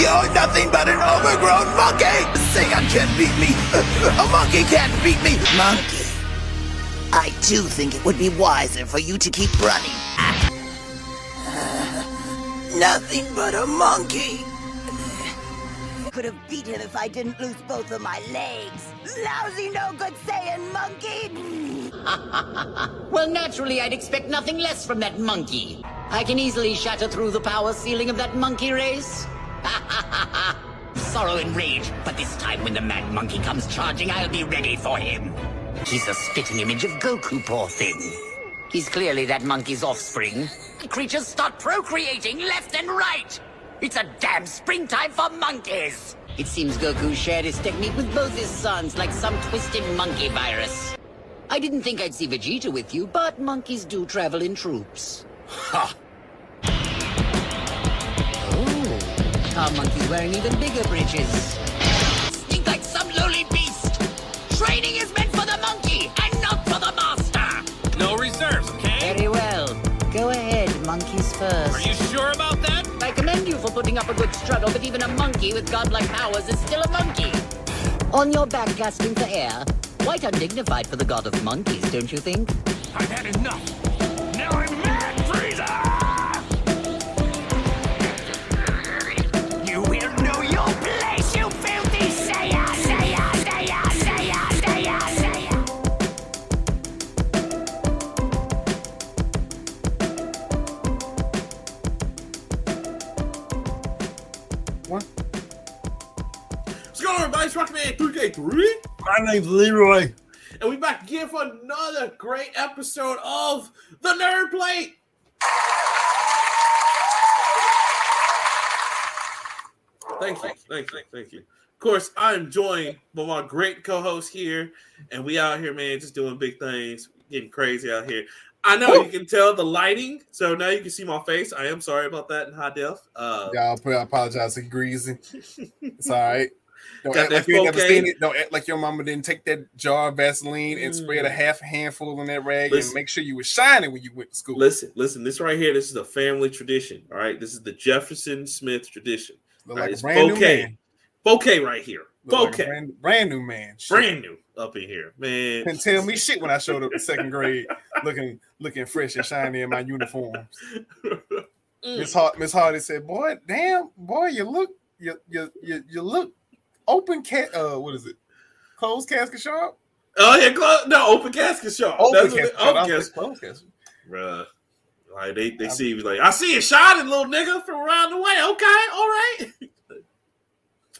You're nothing but an overgrown monkey! Saiyan can't beat me! A monkey can't beat me! Monkey, I do think it would be wiser for you to keep running. Nothing but a monkey. Could have beat him if I didn't lose both of my legs. Lousy, no good Saiyan monkey. Well, naturally, I'd expect nothing less from that monkey. I can easily shatter through the power ceiling of that monkey race. Sorrow and rage, but this time when the mad monkey comes charging, I'll be ready for him. He's a spitting image of Goku, poor thing. He's clearly that monkey's offspring. Creatures start procreating left and right. It's a damn springtime for monkeys. It seems Goku shared his technique with both his sons like some twisted monkey virus. I didn't think I'd see Vegeta with you, but monkeys do travel in troops. Ha! Oh, our monkey's wearing even bigger breeches. Think like some lowly beast. Training is meant for the monkey and not for the master. No reserves, okay? Very well. Go ahead, monkeys first. Are you sure about that? I commend you for putting up a good struggle, but even a monkey with godlike powers is still a monkey. On your back, gasping for air. Quite undignified for the god of monkeys, don't you think? I've had enough. Going on, everybody? It's Rockman 3K3. My name's Leroy. And we back again for another great episode of The Nerd Plate. Thank you. Thank you. Thank you. Of course, I'm joined by my great co-host here, and we out here, man, just doing big things, getting crazy out here. I know you can tell the lighting, so now you can see my face. I am sorry about that in high def. Uh, Y'all I apologize to Greasy. It's all right. Don't Got act like you ain't never seen it. Don't act like your mama didn't take that jar of Vaseline and spread a Mm. half handful in that rag Listen. and make sure you was shining when you went to school. Listen, listen. This right here, this is a family tradition. All right, this is the Jefferson Smith tradition. Look like a it's brand new bouquet. man. Bouquet right here. Look like Bouquet. brand, brand new man. Shit. brand new up in here, man. Couldn't tell me shit when I showed up in second grade, looking looking fresh and shiny in my uniforms. Mm. Miss Hart, Miss Hardy said, "Boy, damn, boy, you look, you you you, you look open cat. Uh, what is it? Closed casket shop. Oh yeah, close, no open casket shop. Open That's what casket they- open casket, like, closed casket. bruh. Like they they see you like I see it shining, little nigga, from around the way. Okay, all right.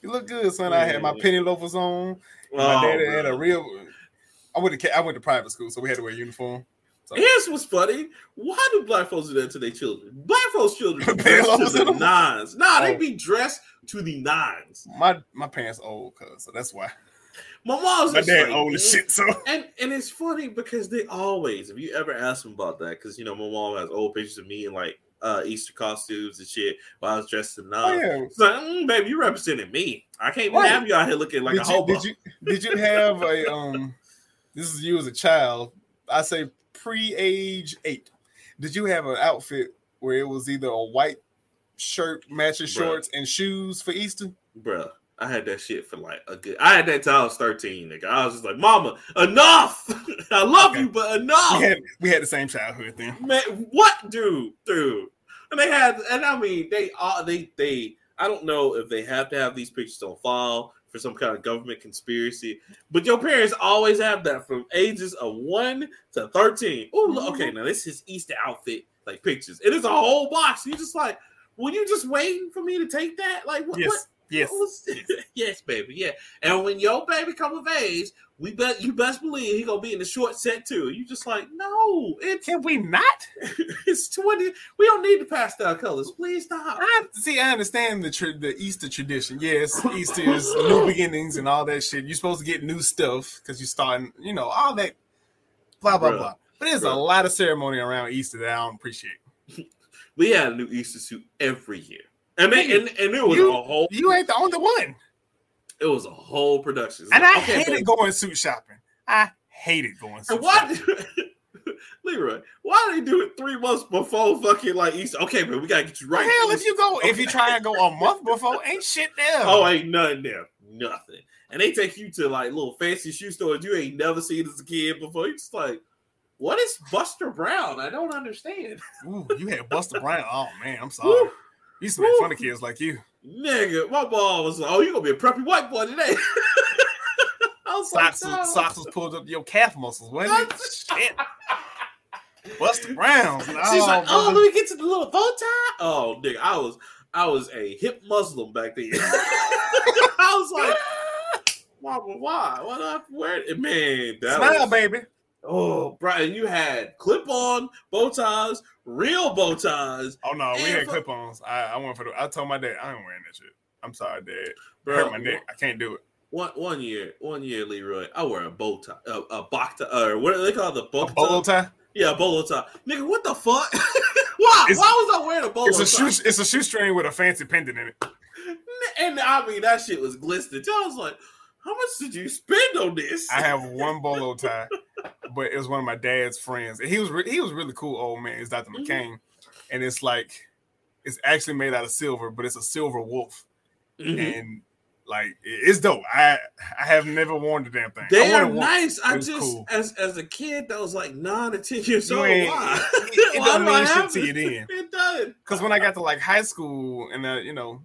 You look good, son. I had my penny loafers on. Oh, my daddy had a real. I went to I went to private school, so we had to wear a uniform. So Here's what's funny. Why do black folks do that to their children? Black folks' children dressed to the nines. Nah, they Oh. be dressed to the nines. my my parents old, cuz so that's why. My mom's My dad like, old as shit. So And and it's funny because they always, if you ever ask them about that, because you know my mom has old pictures of me in like uh Easter costumes and shit while I was dressed in oh nines. yeah. It's like, mm, baby, you representing me. I can't even Right. have you out here looking like did, a you, hobo. did you did you have a um? This is you as a child. I say pre-age eight. Did you have an outfit where it was either a white shirt, matching Bruh. shorts, and shoes for Easter? Bruh, I had that shit for like a good. I had that till I was thirteen, nigga. I was just like, Mama, enough. I love Okay. you, but enough. We had we had the same childhood then. Man, what, dude, dude? And they had, and I mean, they all they they. I don't know if they have to have these pictures on file for some kind of government conspiracy, but your parents always have that from ages of one to thirteen. Oh, Mm-hmm. okay, now this is Easter outfit like pictures. It is a whole box. You just like, were you just waiting for me to take that? Like, what? yes. what was- yes, baby, yeah. And when your baby come of age, we bet you best believe he gonna be in the short set too. You just like, no, it's Can we not? it's 20. We don't need the pastel colors. Please stop. I see. I understand the tra- the Easter tradition. Yes, Easter is new beginnings and all that shit. You're supposed to get new stuff because you're starting. You know all that. Blah blah Bruh. blah. But there's a lot of ceremony around Easter that I don't appreciate. We had a new Easter suit every year. And they, and, and it was You- a whole You ain't the only one. it was a whole production. And like, I okay, hated but- going suit shopping. I hated going suit and what shopping. Leroy, why do they do it three months before fucking like Easter? Okay, man, we gotta get you right. Hell, if you go, if you try and go a month before, ain't shit there. Oh, ain't nothing there. Nothing. And they take you to like little fancy shoe stores you ain't never seen as a kid before. You just like, what is Buster Brown? I don't understand. Ooh, you had Buster Brown. Oh man, I'm sorry. You used to make fun of kids like you. Nigga, my ball was like, oh, you gonna be a preppy white boy today. I was Socks, like, no. socks was pulled up your calf muscles, wasn't it? Shit. Brown. She's Oh, like, oh, brother. let me get to the little bow tie. Oh, nigga, I was I was a hip Muslim back then. I was like, Mama, why? What up? Where? Man, that Smile, was, baby. Oh, Brian, you had clip-on bow ties, real bow ties, Oh no, we had for- clip-ons. I, I went for the. I told my dad I ain't wearing that shit. I'm sorry, dad. Bro. hurt my neck. I can't do it. One one year, one year, Leroy, I wear a bow tie, a, a box tie, or what do they call the bow bolo tie? Yeah, bolo tie. Nigga, what the fuck? Why? It's- Why was I wearing a bolo It's a tie? shoe. It's a shoestring with a fancy pendant in it. And I mean, that shit was glistening. I was like, how much did you spend on this? I have one bolo tie, but it was one of my dad's friends, and he was re- he was really cool old man. It's Dr. Mhm. McCain, and it's like it's actually made out of silver, but it's a silver wolf, Mhm. and like it's dope. I I have never worn the damn thing. They I are nice. I just, cool. as as a kid that was like nine or ten years old, why? it- it Why don't do I mean shit have to you then. It doesn't. Because when I got to like high school and uh, you know,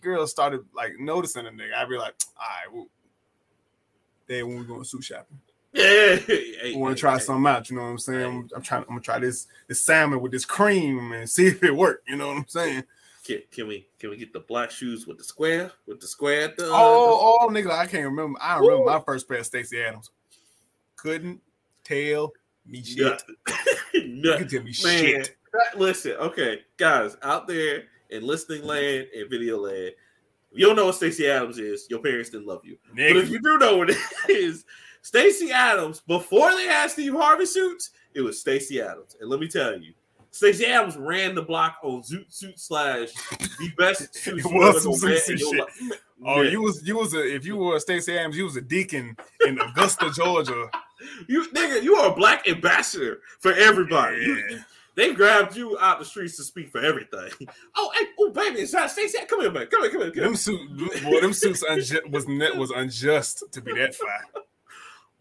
girls started like noticing a nigga, I'd be like, all right, well, Dad, when we going suit shopping, Yeah, hey, I want hey, to try hey. something out. You know what I'm saying? I'm, I'm trying. I'm gonna try this this salmon with this cream and see if it work. You know what I'm saying? Can, can we can we get the black shoes with the square with the square? At the, uh, Oh, oh, nigga, I can't remember. I remember Woo. my first pair of Stacy Adams. Couldn't tell me shit. You Nothing. tell me Man, shit. listen, okay, guys out there in listening land and video land, you don't know what Stacy Adams is, your parents didn't love you. But if you do know what it is, Stacy Adams, before they had Steve Harvey suits, it was Stacy Adams. And let me tell you, Stacy Adams ran the block on Zoot Suit slash the best suits It oh, you was some Zoot Suit shit. oh, Man, you was you was a if you were a Stacy Adams, you was a deacon in Augusta, Georgia. you nigga, you are a black ambassador for everybody. You- Yeah. they grabbed you out the streets to speak for everything. Oh, hey, oh, baby, it's not Stacey. Come here, man. Come here, come here, come here. Them suit, boy, them suits unju- was net was unjust to be that fly.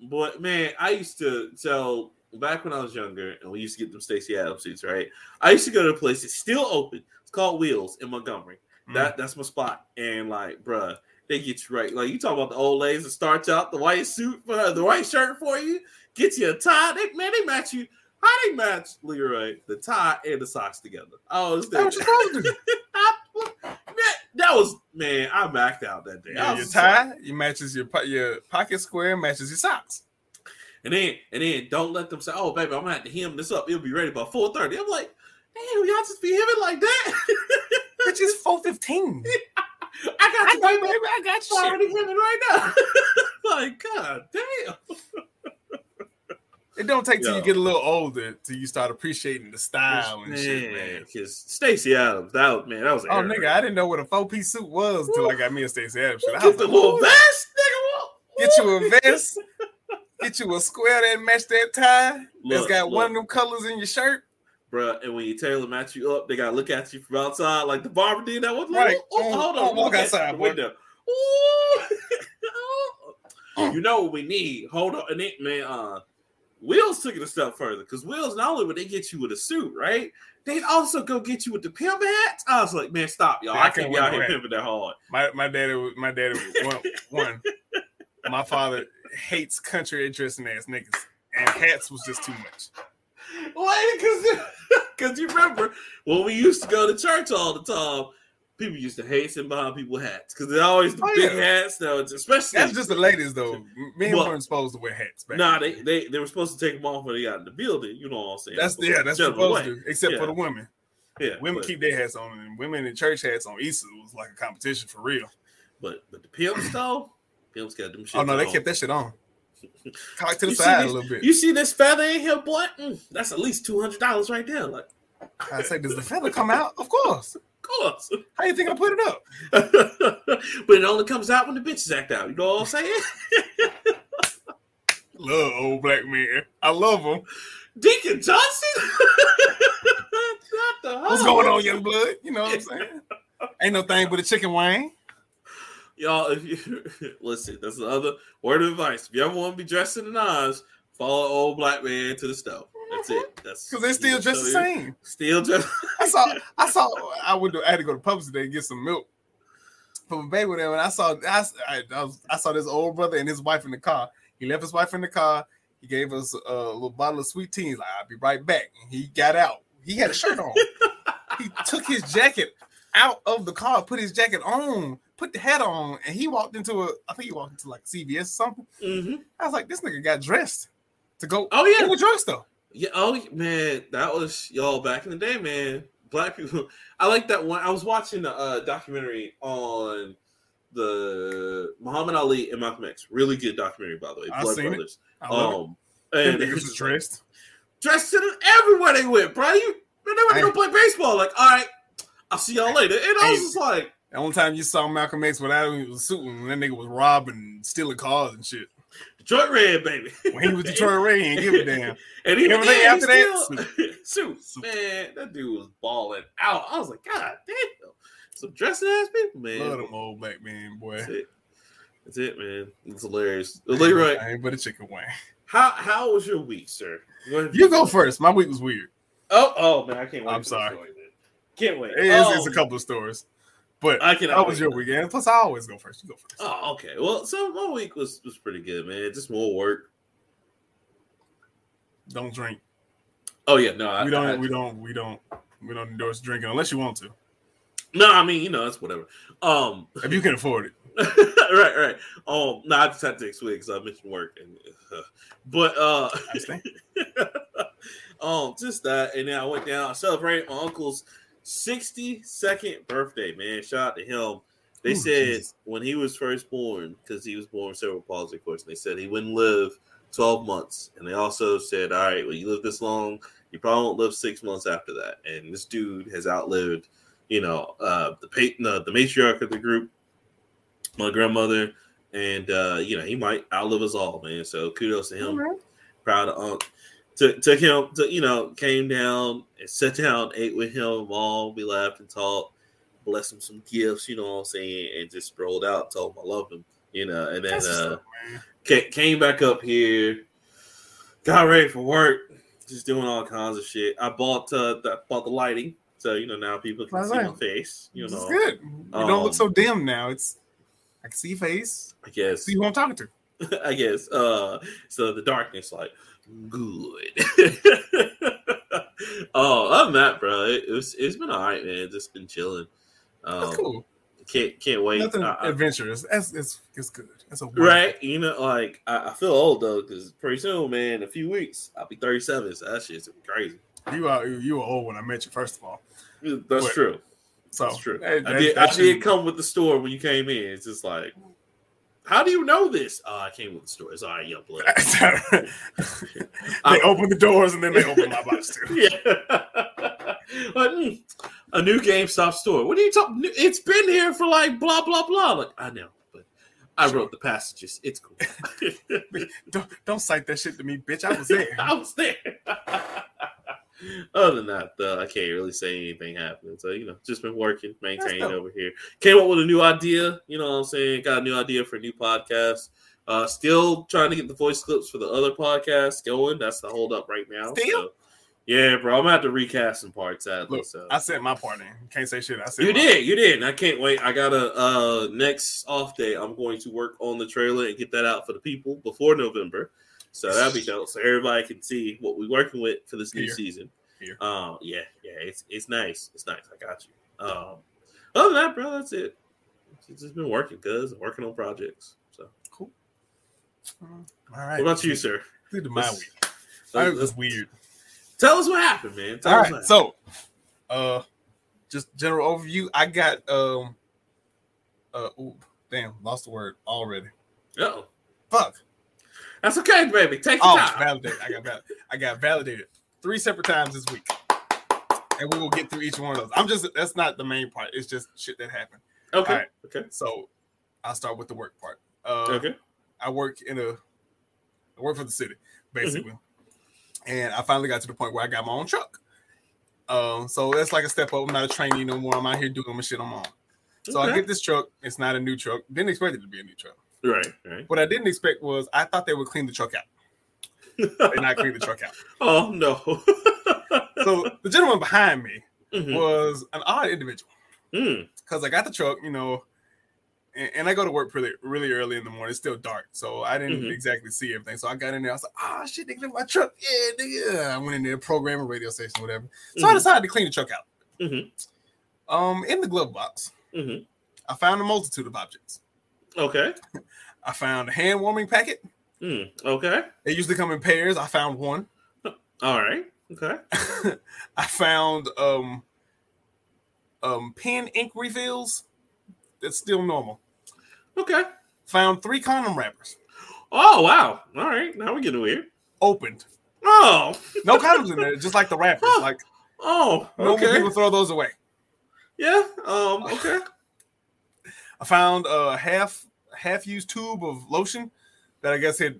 But man, I used to tell back when I was younger, and we used to get them Stacy Adams suits, right? I used to go to a place that's still open. It's called Wheels in Montgomery. Mm. That that's my spot. And like, bruh, they get you right. Like you talk about the old ladies that starts out the white suit for the white shirt for you, get you a tie. They man, they match you. How they match Leroy the tie and the socks together? Oh, it's That's what you're supposed to do. man, that was man. I backed out that day. I Yeah, your just tie, you matches your your pocket square matches your socks. And then and then don't let them say, "Oh, baby, I'm gonna have to hem this up. It'll be ready by 4.30. I'm like, damn, y'all just be hemming like that. Which is four fifteen. I got I you, know, baby. baby. I got you. I'm already hemming right now. like, god damn. It don't take till Yo. you get a little older till you start appreciating the style and shit, man. Because Stacy Adams, that was man, that was. Oh, nigga, I didn't know what a four piece suit was until I got me a Stacy Adams shit. I was the like, little "Ooh, vest, nigga. Get you a vest. Get you a square that match that tie. That's Look, got one of them colors in your shirt. Bruh, and when you tailor match you up, they gotta look at you from outside like the barber did that one. Right. Oh, hold oh, on. walk look outside, window. Ooh. you know what we need? Hold on, and it, man. Uh, Wheels took it a step further because Wheels not only would they get you with a suit, right? They'd also go get you with the pimp hat. I was like, man, stop, y'all. I I can't be out here hat. pimping that hard. My my daddy my daddy was one, one. My father hates country dressing ass niggas, and hats was just too much. Why? Because because you remember when we used to go to church all the time, people used to hate sitting behind people hats because they're always the Oh, big yeah. hats. Now, it's especially That's just the ladies though. Men Well, weren't supposed to wear hats. Back Nah, they, they they were supposed to take them off when they got in the building. You know what I'm saying? That's the, yeah, that's supposed to, except Yeah. for the women. Yeah, Women but, keep their hats on, and women in church hats on Easter was like a competition for real. but but the pimps though, pimps got them shit. Oh no, they on. kept that shit on. Cock to the side a little bit. You see this feather in here, boy? Mm, that's at least two hundred dollars right there. Like, I say, does the feather come out? Of course. Of course. How you think I put it up? but it only comes out when the bitches act out. You know what I'm saying? Love old black man. I love them. Deacon Johnson. What's going on, young blood? You know what I'm saying? Ain't no thing but a chicken wing. Y'all, if you listen, that's the other word of advice. If you ever want to be dressed in the nines, follow old black man to the stove. That's it. That's Because they're still dress the same. Still just I saw, I saw, I went to, I had to go to Publix today and get some milk for my baby with him, and I saw, I, I, I, was, I saw this old brother and his wife in the car. He left his wife in the car. He gave us a little bottle of sweet tea. He's like, I'll be right back. And he got out. He had a shirt on. he took his jacket out of the car, put his jacket on, put the hat on, and he walked into a, I think he walked into like CVS or something. Mhm. I was like, this nigga got dressed to go Oh yeah, the drugstore. Yeah. Oh man, that was y'all back in the day, man. Black people. I like that one. I was watching a uh, documentary on the Muhammad Ali and Malcolm X. Really good documentary, by the way. Blood. Brothers. I love it. Um, and it niggas was dressed. dressed in everywhere they went, bro. You man, they went to play baseball. Like, all right, I'll see y'all later. And I was just like, The only time you saw Malcolm X without him, was suiting when that nigga was robbing, stealing cars and shit. Detroit Red, baby. When he was Detroit Red, he didn't give a damn. and he, Everything then, after that. Suit. Man, that dude was balling out. I was like, God damn. Some dressing ass people, man. Love them old black man, boy. That's it. That's it, man. It's hilarious. Leroy, I ain't but a chicken wing. how how was your week, sir? You go first. My week was weird. Oh, oh man, I can't wait. I'm sorry. story. Can't wait. It's, oh, it's a oh. couple of stories, but I can how was your weekend? Plus, I always go first. You go first. Oh, okay. Well, so my week was was pretty good, man. Just more work. Don't drink. Oh yeah, no, I, We don't. I- we don't. We don't. We don't endorse drinking unless you want to. no, I mean, you know, that's whatever. Um, If you can afford it. right, right. Um, no, I just had to explain because I mentioned work, and uh, but uh, um, just that, and then I went down. I celebrated my uncle's sixty-second birthday. Man, shout out to him. They Ooh, said Jesus. when he was first born, because he was born with cerebral palsy, of course, and they said he wouldn't live twelve months, and they also said, all right, well, you live this long, you probably won't live six months after that. And this dude has outlived, you know, uh, the pa- no, the matriarch of the group, my grandmother, and uh, you know, he might outlive us all, man. So kudos to him. Proud of Unc. Took, took him to, you know, came down and sat down, ate with him all. We laughed and talked, blessed him some gifts, you know what I'm saying, and just strolled out, told him I love him, you know, and then uh, came back up here, got ready for work, just doing all kinds of shit. I bought uh, the, bought the lighting, so you know now people can That's see right. my face. You know, good. You don't Um, look so dim now. It's I can see your face. I guess. See who I'm talking to. I guess. Uh, so the darkness, like, good. oh, other than that, bro, it, it was it's been all right, man. Just been chilling. Um, That's cool. Can't can't wait. Nothing I- adventurous. That's it's, it's good. That's a right? You know, like I, I feel old though, because pretty soon, man, in a few weeks, I'll be 37. So that shit's crazy. You are you were old when I met you. First of all, That's What? true. so That's true. that- I did. that I did come with the store when you came in. It's just like, how do you know this? Oh, I came with the store. It's all right, young blood. they open the doors and then they open my box too. yeah. Like, mm, a new GameStop store. What are you talking? It's been here for like blah blah blah. Like I know, but I wrote the passages. It's cool. Don't, don't cite that shit to me, bitch. I was there. I was there. Other than that, though, I can't really say anything happening. So you know, just been working, maintaining over here. Came up with a new idea. You know what I'm saying? Got a new idea for a new podcast. Uh, still trying to get the voice clips for the other podcast going. That's the hold up right now. Still? So, yeah, bro. I'm gonna have to recast some parts. Sadly, Look, so I sent my part in. Can't say shit. I said you did, you did. And I can't wait. I got a uh next off day. I'm going to work on the trailer and get that out for the people before November. So that'll be dope. So everybody can see what we're working with for this new Here. season. Here. Um, yeah, yeah, it's it's nice. It's nice. I got you. Um, other than that, bro, that's it. It's just been working, cuz working on projects. So Cool. All right. what about you, sir? Did my Let's- week. That let's- was weird. Tell us what happened, man. Tell All us right. what So, uh, just general overview. I got um, uh, ooh, damn, lost the word already. happened. Oh, Fuck. That's okay, baby. Take your Oh, time. validated. I got val- I got validated three separate times this week, and we will get through each one of those. I'm just that's not the main part. It's just shit that happened. Okay. Right. Okay. So, I'll start with the work part. Uh, Okay. I work in a I work for the city, basically. and I finally got to the point where I got my own truck. Um, so that's like a step up. I'm not a trainee no more. I'm out here doing my shit on my own. So I get this truck. It's not a new truck. Didn't expect it to be a new truck. Right, right. What I didn't expect was I thought they would clean the truck out. They not clean the truck out. Oh no. So the gentleman behind me Mhm. was an odd individual Mm. because I got the truck, you know, and, and I go to work pretty really early in the morning. It's still dark, so I didn't Mhm. exactly see everything. So I got in there. I was like, "Ah, shit, they cleaned my truck." Yeah. I went in there, program a radio station, whatever. So I Mhm. decided to clean the truck out. Mhm. Um, in the glove box, Mhm. I found a multitude of objects. Okay. I found a hand warming packet. Mm. Okay. They usually come in pairs. I found one. All right. Okay. I found um um pen ink refills. That's still normal. Okay. Found three condom wrappers Oh wow. All right. Now we're getting weird. opened. Oh. No condoms in there, just like the wrappers. Huh. Like Oh. normal Okay. people throw those away. Yeah. Um. Okay. I found a half half used tube of lotion that I guess had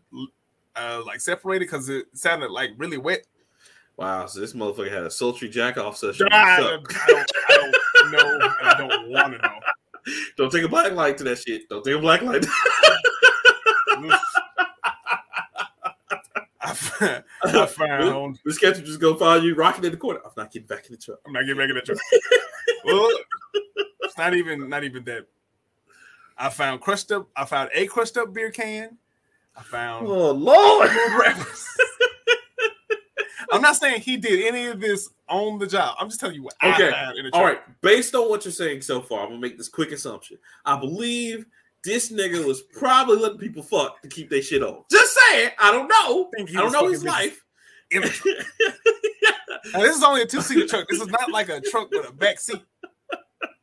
uh, like separated because it sounded like really wet. Wow. So this motherfucker had a sultry jack off session. I, I What's up? don't, I don't know, and I don't want to know. Don't take a black light to that shit. Don't take a black light. I found, I found this captain just go find you rocking in the corner. I'm not getting back in the truck. I'm not getting back in the truck. well, it's not even not even that. I found crushed up. I found a crushed up beer can. I found Oh Lord. wrappers. I'm not saying he did any of this on the job. I'm just telling you what Okay. I found in the truck. All right. Based on what you're saying so far, I'm gonna make this quick assumption. I believe this nigga was probably letting people fuck to keep their shit on. Just saying. I don't know. Think he I don't know his life. In the truck. Now, this is only a two seater truck. This is not like a truck with a back seat.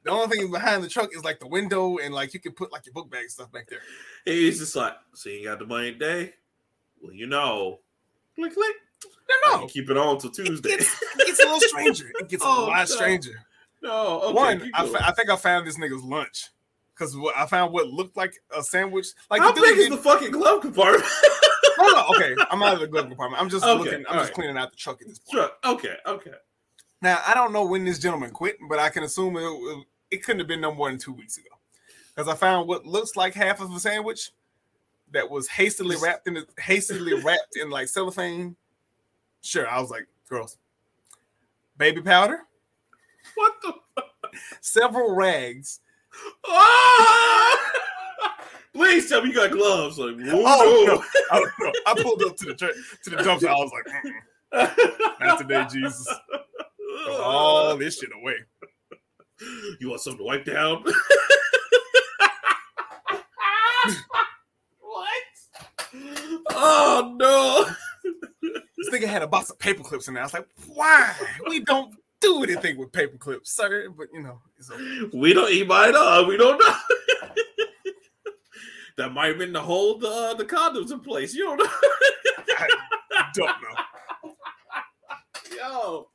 The only thing behind the truck is like the window and like you can put like your book bag and stuff back there. He's just like, so you got the money today? Well, you know. Click, click. No, no. keep it on till It Tuesday. gets, it gets a little stranger. It gets a Oh, lot no. stranger. no, okay, One, I, fa- I think I found this nigga's lunch because I found what looked like a sandwich. Like How big is the fucking glove compartment? No, no, okay. I'm out of the glove compartment. I'm just Okay, looking. I'm just right. cleaning out the truck at this point. Truck. Okay, okay. Now I don't know when this gentleman quit, but I can assume it, it, couldn't have been no more than two weeks ago because I found what looks like half of a sandwich that was hastily wrapped in hastily wrapped in like cellophane. Sure, I was like, girls, baby powder, What the? several rags. Please tell me you got gloves. Like, whoa. Oh, no. I. I pulled up to the tra- to the dumpster. I was like, Mm-mm, not today, Jesus. Throw all this shit away. You want something to wipe down? what? Oh no! This nigga had a box of paper clips in there. I was like, why? We don't do anything with paper clips, sir. But you know, it's okay. We don't. He might have. We don't know. that might have been to hold the uh, the condoms in place. You don't know. I don't know. Yo,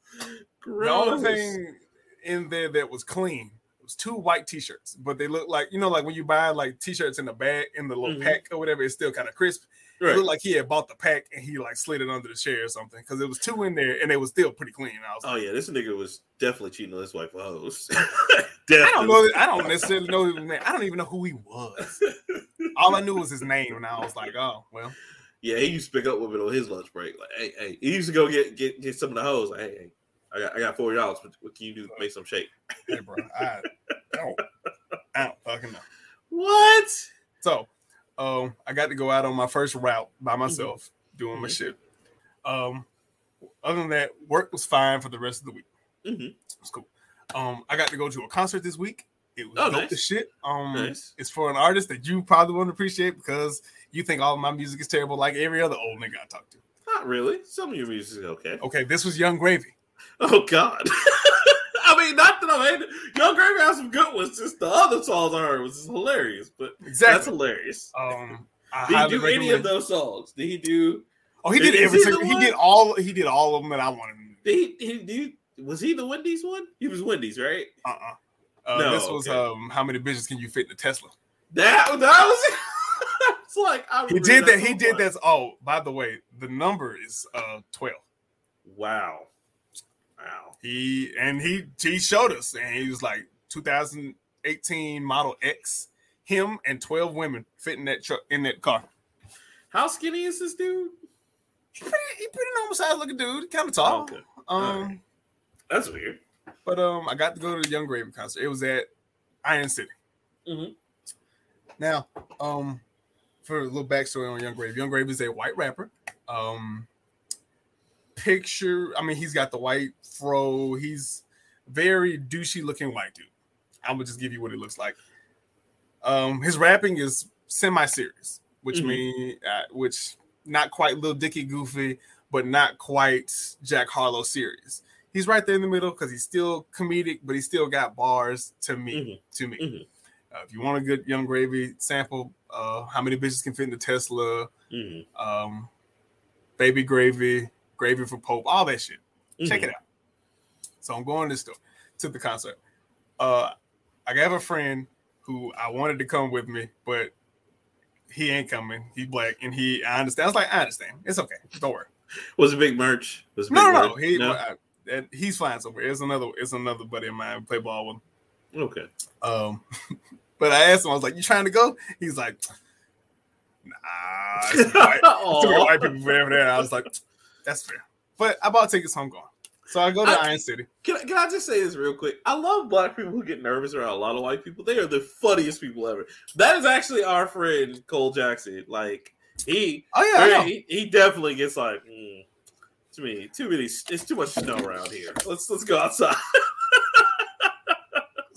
The only thing in there that was clean was two white t-shirts, but they look like you know, like when you buy like t-shirts in the bag in the little Mhm. pack or whatever, it's still kind of crisp. It looked like he had bought the pack and he like slid it under the chair or something because it was two in there and they was still pretty clean. I was like, Oh yeah, this nigga was definitely cheating on his wife for hoes. I don't know. I don't necessarily know his name. I don't even know who he was. All I knew was his name, and I was like, oh well. Yeah, he used to pick up women on his lunch break. Like, hey, hey, he used to go get get, get some of the hoes. Like, hey, hey, I got I got forty dollars. What, what can you do? to Make some shake. Hey, bro, I don't, I don't fucking know. What? So, um, I got to go out on my first route by myself doing my Mhm. shit. Um, other than that, work was fine for the rest of the week. Mhm. It was cool. Um, I got to go to a concert this week. It was Oh, dope nice. as shit. Um, Nice. it's for an artist that you probably won't appreciate because you think all of my music is terrible, like every other old nigga I talk to. Not really. Some of your music is okay. Okay, this was Yung Gravy. Oh God. I mean, not that I mean, Yung Gravy has some good ones. Just the other songs I heard was just hilarious. But that's Exactly. hilarious. Um, Did he do any of those songs? Did he do? Oh, he did Is every he single. He did all. He did all of them that I wanted to. Did he? He did. Was he the Wendy's one? He was Wendy's, right? Uh uh Uh, No, this was okay. um, how many bitches can you fit in a Tesla? That that was. it's like I He did that. He so did much. that. Oh, by the way, the number is uh twelve. Wow. Wow. He and he he showed us, and he was like 2018 Model X. Him and 12 women fitting that truck in that car. How skinny is this dude? He pretty, he pretty normal size looking dude, kind of tall. Okay. Um, Alright. That's weird. but um, I got to go to the Yung Gravy concert. It was at Iron City. Mhm. Now, um, for a little backstory on Yung Gravy, Yung Gravy is a white rapper. Um, picture, I mean, he's got the white fro. He's very douchey looking white dude. I'm gonna just give you what it looks like. Um, his rapping is semi-serious, which Mhm. mean uh, which not quite Lil Dicky goofy, but not quite Jack Harlow serious. He's right there in the middle because he's still comedic, but he still got bars to me. To me, Mhm. Uh, if you want a good Yung Gravy sample, uh, how many bitches can fit in the Tesla? hmm Um, Baby Gravy, Gravy for Pope, all that shit. Check Mm-hmm. it out. So I'm going to the store to the concert. Uh, I have a friend who I wanted to come with me, but he ain't coming. He black, and he I understand. I was like, I understand. It's okay. Don't worry. Was it big merch? Was No, big no, no. merch? He, I- and he's flying somewhere. It's another. It's another buddy of mine. Play ball with. Him. Okay. Um, but I asked him. I was like, "You trying to go?" He's like, "Nah." It's white, it's too many Aw. white people over there. I was like, "That's fair." But I bought tickets. So I'm going. So I go to I- Iron City. Can, I- can I just say this real quick? I love black people who get nervous around a lot of white people. They are the funniest people ever. That is actually our friend Cole Jackson. Like he, Oh yeah, he, he definitely gets like, mm, too many, too many. It's too much snow around here. Let's let's go outside.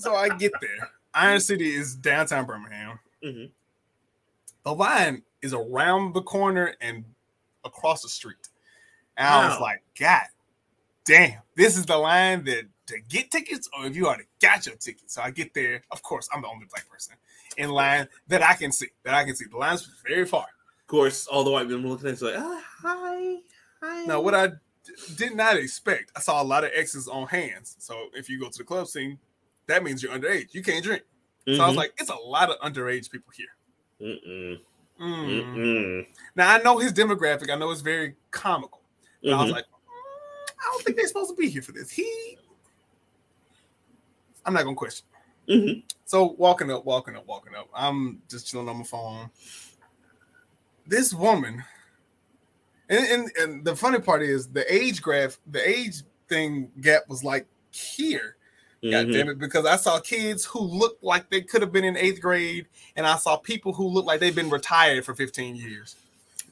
So I get there. Iron City is downtown Birmingham. Mhm. The line is around the corner and across the street. And I was like, God damn, this is the line that to get tickets, or if you already got your ticket. So I get there. Of course, I'm the only black person in line that I can see. That I can see. The line's very far. Of course, all the white men looking at us like, ah, hi, hi. Now, what I d- did not expect, I saw a lot of X's on hands. So if you go to the club scene, that means you're underage. You can't drink. So I was Mhm. like, it's a lot of underage people here. Mm-mm. Mm. Mm-mm. Now I know his demographic. I know it's very comical. But I was Mhm. like, "Mm, I don't think they're supposed to be here for this. He, I'm not gonna question. Mhm. So walking up, walking up, walking up. I'm just chilling on my phone. This woman, and, and and the funny part is the age graph, the age thing gap was like here. God Mhm. damn it, because I saw kids who looked like they could have been in eighth grade, and I saw people who looked like they've been retired for 15 years.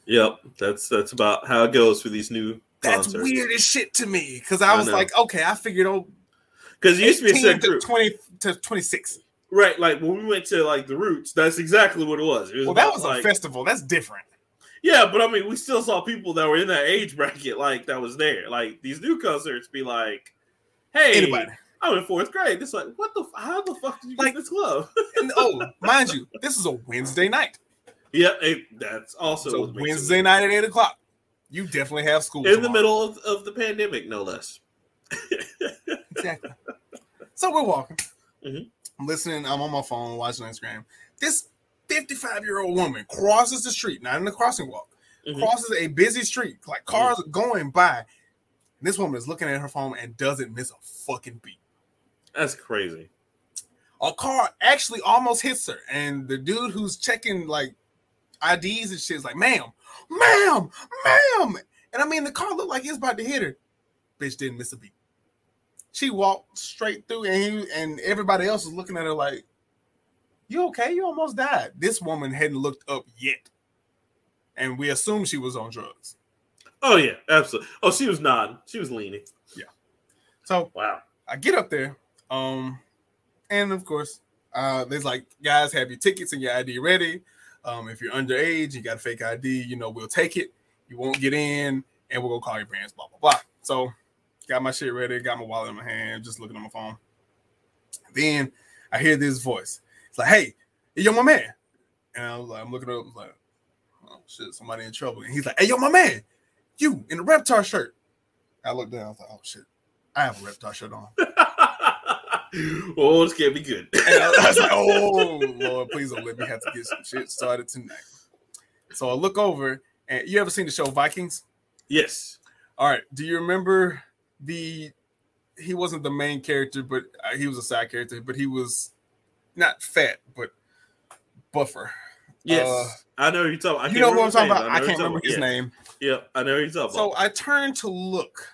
Yep, that's that's about how it goes for these new That's concerts. weird as shit to me because I I was know. like, okay, I figured oh, Because it used to be a 18 set group, 20 to 26. right? Like when we went to like the Roots, that's exactly what it was. It was Well, that about, was a festival. That's different. yeah, but I mean, we still saw people that were in that age bracket, like that was there. Like these new concerts, be like, "Hey, Anybody. I'm in fourth grade." It's like, what the? How the fuck did you Like- get this club? And oh, mind you, this is a Wednesday night. Yeah, it, that's also So what makes it Wednesday night at eight o'clock. You definitely have school in the middle of, of the pandemic, no less. Exactly. So we're walking. Mhm. I'm listening. I'm on my phone watching Instagram. This 55 year old woman crosses the street, not in the crossing walk, Mhm. crosses a busy street, like cars are going by. And this woman is looking at her phone and doesn't miss a fucking beat. That's crazy. A car actually almost hits her, and the dude who's checking like IDs and shit is like, "Ma'am, ma'am, ma'am," and I mean the car looked like it's about to hit her. Bitch didn't miss a beat. She walked straight through, and he, and everybody else was looking at her like, "You okay? You almost died." This woman hadn't looked up yet, and we assumed she was on drugs. Oh yeah, absolutely. Oh, she was nodding. She was leaning. Yeah. So Wow. I get up there, um, and of course, uh, there's like, guys, have your tickets and your ID ready. Um, if you're underage, you got a fake ID, you know, we'll take it. You won't get in, and we'll go call your parents, blah, blah, blah. So, got my shit ready, got my wallet in my hand, just looking on my phone. Then I hear this voice. It's like, hey, yo, my man. And I was like, I'm looking up, I was like, oh shit, somebody in trouble. And he's like, hey, yo, my man, you in a Reptar shirt. I looked down, I was like, oh shit, I have a Reptar shirt on. oh, this can't be good. And I was like, oh Lord, please don't let me have to get some shit started tonight. So I look over, and you ever seen the show Vikings? yes. All right. Do you remember the? He wasn't the main character, but uh, he was a side character. But he was not fat, but buffer. Yes, Uh, I know who you're talking. I you know what I'm talking about? name, I can't remember his about. name. Yeah. Yep, I know who you're talking So about. I turned to look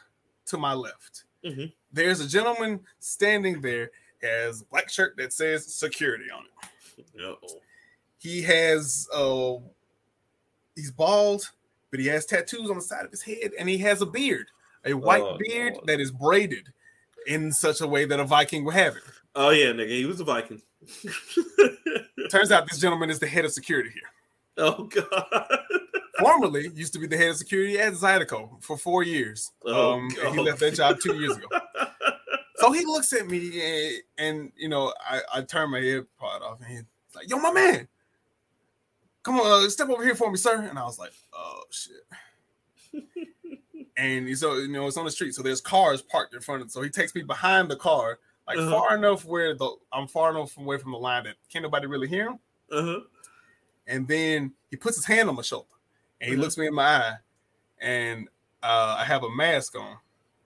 to my left. Mhm. There's a gentleman standing there, has a black shirt that says security on it. Uh-oh. He has uh he's bald, but he has tattoos on the side of his head, and he has a beard, a white Oh, beard Lord. that is braided in such a way that a Viking would have it. Oh yeah, nigga, he was a Viking. Turns out this gentleman is the head of security here. oh god. Formerly used to be the head of security at Zydeco for four years. Oh, um, and he left that job two years ago. So he looks at me and, and you know, I, I turn my head part off and he's like, yo, my man, come on, uh, step over here for me, sir. And I was like, oh shit. and so you know, it's on the street, so there's cars parked in front of it. So he takes me behind the car, like Uh-huh. far enough where the I'm far enough away from the line that can't nobody really hear him. Uh-huh. And then he puts his hand on my shoulder and he looks me in my eye, and uh, I have a mask on.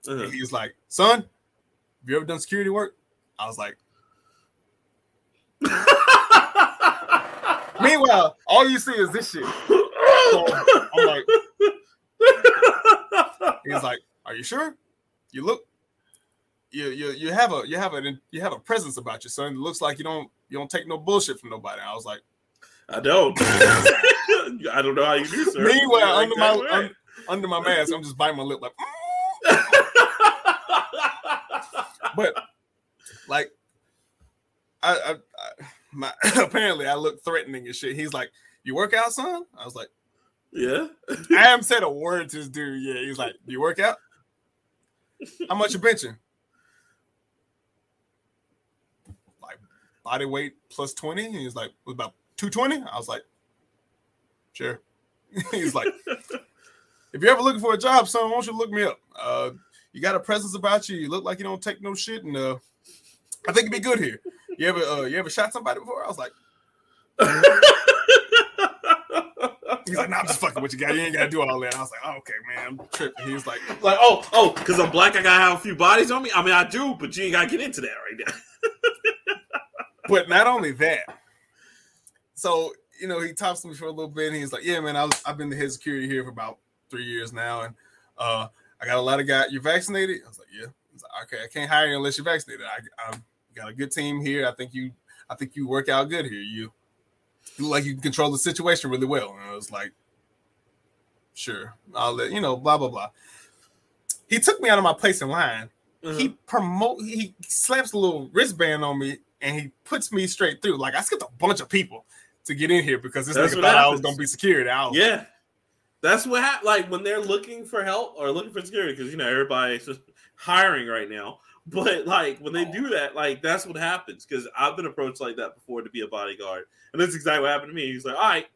Uh-huh. And he's like, son, have you ever done security work? I was like, meanwhile, all you see is this shit. So I'm like, he's like, are you sure? You look, you you you have a you have a you have a presence about you, son. It looks like you don't you don't take no bullshit from nobody. I was like, I don't. I don't know how you do, sir. meanwhile, You're under my un- under my mask, I'm just biting my lip like, but like I, I, I my apparently I look threatening and shit. He's like, "You work out, son?" I was like, yeah. "I haven't said a word to this dude yet." He's like, "You work out? How much you benching?" Like body weight plus twenty. He's like, "Was about two twenty? I was like, "Sure." He's like, "If you're ever looking for a job, son, why don't you look me up? Uh, you got a presence about you. You look like you don't take no shit, and uh, I think you'd be good here." You ever uh, you ever shot somebody before? I was like, he's like, nah, I'm just fucking with you, guy. You ain't gotta do all that. I was like, oh, okay, man, I'm tripping. He was like, like, oh, oh, because I'm black, I gotta have a few bodies on me. I mean, I do, but you ain't gotta get into that right now. but not only that. So you know, he talks to me for a little bit, and he's like, yeah, man, I was I've been the head security here for about three years now, and uh, I got a lot of guys. You vaccinated? I was like, yeah. He's like, okay, I can't hire you unless you're vaccinated. I, I got a good team here. I think you, I think you work out good here. You, you look like you can control the situation really well. And I was like, sure, I'll let you know. Blah blah blah. He took me out of my place in line. Uh-huh. He promote. He slaps a little wristband on me, and he puts me straight through. Like I skipped a bunch of people to get in here because this That's nigga thought I was gonna be secured was Yeah. That's what happened. Like when they're looking for help or looking for security, because you know everybody's just hiring right now. But like when they do that, like that's what happens. Because I've been approached like that before to be a bodyguard, and that's exactly what happened to me. He's like, "All right,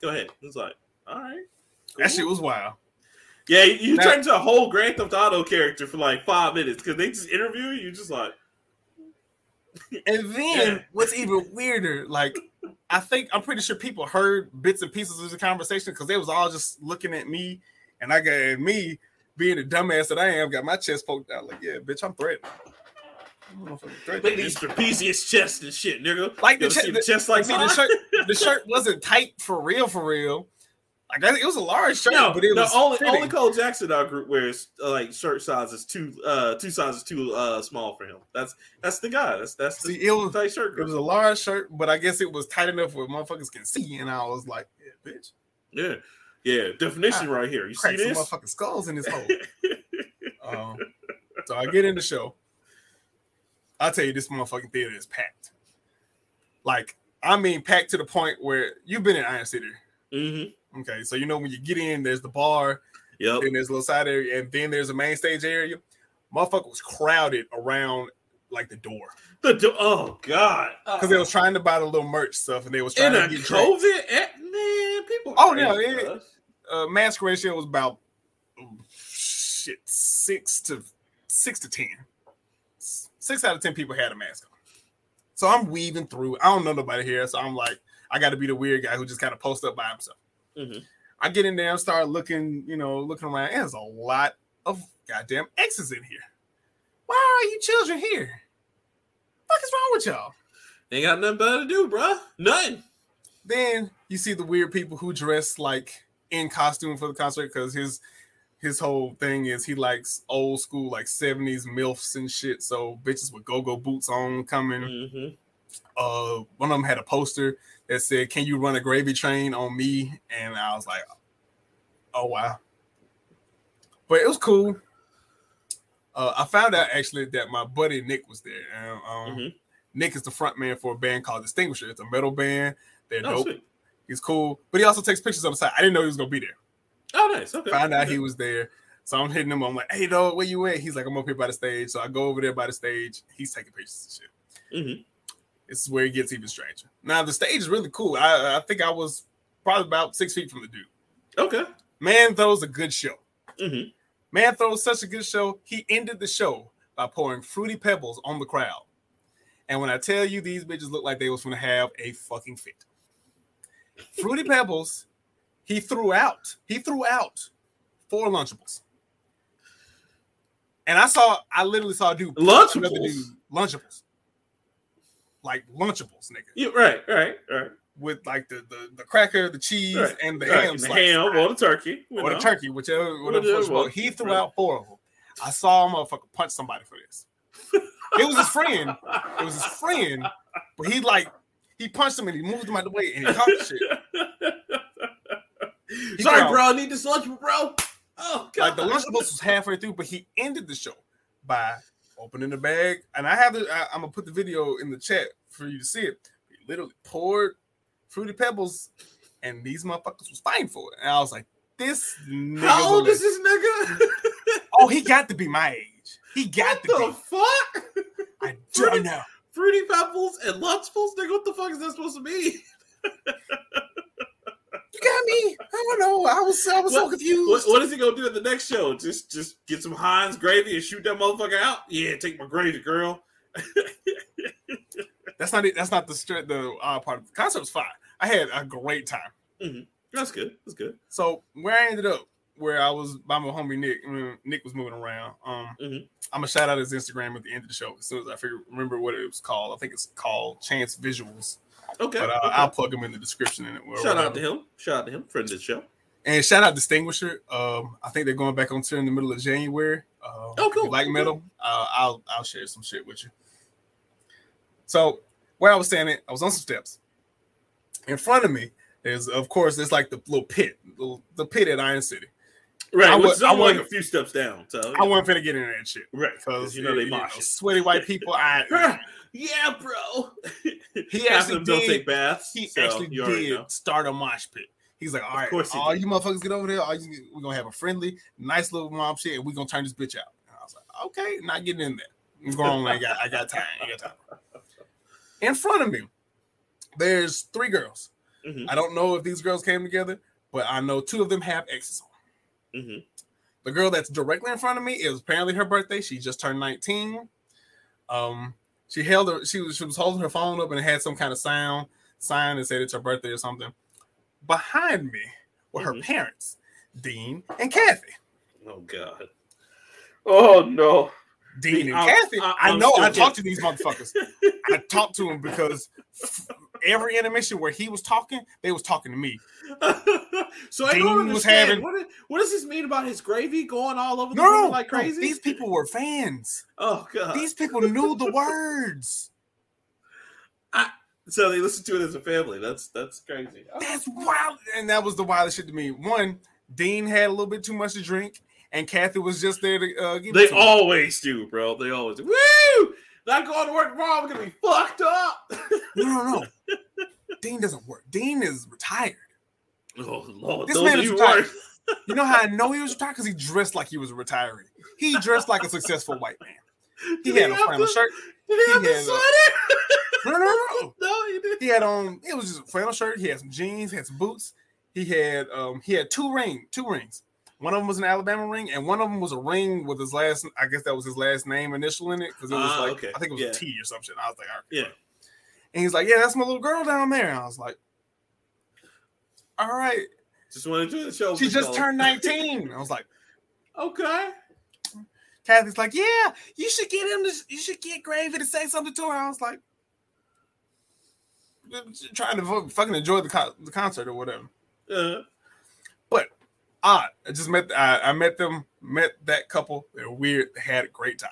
go ahead." It's like, "All right." that shit was wild. Yeah, you, turn into a whole Grand Theft Auto character for like five minutes because they just interview you. You're just like, And then Yeah. what's even weirder, like I think I'm pretty sure people heard bits and pieces of the conversation because they was all just looking at me, and I got me being the dumbass that I am, got my chest poked out. Like, yeah, bitch, I'm threatened. I'm motherfucking threatened, "Look these trapezius chests and shit, nigga." Like the, che- the, chest like see, the shirt, the shirt wasn't tight for real, for real. Like I think it was a large shirt, No, but it no, was only fitting. only Cole Jackson our group wears uh, like shirt sizes too uh two sizes too uh small for him. That's that's the guy. That's that's the See, it was tight shirt. it was a large shirt, but I guess it was tight enough where motherfuckers can see, and I was like, yeah, bitch, yeah, yeah. Definition right here. You see crack some this? motherfucking skulls in this hole. Um, so I get in the show. I'll tell you, this motherfucking theater is packed. Like, I mean, packed to the point where you've been in Iron City. mm-hmm. Okay, so you know when you get in, there's the bar, Yep. then there's a little side area, and then there's a main stage area. Motherfucker was crowded around like the door The do- oh god. because they was trying to buy the little merch stuff, and they was in trying a to get. COVID eh, man, people. Oh, no, it- uh, mask ratio was about oh, shit six to six to ten. Six out of ten people had a mask on. So I'm weaving through. I don't know nobody here, so I'm like, I got to be the weird guy who just kind of posts up by himself. Mhm. I get in there and start looking, you know, looking around. And there's a lot of goddamn exes in here. Why are you children here? What is wrong with y'all? Ain't got nothing better to do, bruh. Nothing. Then you see the weird people who dress like in costume for the concert because his his whole thing is he likes old school like 70s milfs and shit. So bitches with go-go boots on coming. hmm Uh one of them had a poster that said, Can you run a gravy train on me? And I was like, Oh wow. But it was cool. Uh, I found out actually that my buddy Nick was there. Um, um, Mhm. Nick is the front man for a band called Distinguisher. It's a metal band. They're Oh, dope. sweet. He's cool, but he also takes pictures on the side. I didn't know he was gonna be there. Oh, nice. Okay. Found out he was there, so I'm hitting him. I'm like, "Hey, dog, where you at?" He's like, "I'm up here by the stage." So I go over there by the stage. He's taking pictures and shit. Mhm. This is where it gets even stranger. Now the stage is really cool. I, I think I was probably about six feet from the dude. Okay. Man throws a good show. Mhm. Man throws such a good show. He ended the show by pouring fruity pebbles on the crowd. And when I tell you these bitches look like they was gonna have a fucking fit. Fruity pebbles, he threw out. He threw out four Lunchables. And I saw, I literally saw a dude Lunchables? dude, Lunchables. Like Lunchables, nigga. Yeah, right, right, right. With like the the, the cracker, the cheese, right. and the right. ham And the ham or the turkey. or the turkey, whichever, whatever. Whatever first one. one. He threw out four of them. I saw a motherfucker punch somebody for this. It was his friend. It was his friend, but he like he punched him and he moved him out the way and he caught the shit. Sorry, found- bro. I need this lunch, bro. Oh, God. Like the Lunchables was halfway through, but he ended the show by opening the bag. And I have the I, I'm gonna put the video in the chat for you to see it. He literally poured fruity pebbles, and these motherfuckers was fighting for it. And I was like, this nigga. How old is this nigga? Oh, he got to be my age. He got what to the be. fuck? I don't know. Fruity Pebbles and Lunchables? Nigga, what the fuck is that supposed to be? You got me. I don't know. I was I was so confused. What, what is he gonna do at the next show? Just just get some Heinz gravy and shoot that motherfucker out? Yeah, take my gravy, girl. That's not it. That's not the the uh, part of the concert was fine. I had a great time. That's good. That's good. So where I ended up, where I was by my homie Nick, I mean, Nick was moving around. Um, Mhm. I'm gonna shout out his Instagram at the end of the show as soon as I figure remember what it was called. I think it's called Chance Visuals, Okay. but uh, okay. I'll plug him in the description in it. Shout out to him. Shout out to him. Friend of the show. And shout out Distinguisher. Um, I think they're going back on tour in the middle of January. Uh, Oh, cool. Like Okay. metal. Uh, I'll I'll share some shit with you. So where I was standing, I was on some steps. In front of me, there's of course there's like the little pit, the, the pit at Iron City. Right. I which was- I like a few steps down. So I wasn't finna get in there and shit right because you know they mosh sweaty white people. I yeah, bro. He actually them don't did- take baths. he so actually did know. start a mosh pit. He's like, all right, all did. you motherfuckers get over there. All you, we're gonna have a friendly, nice little mom shit, and we're gonna turn this bitch out. And I was like, okay, not getting in there. I'm grown. I got, I got time. I got time. In front of me, there's three girls. Mhm. I don't know if these girls came together, but I know two of them have exes on. Mhm. The girl that's directly in front of me is apparently her birthday. She just turned 19. Um, she held her, she was she was holding her phone up and it had some kind of sound sign that said it's her birthday or something. Behind me were her Mhm. parents, Dean and Kathy. Oh god. Oh no. Dean and I'm- Kathy. I- I, know I talked to these motherfuckers. I talked to them because every intermission where he was talking, they was talking to me. so I Dean don't was understand. having- what, is- what does this mean about his gravy going all over the No, room no, like no, crazy? these people were fans. oh god. These people knew the words. so they listened to it as a family. That's that's crazy. That's wild. And that was the wildest shit to me. One, Dean had a little bit too much to drink, and Kathy was just there to uh, give They always do, bro. They always do. Woo! Not going to work tomorrow. I'm gonna be fucked up. No, no, no. Dean doesn't work. Dean is retired. oh lord, This those man is you retired. You know how I know he was retired? Because he dressed like he was retiring. He dressed like a successful white man. He Did had a flannel shirt. Did he he the had a- sweater? No, no, no. no, he didn't. He had on. It was just a flannel shirt. He had some jeans. He had some boots. He had um. He had two ring, two rings. One of them was an Alabama ring, and one of them was a ring with his last. I guess that was his last name initial in it because it was Ah, like okay. I think it was Yeah. a T or something. I was like, all right. Yeah. And he's like, yeah, that's my little girl down there. And I was like, all right. Just want to do the show. She just turned 19. I was like, Okay. Kathy's like, yeah, you should get him to, you should get Gravy to say something to her. I was like, trying to fu- fucking enjoy the, co- the concert or whatever. Uh, But odd, I just met, I, I met them, met that couple. They were weird. They had a great time.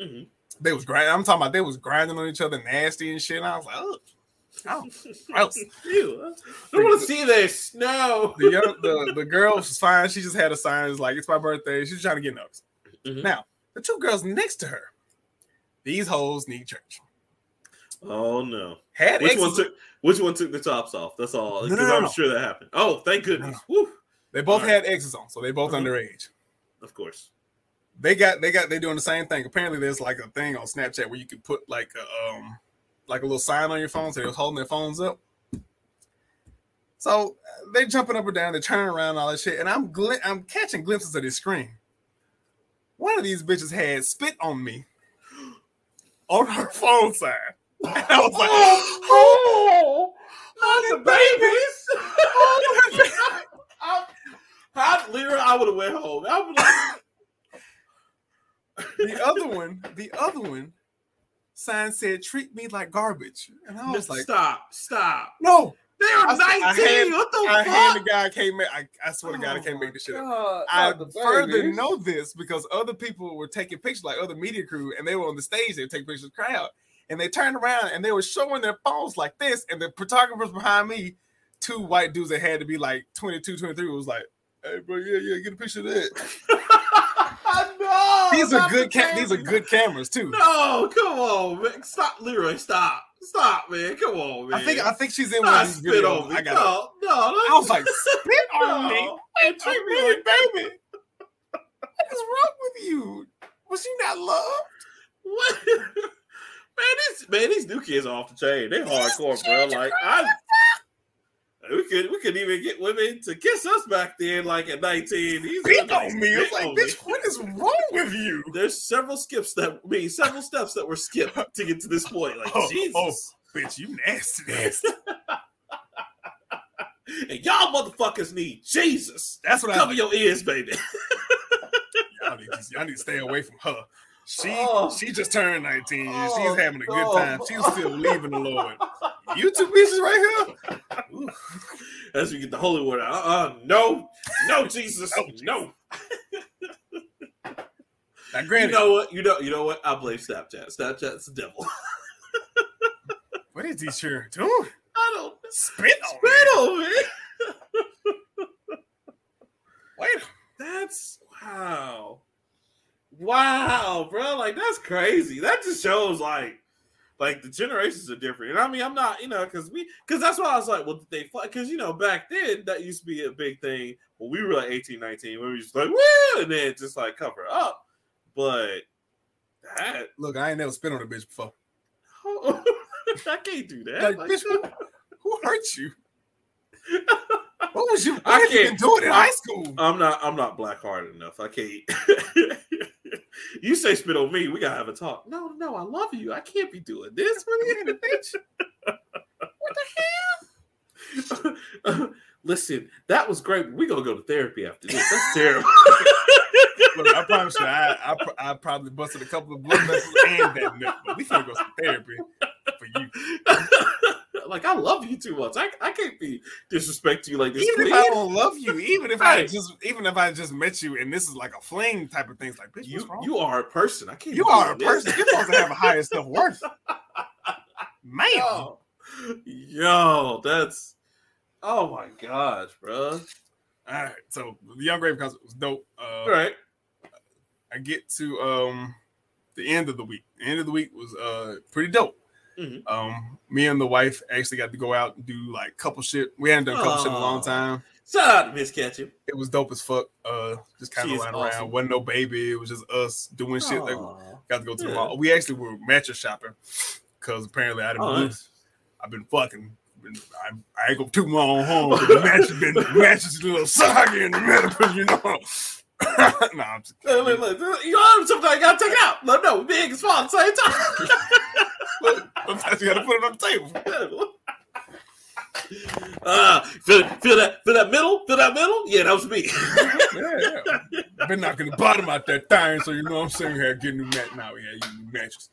mhm. They was grinding. I'm talking about they was grinding on each other, nasty and shit. And I was like, oh, oh, gross. Ew, I don't want to see this. No. the young, the the girl was fine. She just had a sign. It's like it's my birthday. She's trying to get noticed. Mhm. Now the two girls next to her, these hoes need church. Oh no. Had Which exes- one took which one took the tops off? That's all. No, Because no, I'm no. sure that happened. Oh, thank goodness. Woo. They both All had exes on, so they both Mhm. underage. Of course. They got they got they doing the same thing. Apparently, there's like a thing on Snapchat where you can put like a um like a little sign on your phone, so they're holding their phones up. So uh, they jumping up and down, they turning around, and all that shit, and I'm gl- I'm catching glimpses of this screen. One of these bitches had spit on me on her phone sign. And I was like, Oh, not the babies. I, I, literally, I would have went home. I would have. the other one, the other one, sign said, "Treat me like garbage," and I was like, stop, stop. "No." They I are s- I 19. had- what the I fuck? hand the guy I can't make. I, I swear to God, I Oh can't make this shit up. Oh, God, I further babies. know this because other people were taking pictures, like other media crew, and they were on the stage. They would take pictures of the crowd, and they turned around and they were showing their phones like this. And the photographers behind me, two white dudes that had to be like 22, 23, was like, "Hey, bro, yeah, yeah, get a picture of that." no, These are good. the Ca- these are good cameras too. No, come on, man. Stop, Leroy. Stop. Stop, man. Come on, man. I think I think she's in one of these spit videos. on me. I got. no, no, I was like, spit on me. Wait treat me like baby. What is wrong with you? Was you not loved? What? Man, these man, these new kids are off the chain. They hardcore, bro. Like I, we could we could even get women to kiss us back then, like at nineteen. These Spit on me. It's like, bitch, what is wrong with you? There's several skips that I mean several steps that were skipped to get to this point. Like Oh, Jesus, oh. Bitch, you nasty, nasty. and y'all motherfuckers need Jesus. That's what Cover I. Cover your ears, baby. Y'all need, to, y'all need to stay away from her. She Oh. she just turned 19 Oh, she's having a good time. She's still leaving the Lord. You two bitches right here. As we get the holy word out. Uh-uh, no, no, Jesus, No, Jesus. no. Now, You know what? You know, you know what? I blame Snapchat. Snapchat's the devil. what is he sure doing? I don't Spit on spit on me. Wait. That's wow. Wow, bro. Like that's crazy. That just shows like like the generations are different. And I mean, I'm not, you know, because we because that's why I was like, well, did they because you know, back then that used to be a big thing when we were like 18, 19, when we were just like, woo, and then just like cover up. But that Look, I ain't never spit on a bitch before. I can't do that. Like, Like, bitch, who, who hurt you? What was you? I have you been can't- doing in high school? I'm not I'm not black hearted enough. I can't. you say spit on me, we gotta have a talk. No, no, I love you. I can't be doing this with you, bitch. what the hell? Listen, that was great. We gonna go to therapy after this. That's terrible. Look, I promise you, I, I, I probably busted a couple of blood vessels and that nut, but we finna go to therapy for you. like I love you too much. I, I can't be disrespect you like this. Even if I don't love you, even if I just, even if I just met you and this is like a fling type of things like, bitch, you you are a person. I can't. You are a this. person. You're supposed to have a higher self worth, man. Yo, yo, that's oh my gosh, bro. All right, so the Yung Gravy concert was dope. Uh, All right. I get to um the end of the week. The end of the week was uh pretty dope. Mhm. Um, me and the wife actually got to go out and do like couple shit. We hadn't done couple shit in a long time. Shout out to Miss Ketchum. It was dope as fuck. Uh, just kind of lying awesome. around. wasn't no baby. It was just us doing shit. Like, got to go to the mall. We actually were mattress shopping because apparently I didn't. Oh, nice. I've been fucking. Been, I, I ain't gonna toot my own home. But the mattress been the mattress is a little soggy in the middle, you know. nah, I'm just Look, look, look. You know, sometimes you gotta take it out. No, no, big at the same time. Sometimes you gotta put it on the table. uh, feel, feel that, feel that middle, feel that middle. Yeah, that was me. Yeah, yeah. been knocking the bottom out that thing, so you know what I'm saying. We had to get a new mat now. We had to new mattress.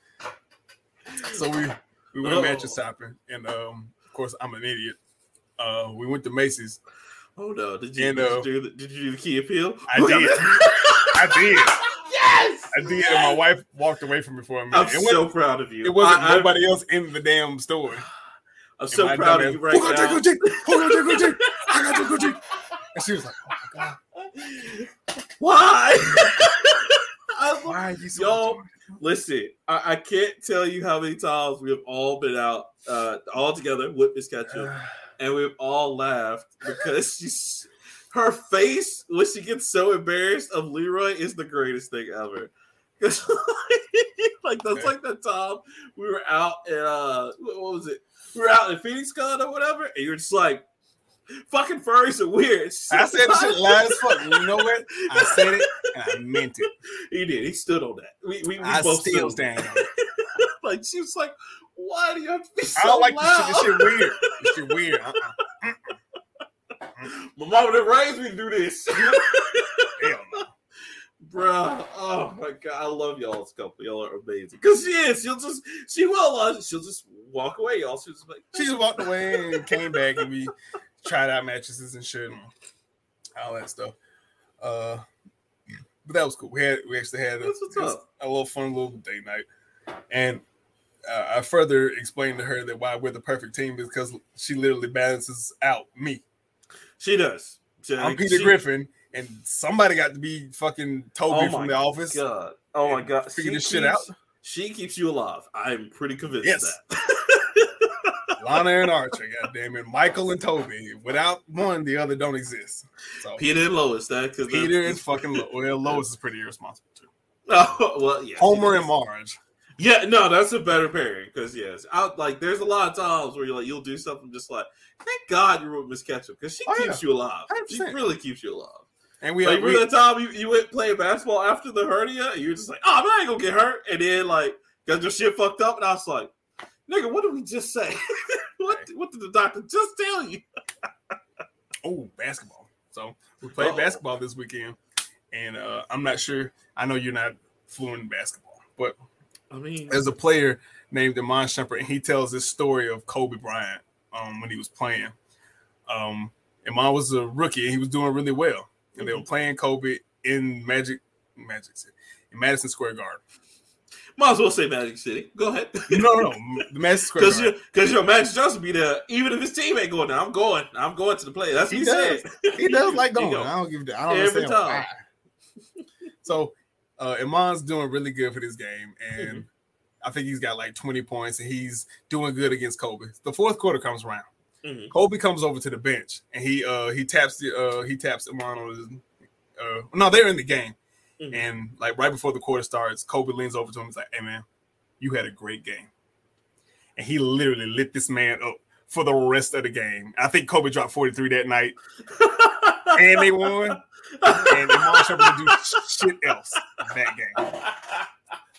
So we we went Oh. mattress shopping, and um, of course I'm an idiot. Uh, we went to Macy's. Oh no! Did you, And, did, uh, you do the, did you do the key appeal? I did. I did. yes. I did, and my wife walked away from me for a minute. I'm it, so proud of you. it wasn't I, nobody else in the damn store. I'm so proud of you right now. Jacob Jake? Who got Jacob Jake? I got Jacob Jake. And she was like, "Oh my god, Why? Why are you so?" Yo. retarded?" Listen, I, I can't tell you how many times we have all been out uh, all together with Miss Ketchum, and we've all laughed because she's her face when she gets so embarrassed of Leroy is the greatest thing ever. 'Cause, like that's like the time we were out and uh what was it? We were out in Phoenix Con or whatever, and you're just like fucking furries are weird. I said shit loud as fuck. You know what? I said it and I meant it. He did. He stood on that. We we, we I both still stand on it. like she was like, "Why do you have to be so I don't like loud?" this shit. This shit weird. This shit weird. Uh-uh. My mama didn't raise me to do this. Bruh. Oh my god, I love y'all as a couple. Y'all are amazing. Cause she is. She'll just she will. Uh, she'll just walk away. Y'all. She'll like, She just walked away and came back and we tried out mattresses and shit and all that stuff. Uh, but that was cool. We had we actually had a, That's what's it was up. a little fun little date night, and uh, I further explained to her that why we're the perfect team is because she literally balances out me. she does. She- I'm Peter she- Griffin, and somebody got to be fucking Toby Oh from the office. God. Oh my god. Figure She this shit keeps- out. She keeps you alive. I'm pretty convinced Yes. of that. Lana and Archer, goddamn it, Michael and Toby. Without one, the other don't exist. So Peter and Lois. That because Peter and fucking Lo- well, Lois is pretty irresponsible too. Oh well, yeah. Homer and. Marge. Yeah, no, that's a better pairing because yes, out like there's a lot of times where you're like you'll do something just like thank God you're with Miss Ketchum because she Oh, keeps you alive. She 100%. really keeps you alive. And we, like we that time you, you went playing basketball after the hernia and you were just like, oh man, I ain't gonna get hurt, and then like got your shit fucked up, and I was like, nigga, what did we just say? what what did the doctor just tell you? oh basketball. So we played Uh-oh. basketball this weekend, and uh, I'm not sure. I know you're not fluent in basketball, but I mean, there's a player named Iman Shumpert, and he tells this story of Kobe Bryant um, when he was playing. Um, Amon was a rookie, and he was doing really well, and they were playing Kobe in Magic Magic City, in Madison Square Garden. might as well say Magic City. Go ahead. No, no, no, the Madison Square Because Garden. you, because your Magic Johnson be there, even if his team ain't going there. I'm going. I'm going to the play. That's what He he, does. said. he does like going. go. I don't give. I don't Every time. why. So, uh, Iman's doing really good for this game, and Mm-hmm. I think he's got like 20 points, and he's doing good against Kobe. The fourth quarter comes around. Mhm. Kobe comes over to the bench, and he uh he taps the uh he taps Iman on his. Uh, no, they're in the game, Mhm. and like right before the quarter starts, Kobe leans over to him. He's like, "Hey man, you had a great game," and he literally lit this man up for the rest of the game. I think Kobe dropped 43 that night, and they won. And Iman Shumpert didn't do shit else that game.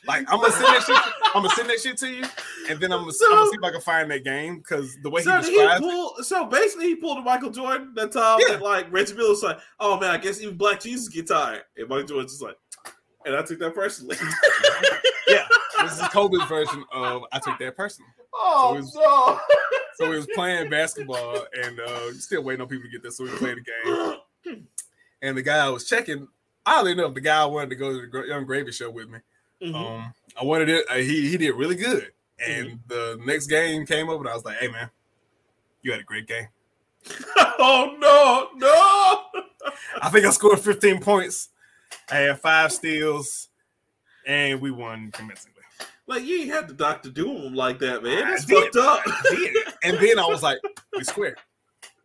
Like I'm gonna send that shit. I'm gonna send that shit to you, and then I'm gonna, I'm gonna see if I can find that game because the way So he did he describes it, so basically he pulled a Michael Jordan that time Yeah. and like Reggie Miller was like, oh man, I guess even Black Jesus get tired. And Michael Jordan's just like, and I took that personally. yeah, this is Kobe's version of I took that personally. oh So it's- no. So he was playing basketball and uh, still waiting on people to get there. So we played the game. And the guy I was checking, oddly enough, the guy I wanted to go to the Yung Gravy show with me. Mhm. Um, I wanted it. Uh, he he did really good. And the next game came up, and I was like, "Hey man, you had a great game. oh no, no. I think I scored 15 points. I had five steals, and we won convincingly. Like you ain't had the doctor do him like that, man. That's fucked up. And then I was like, "We square,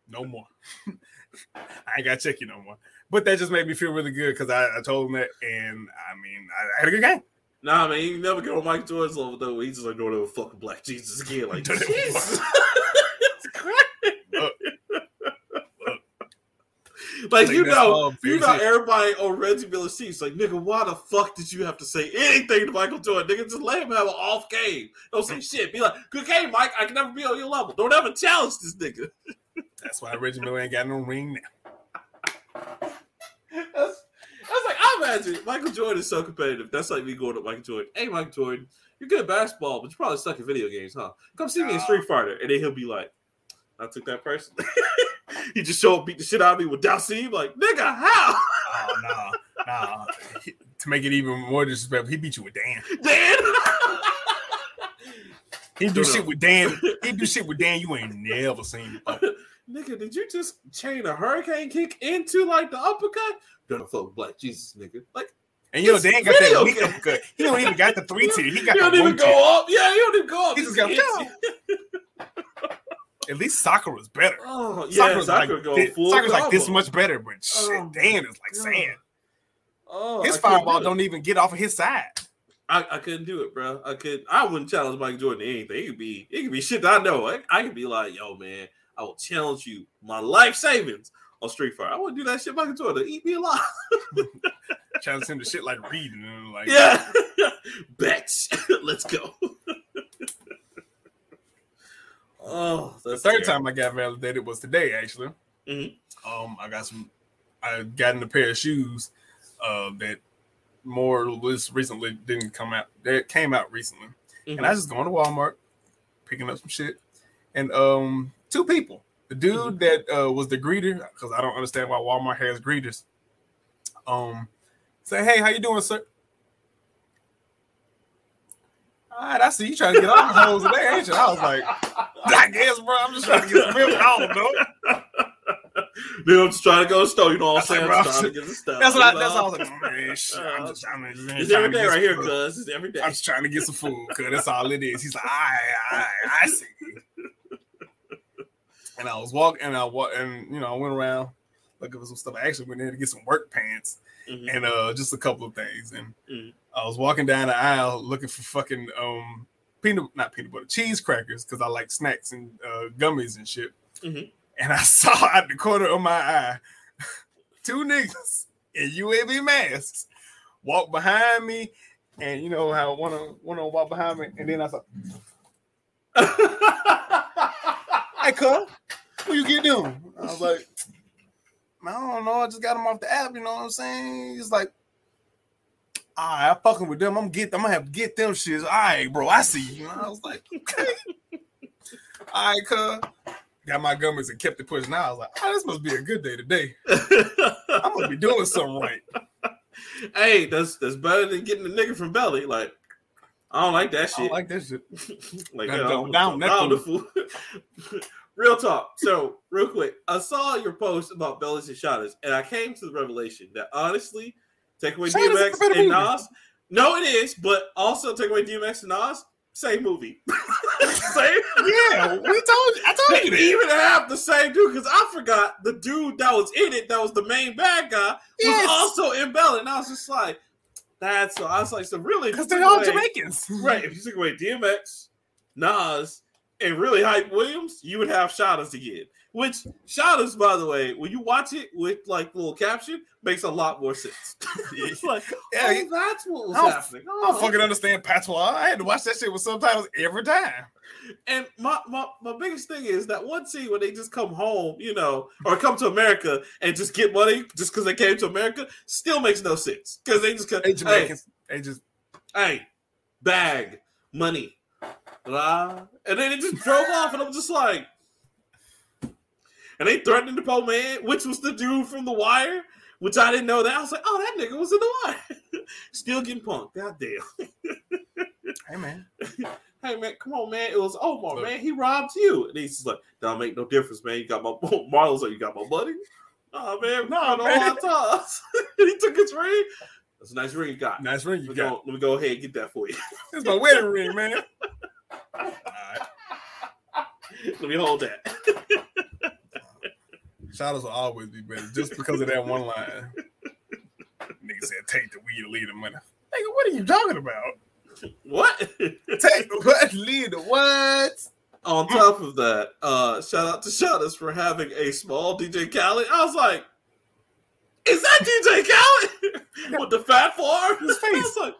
no more. I ain't got to check you no more." But that just made me feel really good because I, I told him that, and I mean, I, I had a good game. Nah, man, you never get on Mike Jordan's level though. He's just like doing a fucking Black Jesus again. Like Don't ever Jesus. Look, Like you know, you very know, shit. everybody on Reggie Miller's team like, nigga, why the fuck did you have to say anything to Michael Jordan? Nigga, just let him have an off game. Don't say shit. Be like, good game, Mike. I can never be on your level. Don't ever challenge this nigga. That's why Reggie Miller ain't got no ring now. That's, that's like I'm imagine Michael Jordan is so competitive. That's like me going up Michael Jordan. Hey, Michael Jordan, you're good at basketball, but you probably suck at video games, huh? Come see me in Street Fighter, and then he'll be like, "I took that person." he just show up, beat the shit out of me with Dhalsim. Like, nigga, how? Oh no, no. to make it even more disrespectful, he beat you with Dan. Dan. He do shit with Dan. He do shit with Dan you ain't never seen. before. nigga, did you just chain a hurricane kick into like the uppercut? Fuck black Jesus, nigga. Like, And you know Dan got that video weak game. uppercut. He don't even got the three tier. He got you the don't even one tier. go up. Yeah, you don't even go up. He just got-. At least Sakura was better. Oh yeah, Sakura's Sakura like, go thi- full Sakura's like this much better, but oh, shit, Oh, Dan is like sand. Oh, His I fireball do don't even get off of his side. I, I couldn't do it, bro. I could. I wouldn't challenge Mike Jordan to anything. It could be. It could be shit that I know. I, I could be like, yo, man, I will challenge you, my life savings on Street Fighter. I wouldn't do that shit, Michael Jordan. Eat me alive. Challenge him to shit like reading. Like, Yeah, bets. Let's go. oh, The third scary. time I got validated was today, actually. Mhm. Um, I got some. I got in a pair of shoes uh, that more or less recently didn't come out. That came out recently, and Mhm. I just going to Walmart, picking up some shit, and um, two people. The dude that uh, was the greeter, because I don't understand why Walmart has greeters. Um, say, hey, how you doing, sir? All right, I see you trying to get all the hoes today, ain't you? I was like, I guess, bro. I'm just trying to get some milk. I don't know. Dude, I'm just trying to go to the store. You know what I'm saying? I'm trying to get the stuff. That's what I. That's all I was like. oh, man, shit, I'm just, I'm just, It's every day right here, cuz. It's every day. I'm just trying to get some food, cuz that's all it is. He's like, I, I, I see. And I was walking, and I walk, and you know, I went around looking for some stuff. I actually went in to get some work pants Mhm. and uh just a couple of things. And Mhm. I was walking down the aisle looking for fucking um peanut, not peanut butter, cheese crackers because I like snacks and uh, gummies and shit. Mhm. And I saw out the corner of my eye two niggas in UAV masks walk behind me, and you know how one of one of them walk behind me, and then I saw, "Hey, cuz, what you get doing?" I was like, "I don't know. I just got them off the app. You know what I'm saying?" He's like, "All right, I'm fucking with them. I'm get. I'm gonna have to get them shits. All right, bro. I see you." And I was like, "Okay." All right, cuz. Got my gummies and kept it pushing. out. I was like, "Oh, this must be a good day today. I'm gonna be doing something right." hey, that's that's better than getting the nigga from Belly. Like, I don't like that shit. I don't like that shit. like, yeah, I'm- down down the fool. Real talk. So, real quick, I saw your post about Bellas and Shottas, and I came to the revelation that honestly, take away DMX and movie. Nas. No, it is, but also take away DMX and Nas. Same movie. same. Yeah, we told you. I told They you that. even have the same dude because I forgot the dude that was in it, that was the main bad guy, was Yes. also in Belly. And I was just like, that's so I was like, so really, Because they're all away- Jamaicans. Right. If you took away DMX, Nas, and really Hype Williams, you would have Shottas again. Which Shottas, by the way, when you watch it with like little caption, makes a lot more sense. it's like, Yeah, oh, that's what was I don't- happening. I don't fucking understand patois. I had to watch that shit with subtitles every time. And my, my my biggest thing is that one scene when they just come home, you know, or come to America and just get money just because they came to America, still makes no sense. Because they just They hey, Jamaicans. They just hey, bag, money, blah. And then it just drove off, and I'm just like, and they threatened the poor man, which was the dude from The Wire, which I didn't know that. I was like, oh, that nigga was in The Wire. Still getting punked. God damn. hey man. Hey man, come on, man. It was Omar, Look. man. He robbed you. And he's just like, don't make no difference, man. You got my Marlo's like, you got my money? Oh man, Nah, no, man. hard times. and he took his ring. That's a nice ring you got. Nice ring Let you me, got. go, let me go ahead and get that for you. It's my wedding ring, man. All right. let me hold that. Shottas will always be better just because of that one line. Nigga said, take the weed lead the money. Nigga, what are you talking about? what? Take the what? Lead the what? On top of that, uh, shout out to Shottas for having a small DJ Khaled. I was like, is that DJ Khaled with the fat forearm? His face. I was like,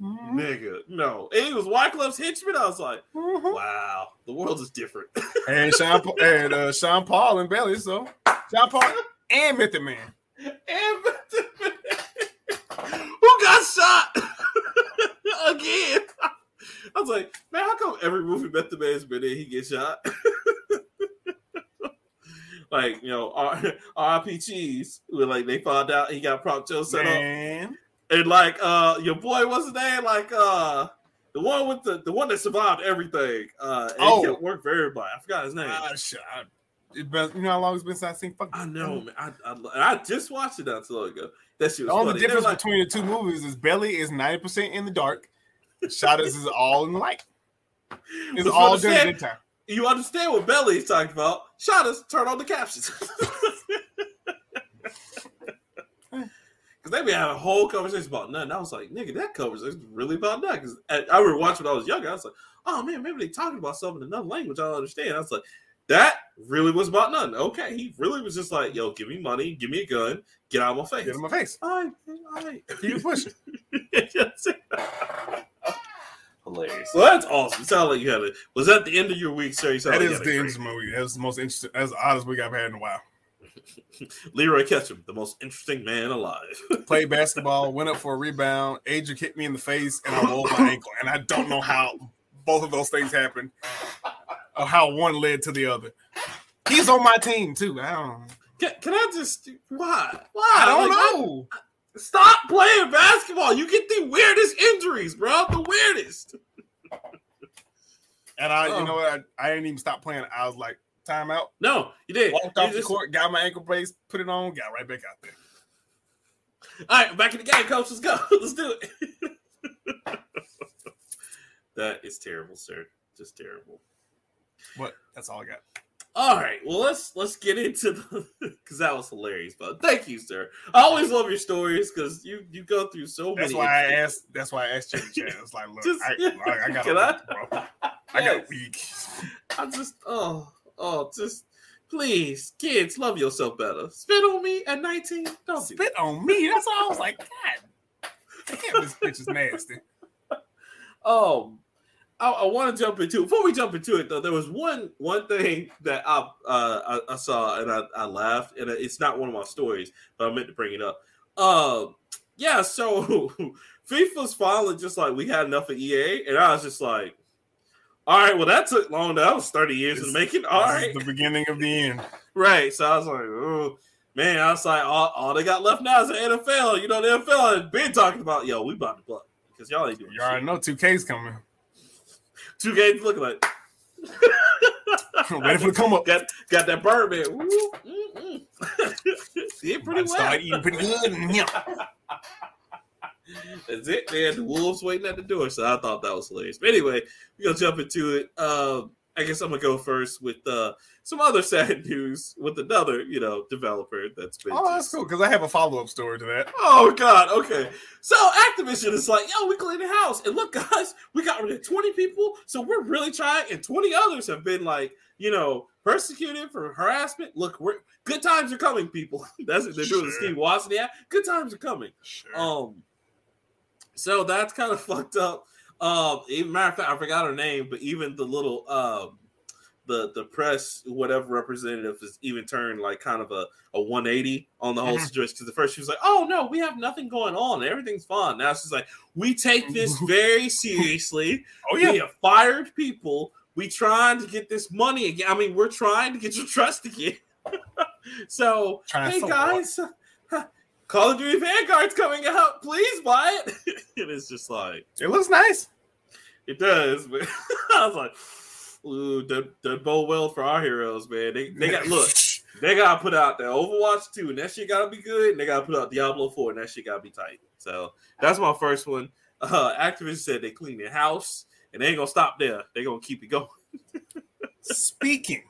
Mhm. nigga, no. And he was Wyclef's henchman. I was like, Mhm. wow, the world is different. And Sean Pa- and uh, Sean Paul and Belly, so Sean Paul and Method Man. and Who got shot again? I was like, man, how come every movie Method Man's been in, he gets shot? like, you know, R- RIP Cheese, where like they found out he got Prop Joe set up. And like uh your boy, what's his name? Like uh the one with the the one that survived everything. Uh and Oh. he kept work for everybody. I forgot his name. Shit. I- it been, you know how long it's been since I seen fucking. I know, man. I, I I just watched it not too long ago. That shit The only funny. Difference like, between the two movies is Belly is 90% in the dark. Shottas is all in the light. It's all during the understand- you understand what Belly is talking about. Us, turn on the captions. Because they be having a whole conversation about nothing. I was like, nigga, that conversation is really about nothing. Because I, I remember watching when I was younger. I was like, oh man, maybe they talking about something in another language I don't understand. I was like, that really was about nothing. Okay, he really was just like, yo, give me money, give me a gun, get out of my face. Get in my face. All right, all right. Keep it pushing. Hilarious. Well, that's awesome. It sounded like you had it. Was that the end of your week, sir? You sound That like you is had the a great- interesting movie. That's the most interesting. That's the oddest week I've had in a while. Leroy Ketchum, the most interesting man alive. Played basketball, went up for a rebound. Adrian hit me in the face, and I rolled my ankle. And I don't know how both of those things happened, or how one led to the other. He's on my team too. I don't. can, can I just why? Why? I don't Like, why- know. Stop playing basketball. You get the weirdest injuries, bro. The weirdest. And I, Oh. you know what? I, I didn't even stop playing. I was like, timeout. No, you did. Walked off the court, got my ankle brace, put it on, got right back out there. All right, back in the game, coach. Let's go. Let's do it. that is terrible, sir. Just terrible. But that's all I got. All right, well let's let's get into the because that was hilarious. But thank you, sir. I always love your stories because you you go through so That's many. That's why I asked. That's why I asked you, Chad. It's like, look, Just- I, I, I got a I? week, bro. I got a week. I just oh oh just please kids love yourself better. Spit on me at nineteen. Don't do. Spit on me. That's all I was like, God damn, this bitch is nasty. Um, I, I want to jump into before we jump into it though. There was one one thing that I uh I, I saw and I, I laughed and it's not one of my stories, but I meant to bring it up. Um, yeah. So FIFA's finally just like we had enough of EA, and I was just like, all right, well that took long. That was thirty years in the making. All right, the beginning of the end. right. So I was like, oh. Man, I was like, all, all they got left now is the NFL. You know, the NFL has been talking about, yo, we about to blow because y'all ain't doing shit. You already know 2K's coming. Two games looking like Ready for the come up. got got that Birdman. Woo, mm, mm. Did pretty well. start eating pretty good. That's it, man. The Wolves waiting at the door. So I thought that was hilarious. But anyway, we're gonna jump into it. Um, I guess I'm gonna go first with uh, some other sad news with another, you know, developer that's been. Oh, that's cool because I have a follow up story to that. Oh God, okay. So Activision is like, yo, we cleaned the house. And look, guys, we got rid of 20 people. So we're really trying, and 20 others have been like, you know, persecuted for harassment. Look, we're good times are coming, people. That's what they're doing. Sure. Steve Wozniak. Good times are coming. Sure. Um, so that's kind of fucked up. Um, even matter of fact, I forgot her name, but even the little um the the press, whatever representative has even turned like kind of a, a 180 on the whole Mhm. situation. Because the first she was like, Oh no, we have nothing going on, everything's fine. Now she's like, We take this very seriously. oh We yeah. have fired people. We trying to get this money again. I mean, we're trying to get your trust again. so Trying hey guys, Call of Duty Vanguard's coming out. Please buy it. and it's just like It looks nice. it does, but I was like, ooh, that that bode well for our heroes, man. They they got look, they gotta put out the Overwatch 2, and that shit gotta be good, and they gotta put out Diablo 4, and that shit gotta be tight. So that's my first one. Uh Activision said they clean their house, and they ain't gonna stop there. They gonna keep it going. Speaking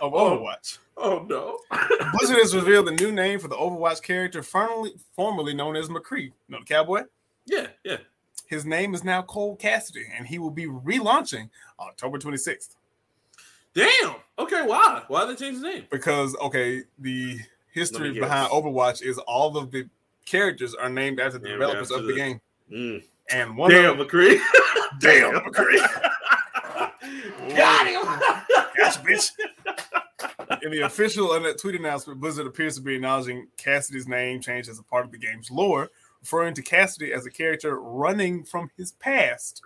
of Oh. Overwatch, Oh no. Blizzard has revealed the new name for the Overwatch character, formerly formerly known as McCree. No, the cowboy. yeah, yeah. His name is now Cole Cassidy, and he will be relaunching October 26th. Damn. Okay, why? Why did they change the name? Because okay, the history behind. Overwatch is all of the characters are named after the Named developers after of the the- game, Mm. and one Damn, of McCree. Damn, McCree. Got him. Gosh, bitch. In the official uh, tweet announcement, Blizzard appears to be acknowledging Cassidy's name change as a part of the game's lore, referring to Cassidy as a character running from his past.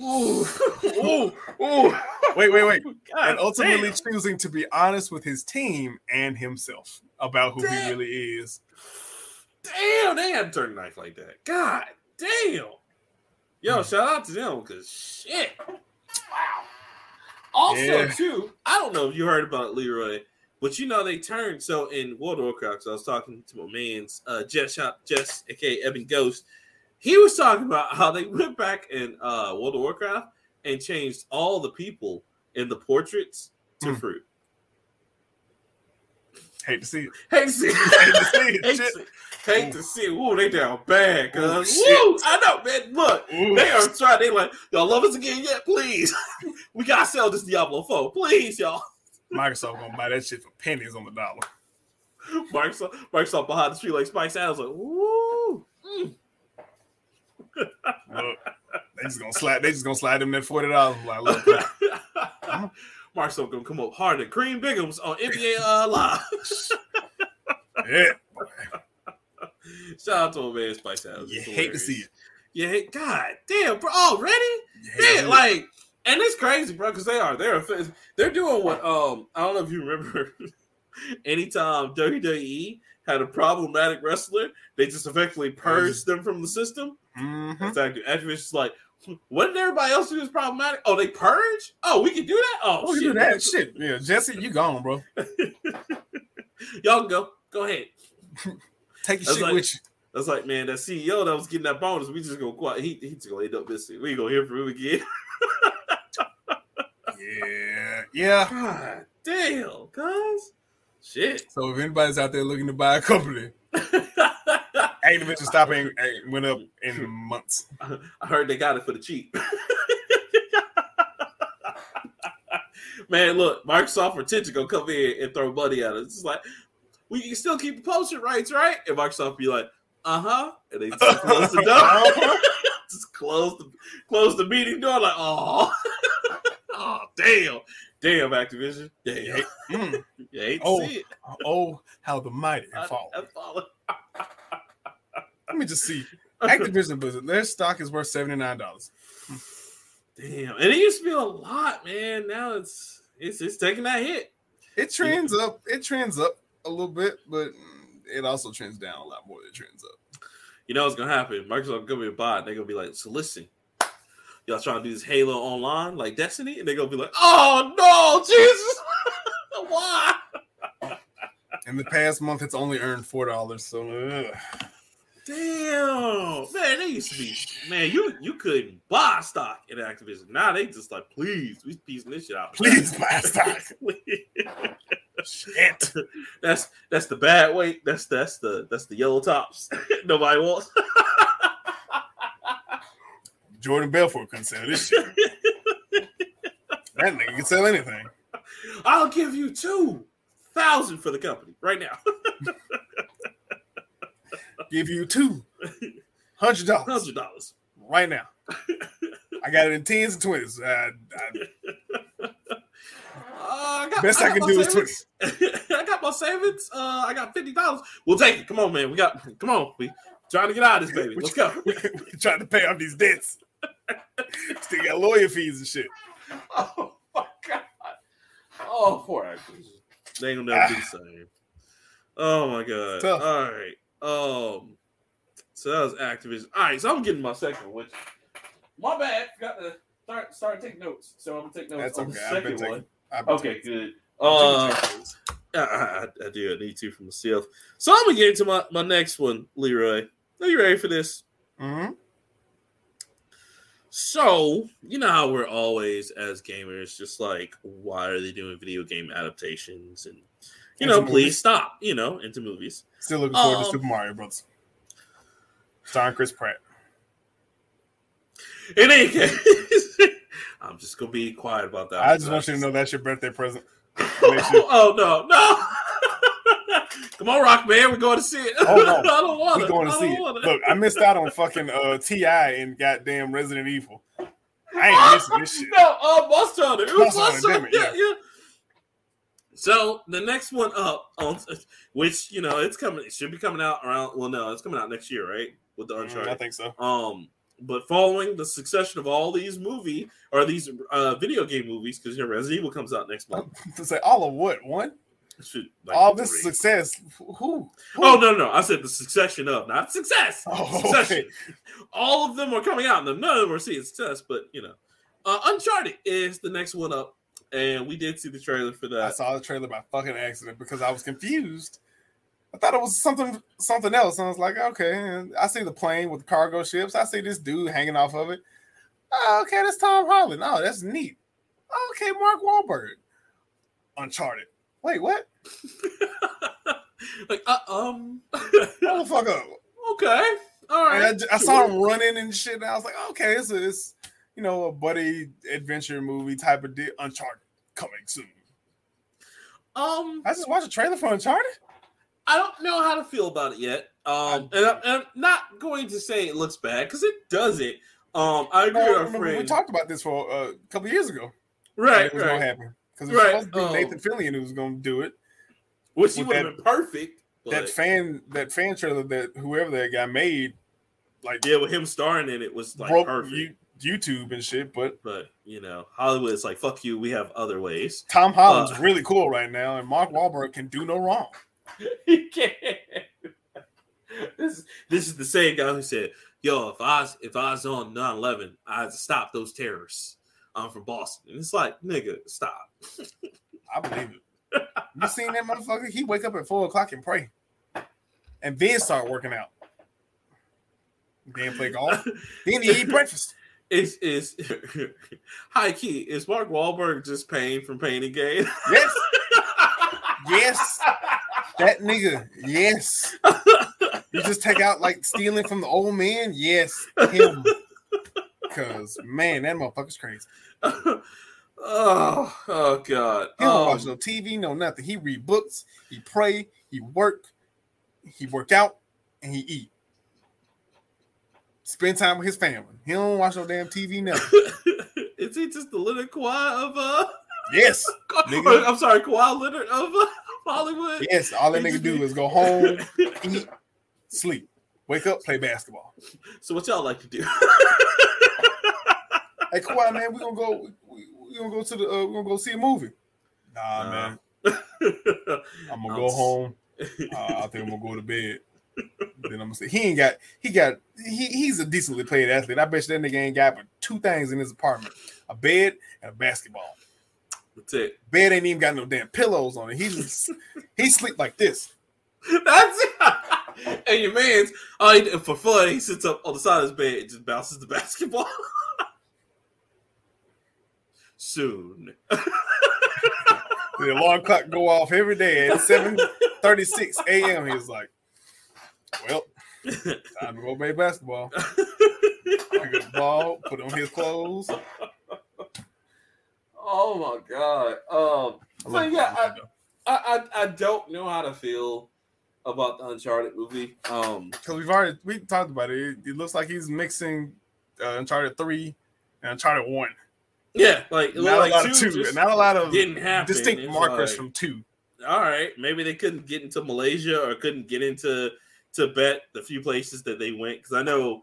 Ooh, ooh, ooh. Wait, wait, wait. God and ultimately damn. choosing to be honest with his team and himself about who he really is. Damn, they had to turn the knife like that. God damn. Yo, Hmm. shout out to them because shit. Wow. Also, Yeah. too, I don't know if you heard about Leroy, but you know they turned so in World of Warcraft. So I was talking to my man's uh Jess Jess, aka Evan Ghost. He was talking about how they went back in uh World of Warcraft and changed all the people in the portraits to Hmm. fruit. Hate to see it. Hate to see it. Hate to see it. Hate, to, see. Ooh, they down bad, cuz. Woo! I know, man. Look, Ooh. they are trying. They like, y'all love us again yet? Please. we gotta sell this Diablo 4. Please, y'all. Microsoft gonna buy that shit for pennies on the dollar. Microsoft, Microsoft behind the street like Spice Adams like, woo. Mm. Look, they just gonna slide. They just gonna slide them that forty dollars. Like, look, Microsoft gonna come up harder than Cream Bigums on NBA uh, Live. yeah, Shout out to old man Spice Adams. you hate to see it. You hate, God damn, bro. Already? Yeah, like, and it's crazy, bro, because they are they're they're doing what um I don't know if you remember. anytime WWE had a problematic wrestler, they just effectively purged them from the system. Mhm. Exactly. Activision's like, what did everybody else do that's problematic? Oh, they purge? Oh, we can do that? Oh, Oh, shit. you do that shit. Yeah, Jesse, you gone, bro. Y'all can go. Go ahead. Take your That's shit like- with you. That's like, man, that CEO that was getting that bonus, we just gonna quiet. He, he's gonna end up missing. We ain't gonna hear from him again. Yeah, yeah. God damn, cuz. Shit. So if anybody's out there looking to buy a company, ain't Activision stopping went up in months. I heard they got it for the cheap. Man, look, Microsoft or Tencent gonna come in and throw money at us. It's like we can still keep the poster rights, right? And Microsoft be like, uh huh, and they just close the door, just close the close the meeting door. Like, oh, oh, damn, damn, Activision, damn, Mm. you hate to Oh. see it. Oh, how the mighty have fallen. Follow. Let me just see. Activision Blizzard, their stock is worth seventy nine dollars. Damn, and it used to be a lot, man. Now it's it's it's taking that hit. It trends up. It trends up a little bit, but it also trends down a lot more than it trends up. You know what's gonna happen? Microsoft gonna be a bot. They're gonna be like, so listen, y'all trying to do this Halo online like Destiny, and they're gonna be like, oh no, Jesus, why? In the past month, it's only earned four dollars. So ugh. Damn, man, they used to be, man, you you couldn't buy stock in Activision. Now they just like, please, we piecing this shit out. please buy stock. Shit. that's that's the bad weight. That's that's the that's the yellow tops. Nobody wants. Jordan Belfort couldn't sell this shit. that nigga can sell anything. I'll give you two thousand for the company right now. Give you two hundred dollars Hundred dollars. right now. I got it in tens and twenties. I, I, Uh, I got, Best I got can my do is savings. I got my savings. Uh, I got fifty dollars. We'll take it. Come on, man. We got. Come on. We trying to get out of this baby. Let's go. we trying to pay off these debts. Still got lawyer fees and shit. oh my god. Oh, poor actors. They ain't gonna never be the same. Oh my god. All right. Um. So that was Activision. All right. So I'm getting my second one, which my bad. Got to start start taking notes. So I'm gonna take notes That's on okay. the second taking. one. Okay, taking- good. Uh. I, I, I do. I need to for myself. So I'm gonna get into my, my next one, Leroy. Are you ready for this? Mhm. So you know how we're always as gamers just like, why are they doing video game adaptations? And you know, movies. please stop. You know, into movies. Still looking forward to Um, Super Mario Bros. Starring Chris Pratt. In any case, I'm just gonna be quiet about that. I just want you to know that's your birthday present. oh, no, no! Come on, Rock Man, we're going to see it. Oh, no. I don't want We to. going to see it. Look, I missed out on fucking uh, Ti and goddamn Resident Evil. I ain't missing this shit. No, uh, Monster Hunter. It was Monster Monster Hunter, Hunter. damn it, Yeah, yeah. So the next one up, on, which you know it's coming, it should be coming out around. Well, no, it's coming out next year, right? With the Uncharted. Mm, I think so. Um, but following the succession of all these movie or these uh video game movies, because your Resident Evil comes out next month. To say all of what one, Should, like, all this three. success. Who? who? Oh no, no, I said the succession of, not success. Oh, Succession. okay. All of them are coming out, and none of them are seeing success. But you know, uh, Uncharted is the next one up, and we did see the trailer for that. I saw the trailer by fucking accident because I was confused. I thought it was something something else. And I was like, okay, and I see the plane with the cargo ships. I see this dude hanging off of it. Oh, okay, that's Tom Holland. Oh, that's neat. Okay, Mark Wahlberg. Uncharted. Wait, what? like, uh, um, Hold the fuck up. okay, all right. I. I, j- I sure. saw him running and shit. And I was like, okay, a, it's you know a buddy adventure movie type of deal. Uncharted coming soon. Um, I just watched a trailer for Uncharted. I don't know how to feel about it yet. Um, and, I'm, and I'm not going to say it looks bad because it doesn't. Um, I agree No, with our remember we talked about this for uh, a couple years ago. right, it was right. gonna happen because it Right, was supposed to be um, Nathan Fillion who was gonna do it. Which he would have been perfect. But that fan, that fan trailer that whoever that guy made, like yeah, with him starring in it was like broke perfect. you, YouTube and shit. But But you know, Hollywood is like, fuck you. We have other ways. Tom Holland's Uh, really cool right now, and Mark Wahlberg can do no wrong. he can't. This, this is the same guy who said, "Yo, if I was, if I was on 9/11, I'd stop those terrorists. I'm from Boston." And it's like, nigga, stop. I believe it. You seen that motherfucker? He wake up at four o'clock and pray, and then start working out. Then play golf. then he eat breakfast. Is is high key? Is Mark Wahlberg just paying from pain and gain? Yes, yes, that nigga. Yes. You just take out like stealing from the old man. Yes, him. Cause man, that motherfucker's crazy. oh, oh god. He don't Um, watch no TV, no nothing. He read books, he pray, he work, he work out, and he eat. Spend time with his family. He don't watch no damn TV now. is he just the Leonard Kawhi of uh? Yes, nigga. I'm sorry, Kawhi Leonard of uh, Hollywood. yes. All that nigga do is go home, eat, sleep, wake up, play basketball. So what y'all like to do? Hey, Kawhi, man, we gonna go. We, we gonna go to the. Uh, we gonna go see a movie. Nah, Nah. man. I'm gonna go home. Uh, I think I'm gonna go to bed. Then I'm gonna say he ain't got. He got. He, he's a decently played athlete. I bet you that nigga ain't got but two things in his apartment: a bed and a basketball. That's it. Bed ain't even got no damn pillows on it. He just he sleep like this. That's it. and your man's oh, he, for fun, he sits up on the side of his bed and just bounces the basketball. Soon. The alarm clock go off every day at 7:36 a.m. He's like, "Well, time to go play basketball." Pick up the ball, put on his clothes. Oh my god. Um so yeah, I, I, I I don't know how to feel about the Uncharted movie. Um because we've already we talked about it. It, it looks like he's mixing uh, Uncharted three and Uncharted one. yeah, like, Not looked a lot like of two two, not a lot of didn't happen. distinct It's markers like- from two. all right, maybe they couldn't get into Malaysia or couldn't get into Tibet, the few places that they went. Because I know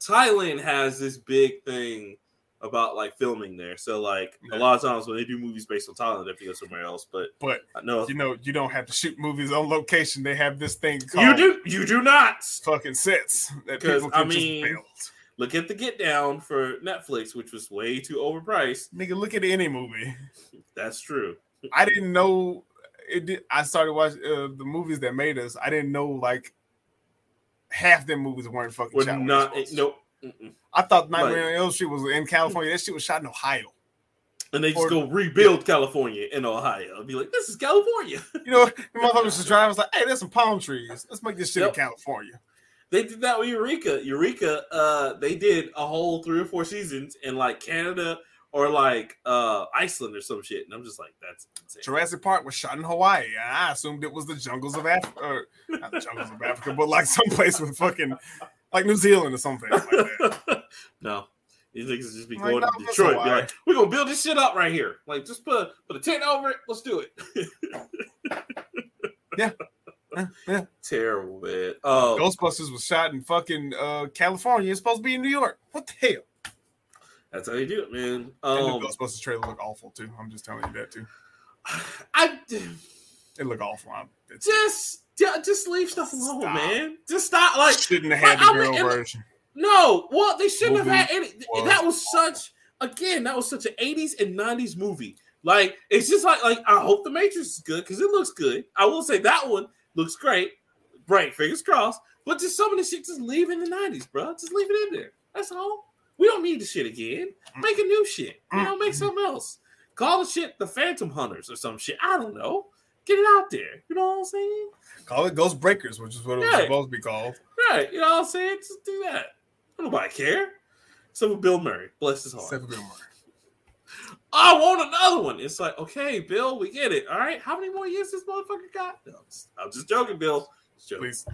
Thailand has this big thing about like filming there. So like a lot of times when they do movies based on Thailand, they have to go somewhere else. But But I know you know, you don't have to shoot movies on location. They have this thing called you do you do not fucking sets that 'Cause, people I mean- just build. look at the Get Down for Netflix, which was way too overpriced. Nigga, look at any movie. That's true. I didn't know it. Did, I started watching uh, the movies that made us. I didn't know like half them movies weren't fucking shot. not they're supposed to. nope. Mm-mm. I thought Nightmare on Elm Street was in California. That shit was shot in Ohio. And they just Or- go rebuild California in Ohio. I'll be like, this is California. You know, the motherfuckers just drive. I was like, hey, there's some palm trees. Let's make this shit Yep. in California. They did that with Eureka. Eureka, uh, they did a whole three or four seasons in like Canada or like uh Iceland or some shit. And I'm just like, that's insane. Jurassic Park was shot in Hawaii. I assumed it was the jungles of Africa, or not the jungles of Africa, but like someplace with fucking like New Zealand or something like that. no. These niggas just be Like, going no, to Detroit. Be like, we're gonna build this shit up right here. Like, just put put a tent over it. Let's do it. Yeah, yeah. Terrible, man. Um, Ghostbusters was shot in fucking uh, California. It's supposed to be in New York. What the hell? That's how you do it, man. And Um, the Ghostbusters trailer look awful too. I'm just telling you that too. I It look awful. I'm, it's, just just leave stuff alone, Stop. man. Just stop. Like, shouldn't have had I- I the girl mean, version. no, well, they shouldn't have had any. was- That was such again. That was such an '80s and '90s movie. Like, it's just like like I hope the Matrix is good because it looks good. I will say that one looks great. Right, fingers crossed. But just some of the shit, just leave in the '90s, bro. Just leave it in there. That's all. We don't need the shit again. Make a new shit. You know, make mm-hmm. something else. Call the shit the Phantom Hunters or some shit. I don't know. Get it out there. You know what I'm saying? Call it Ghost Breakers, which is what it was supposed to be called. Right. You know what I'm saying? Just do that. Nobody care. Except for Bill Murray. Bless his heart. Except for Bill Murray. I want another one. It's like, okay, Bill, we get it. All right. How many more years this motherfucker got? No, I'm, just, I'm just joking, Bill. Just joking. Please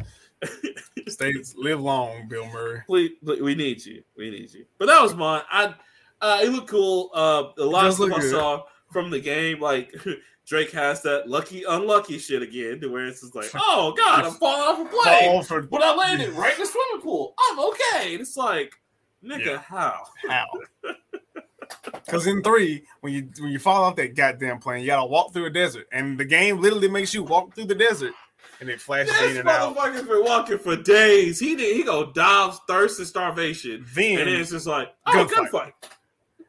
stay, live long, Bill Murray. Please, we need you. We need you. But that was mine. I uh it looked cool. Uh a lot of stuff I saw from the game, like Drake has that lucky unlucky shit again, to where it's just like, oh god, I'm falling off a plane. For But I landed right in the swimming pool. I'm okay. And it's like, nigga, Yeah. how? how? Because in three, when you when you fall off that goddamn plane, you gotta walk through a desert, and the game literally makes you walk through the desert, and it flashes in This and out. motherfucker's been walking for days. He did he go dives thirst and starvation. Then and then it's just like, oh, Gunfight.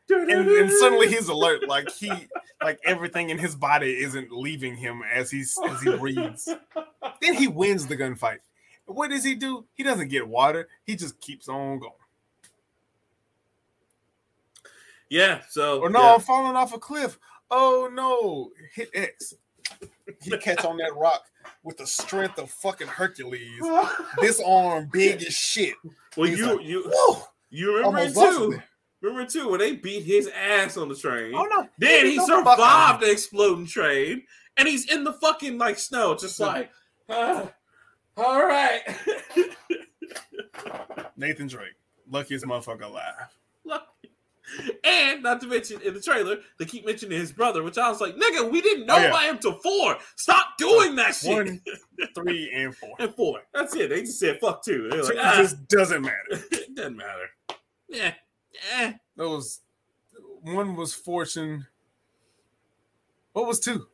gunfight. and, and suddenly he's alert, like he, like everything in his body isn't leaving him as he's as he breathes. Then he wins the gunfight. What does he do? He doesn't get water. He just keeps on going. Yeah, so Or no, yeah. I'm falling off a cliff. Oh no, hit X. He catch on that rock with the strength of fucking Hercules. This arm big as shit. Well, He's you like, you Whoa! you remember it Almost too. Remember too when they beat his ass on the train. Oh no! Then he Get the survived the exploding train, and he's in the fucking like snow, just like, "Ah, all right. Nathan Drake, luckiest motherfucker alive. And not to mention in the trailer, they keep mentioning his brother, which I was like, nigga, we didn't know Oh, yeah. about him till four. Stop doing that shit. One, three, and four. and four. That's it. They just said fuck two. They're like, it ah, just doesn't matter. it doesn't matter. Yeah. That was one was fortune. What was two?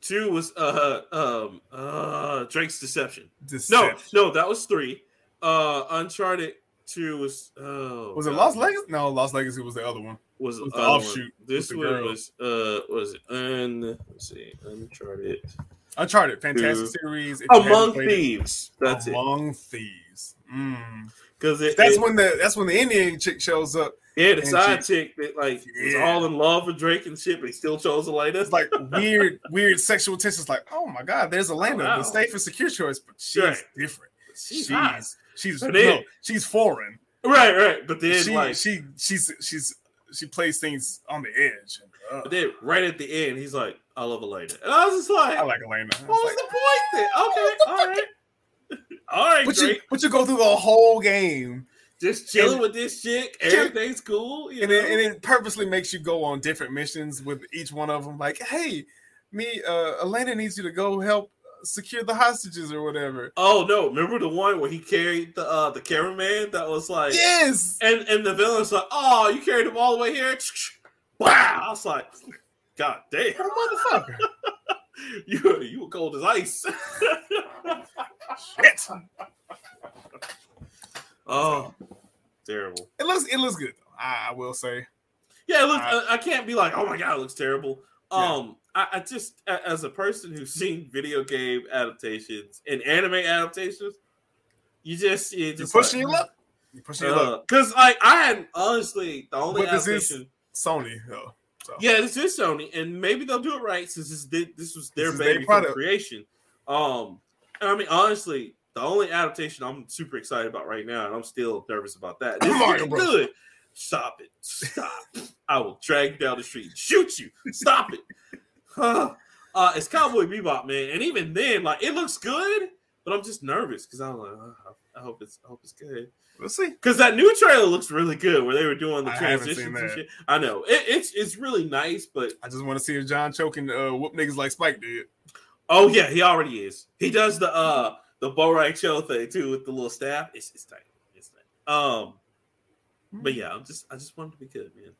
Two was uh um uh Drake's Deception. No, no, that was three. Uh Uncharted two was oh Was it God. Lost Legacy? No, Lost Legacy was the other one. Was, was the other one. offshoot This one girl. was uh was it un let's see Uncharted Uncharted, fantastic series. Among it- Thieves. That's it. Among Thieves. Mm. Because it, That's it- when the that's when the Indian chick shows up. yeah the side she- chick that like was Yeah. all in love with Drake and shit, but he still chose Elena. It's like weird, weird sexual tensions. Like, oh my god, there's Elena, Oh, wow. the safe and secure choice, but she's Right. different. She's She's she's But no, she's foreign. Right, right. But then She like she she's she's she plays things on the edge. Uh, but then right at the end, he's like, I love Elena. And I was just like, I like Elena. I what was was like, the point then? Okay, all right. All right, but you but you go through the whole game Just chilling and- with this chick. Everything's cool. You and it, and it purposely makes you go on different missions with each one of them. Like, hey, me, uh, Elena needs you to go help secure the hostages or whatever. oh no, remember the one where he carried the uh the cameraman that was like Yes, and and the villain's like, Oh, you carried him all the way here? Wow. I was like, God damn, motherfucker. you you were cold as ice. Shit. oh terrible. It looks it looks good. I, I will say. Yeah, look, Uh, I, I can't be like, oh my god, it looks terrible. Um, I, I just as a person who's seen video game adaptations and anime adaptations, you just you You're just pushing your luck. You're pushing your luck. because like I had honestly the only But adaptation. Sony though. So. Yeah, this is Sony, and maybe they'll do it right since this this, this was their This is their baby creation. Um, and I mean honestly, the only adaptation I'm super excited about right now, and I'm still nervous about that. This is good. Stop it! Stop! I will drag you down the street, and shoot you. Stop it! Huh. uh, it's Cowboy Bebop, man, and even then, like it looks good, but I'm just nervous because I'm like, oh, I hope it's I hope it's good. We'll see. Because that new trailer looks really good, where they were doing the I transitions and shit. I know it, it's it's really nice, but I just want to see if John Cho can uh, whoop niggas like Spike did. oh yeah, he already is. He does the uh the Borak Cho thing too with the little staff. It's it's tight. It's tight. Um, but yeah, I'm just I just want it to be good, man.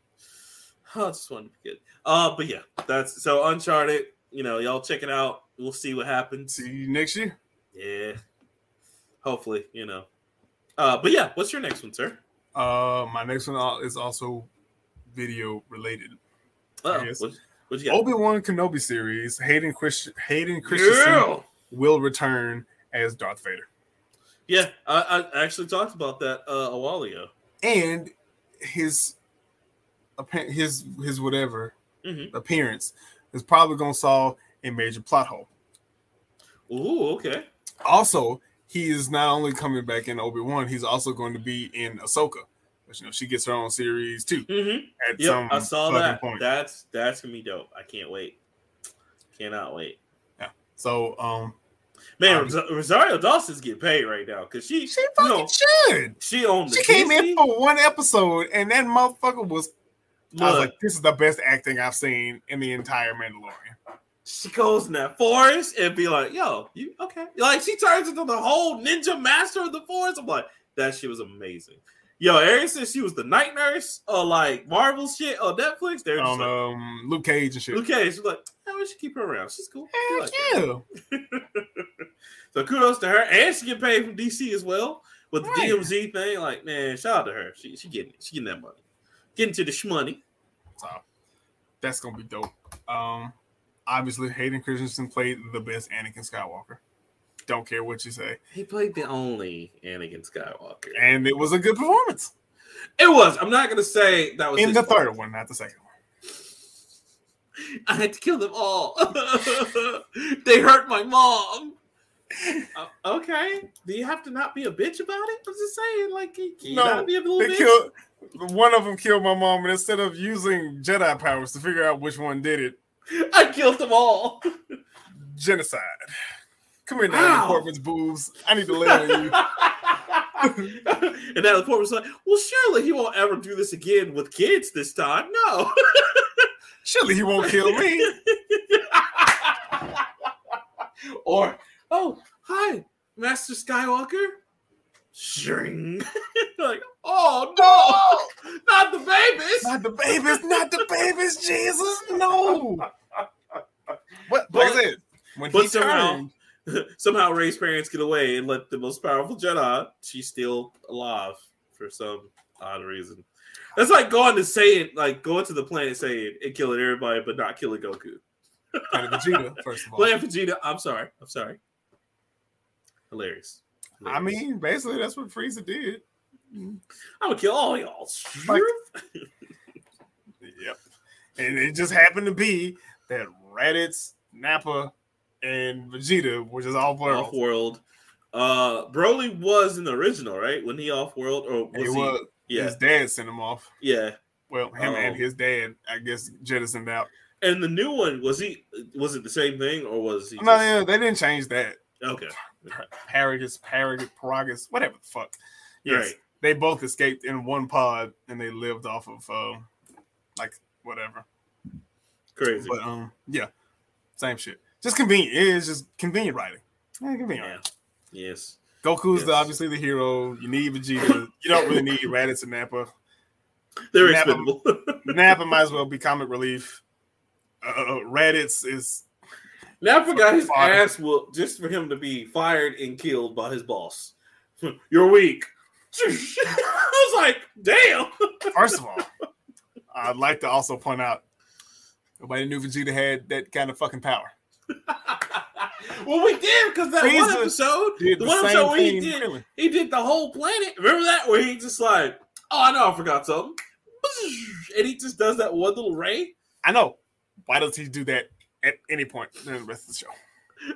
I just wanted to be good. Uh, but yeah, that's so Uncharted. You know, y'all check it out. We'll see what happens. See you next year. Yeah, hopefully, you know. Uh, but yeah, what's your next one, sir? Uh, my next one is also video related. Oh, Yes. what, what you got? Obi Wan Kenobi series. Hayden Christ- Hayden Christensen Yeah. will return as Darth Vader, Yeah, I, I actually talked about that uh, a while ago. and his his his whatever Mhm. appearance is probably going to solve a major plot hole. Ooh, okay. Also, he is not only coming back in Obi Wan, he's also going to be in Ahsoka. But you know, she gets her own series too. Mm-hmm. At Yep, some I saw that. point. That's that's gonna be dope. I can't wait. Cannot wait. Yeah. So, um, Man, Um, Ros- Rosario Dawson's getting paid right now because she, she you fucking know, should. she owned the She came in for one episode, and that motherfucker was. I was like, "This is the best acting I've seen in the entire Mandalorian." she goes in that forest and be like, "Yo, you okay?" Like she turns into the whole ninja master of the forest. I'm like, that shit was amazing. Yo, ever since she was the night nurse or like Marvel shit on Netflix, they're just On like, um, Luke Cage and shit. okay. She's like, "Yeah, we should keep her around. She's cool." Like yeah. So kudos to her, and she get paid from DC as well with the Right. DMZ thing. Like, man, shout out to her. She she getting it. She getting that money, getting to the shmoney. So that's gonna be dope. Um, obviously, Hayden Christensen played the best Anakin Skywalker. Don't care what you say, He played the only Anakin Skywalker, and it was a good performance it was. I'm not gonna say that was in the fault. third one, not the second one. I had to kill them all. they hurt my mom. Uh, okay, do you have to not be a bitch about it? I'm just saying, like, you No, not be a little They bitch? killed one of them. Killed my mom, and instead of using Jedi powers to figure out which one did it, I killed them all. genocide. Come here. Natalie Portman's boobs. I need to lay on you. and Natalie Portman was like, "Well, surely he won't ever do this again with kids this time." No. Surely he won't kill me. or, oh, hi, Master Skywalker. Shring. like, oh no, not the babies. Not the babies, not the babies, Jesus, no. But But- like I said, when but he somehow- turned, Somehow Rey's parents get away and let the most powerful Jedi. She's still alive for some odd reason. That's like going to say it, like going to the planet Saiyan and killing everybody, but not killing Goku. Planet Vegeta, first of all. Planet Vegeta. I'm sorry. I'm sorry. Hilarious. I mean, basically, that's what Frieza did. I'm gonna kill all y'all. Like- Yep. And it just happened to be that Raditz, Nappa, and Vegeta were just all plural. off world. Uh, Broly was in the original, right? When he off world, or was he? was, yeah, His dad sent him off. yeah. Well, him and Oh. his dad, I guess, jettisoned out. And the new one was he? Was it the same thing, or was he? No, just- yeah, they didn't change that. Okay. Paragus, Paragus, Paragus, whatever the fuck. Yes, Right. they both escaped in one pod and they lived off of, uh, like, whatever. Crazy. But um, yeah, same shit. Just convenient. It is just convenient writing. Yeah, convenient. yeah. writing. Yes. Goku's Yes. the, obviously the hero. You need Vegeta. You don't really need Raditz and Nappa. They're Nappa- expendable. Nappa might as well be comic relief. Uh, Raditz is Nappa got his ass whooped just for him to be fired and killed by his boss. You're weak. I was like, damn. first of all. I'd like to also point out nobody knew Vegeta had that kind of fucking power. well, we did because that one episode, the the, one episode where he did, Krillin. he did the whole planet. Remember that where he just like, oh, I know, I forgot something, and he just does that one little ray. I know. Why does he do that at any point in the rest of the show?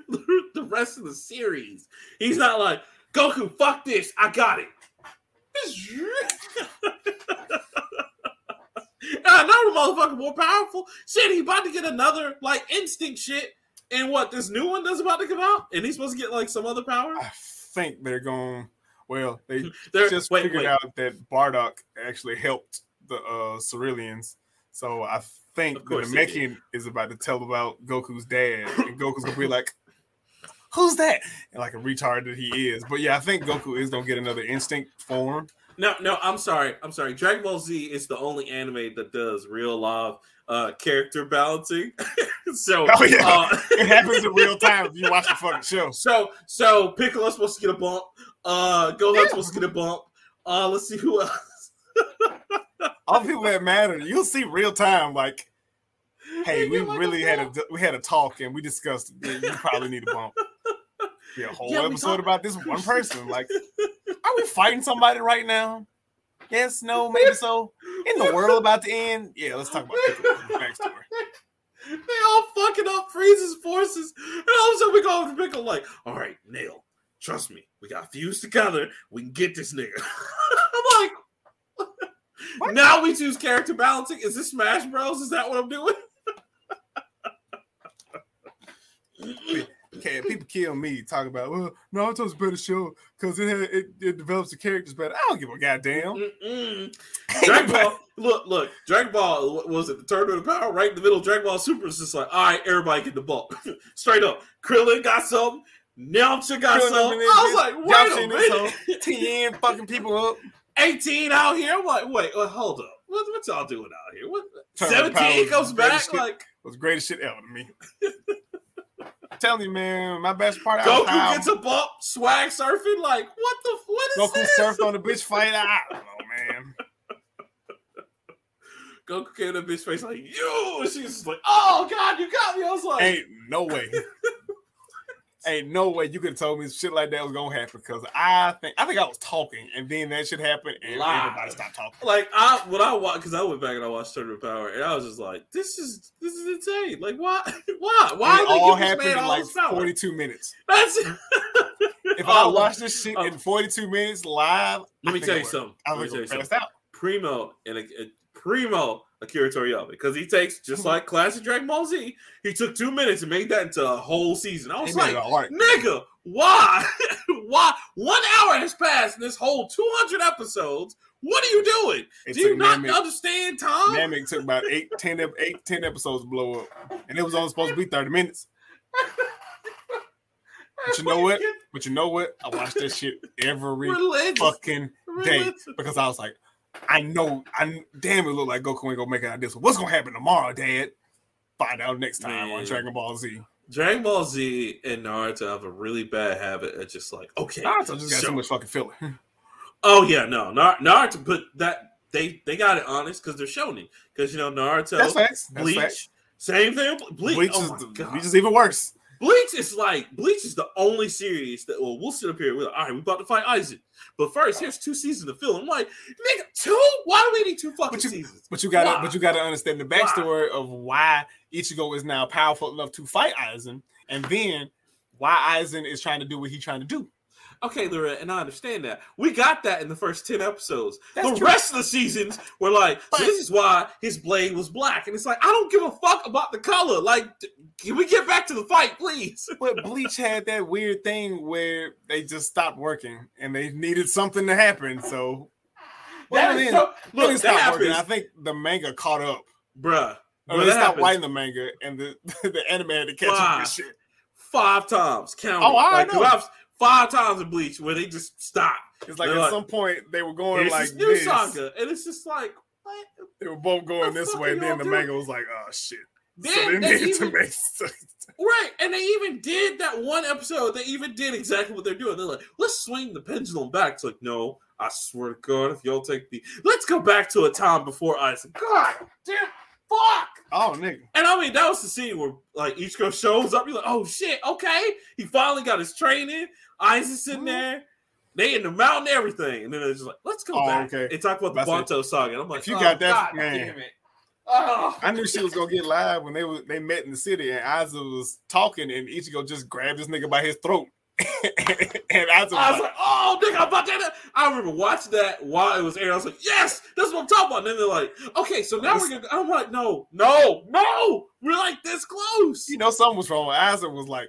the rest of the series, he's not like Goku. Fuck this, I got it. I know the motherfucker more powerful. Shit, he about to get another like instinct shit. And what this new one that's about to come out, and he's supposed to get like some other power. I think they're going. Well, they They're just wait, figured wait. out that Bardock actually helped the uh Cerealians. So I think Of the course Namekian is about to tell about Goku's dad, and Goku's gonna be like, "Who's that?" And like a retard that he is. But yeah, I think Goku is gonna get another instinct form. No, no, I'm sorry. I'm sorry. Dragon Ball Z is the only anime that does real live uh character balancing. so Oh, yeah. uh, It happens in real time if you watch the fucking show. so so Piccolo's supposed to get a bump. Uh Gohan's supposed to get a bump. Uh let's see who else. All people that matter, you'll see real time. Like, hey, we really had a we had a talk and we discussed. Yeah, you probably need a bump. Yeah, a whole Yeah, episode about this one person. Like, are we fighting somebody right now? Yes, no, maybe so. In the world about to end? Yeah, let's talk about backstory. They all fucking up Frieza's forces. And all of a sudden we go over to Piccolo like, all right, Nail, trust me. We got fused together. We can get this nigga. I'm like, What? now we choose character balancing. Is this Smash Bros? Is that what I'm doing? Okay, people kill me talking about well, Naruto's a better show because it, it it develops the characters better. I don't give a goddamn. Mm-mm. Dragon Ball, look, look, Dragon Ball, what was it the Tournament of the Power? Right in the middle of Dragon Ball Super is just like, all right, everybody get the ball. Straight up. Krillin got something. Yamcha got Krillin something. in I was like, wait Yamcha a this minute. hoe, Tien fucking people up. 18 out here. I'm like, wait, uh, hold up. What, what y'all doing out here? What, Tournament 17 was comes back? shit. Like, was the greatest shit ever to me. Tell me, man, my best part. I Goku how gets a bump, swag surfing. Like, what the, what is Goku this? surfed on the bitch fight. I don't know, man. Goku came to bitch face like, you. And she's like, oh, God, you got me. I was like, Ain't no way. Ain't no way you could have told me shit like that was gonna happen because I think I think I was talking and then that shit happened and Live. everybody stopped talking. like I when I watched because I went back and I watched of Power and I was just like, this is this is insane. Like why why why it all happened in all like 42 minutes. That's If I Oh, watch this shit oh. in 42 minutes live, Let me tell you something. I'm me was tell you gonna something. pass out. Primo and a, a primo Akira Toriyama because he takes just Mm-hmm. like classic Dragon Ball Z. He took two minutes and made that into a whole season. I was He like, it all right. nigga, why? why? One hour has passed in this whole 200 episodes. What are you doing? It Do you not Namek- understand time? Namek took about eight, 10, eight, 10 episodes to blow up, and it was only supposed to be 30 minutes. But you know what? But you know what? I watched that shit every Religious. fucking day Religious. because I was like, I know, I damn it look like Goku ain't gonna make it out of this. one. What's gonna happen tomorrow, Dad? Find out next time on Dragon Ball Z. Dragon Ball Z and Naruto have a really bad habit of just like, okay, Naruto just got so- too much fucking filler. Oh yeah, no, Nar- Naruto, but that they they got it honest because they're shonen. Because you know Naruto, That's facts. That's Bleach, facts. same thing. Bleach, Bleach, oh is, my the- God. Bleach is even worse. Bleach is like Bleach is the only series that well we'll sit up here. We're like, all right, we're about to fight Isaac, but first here's two seasons of fill I'm like, nigga, two? Why do we need two fucking But you- seasons? But you gotta, Why? but you gotta understand the backstory of why Ichigo is now powerful enough to fight Aizen, and then why Aizen is trying to do what he's trying to do. Okay, Loretta, and I understand that. We got that in the first 10 episodes. That's the true. rest of the seasons were like, so this is why his blade was black. And it's like, I don't give a fuck about the color. Like, can we get back to the fight, please? But Bleach had that weird thing where they just stopped working and they needed something to happen. So well, That then, so- look, it stopped that working. I think the manga caught up. Bruh. Bruh, they stopped happens writing the manga and the, the anime had to catch up with shit. five times. Count Oh. I like, know. I've- Five times in Bleach where they just stop. It's like They're at like, some point they were going like this new this. saga. And it's just like, what? They were both going this way. And then the manga was like, oh shit. Then so they they needed even- to make sense. Right, and they even did that one episode. They even did exactly what they're doing. They're like, "Let's swing the pendulum back." It's like, no, I swear to God, if y'all take the, let's go back to a time before Isaac. God damn, fuck. Oh nigga. And I mean, that was the scene where like Ichigo shows up. You're like, oh shit, okay. He finally got his training. Isaac's sitting Mhm. there. They in the mountain, everything, and then they're just like, let's go Oh, back okay. and talk about the. Bount saga. And I'm like, If you oh, got that- God man. damn it. Oh. I knew she was gonna get live when they was they met in the city and Aizen was talking and Ichigo just grabbed this nigga by his throat. and I was, I was like, like, oh, nigga, I'm about to. I remember watching that while it was airing. I was like, yes, that's what I'm talking about. And then they're like, okay, so now we're gonna. I'm like, no, no, no, we're like this close. you know, something was wrong. Isaac was like,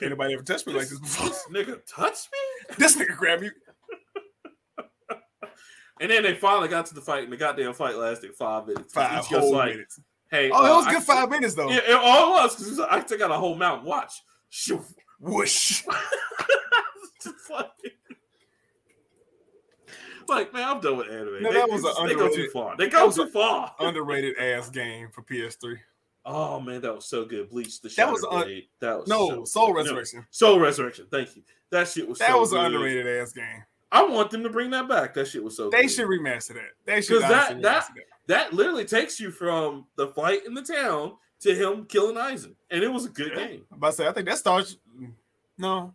anybody ever touched me like this before? This nigga touched me. this nigga grabbed me. And then they finally got to the fight, and the goddamn fight lasted five minutes. Five whole like, minutes. hey, Oh, it uh, was a I- good five minutes though. Yeah, it all was because I took out a whole mountain. Watch, shoo. Whoosh. Like, like, man, I'm done with anime. No, they, that was they, an they go too far. They go too far. Underrated ass game for PS3. Oh man, that was so good. Bleach the That was un- Blade. That was No, so Soul good. No, Resurrection. Soul Resurrection. Thank you. That shit was That so was good. an underrated ass game. I want them to bring that back. That shit was so. They good. should remaster that. They should that- that- that. That literally takes you from the fight in the town to him killing Aizen, and it was a good Yeah. game. I'm about to say, I think that starts. No,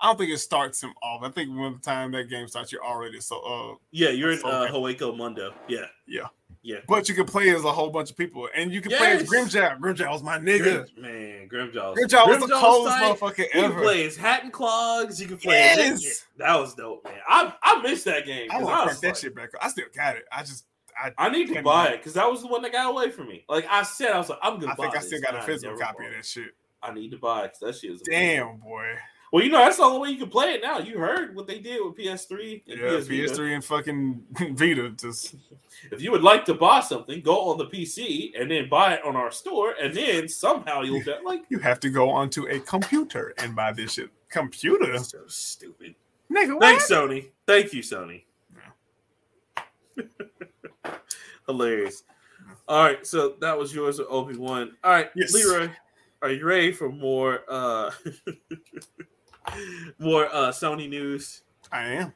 I don't think it starts him off. I think when the time that game starts, you're already so. Uh, Yeah, you're in So uh. Hueco Mundo. Yeah, Yeah. Yeah. but you can play as a whole bunch of people, and you can play as Yes. Grimmjow. Grimmjow was my nigga. Grim, man, Grimmjow. Grimmjow was the coldest tight. motherfucker You can play as Hat and Clogs. You can play. Yes. As, that was dope, man. I I missed that game. I want to crack that like, shit back. up. I still got it. I just, I, I need to buy it because that was the one that got away from me. Like I said, I was like, I'm gonna. I think I still got a physical copy bought of that shit. I need to buy it because that shit is amazing. Damn, boy. Well, you know that's the only way you can play it now. You heard what they did with PS3 and Yeah, PS Vita. PS3 and fucking Vita. Just If you would like to buy something, go on the PC and then buy it on our store, and then somehow you'll get like you have to go onto a computer and buy this shit. Computer, so stupid. nigga. What? Thanks, Sony. Thank you, Sony. Hilarious. All right, so that was yours with Obi Wan. All right, Yes. Leroy, are you ready for more uh more uh Sony news? I am.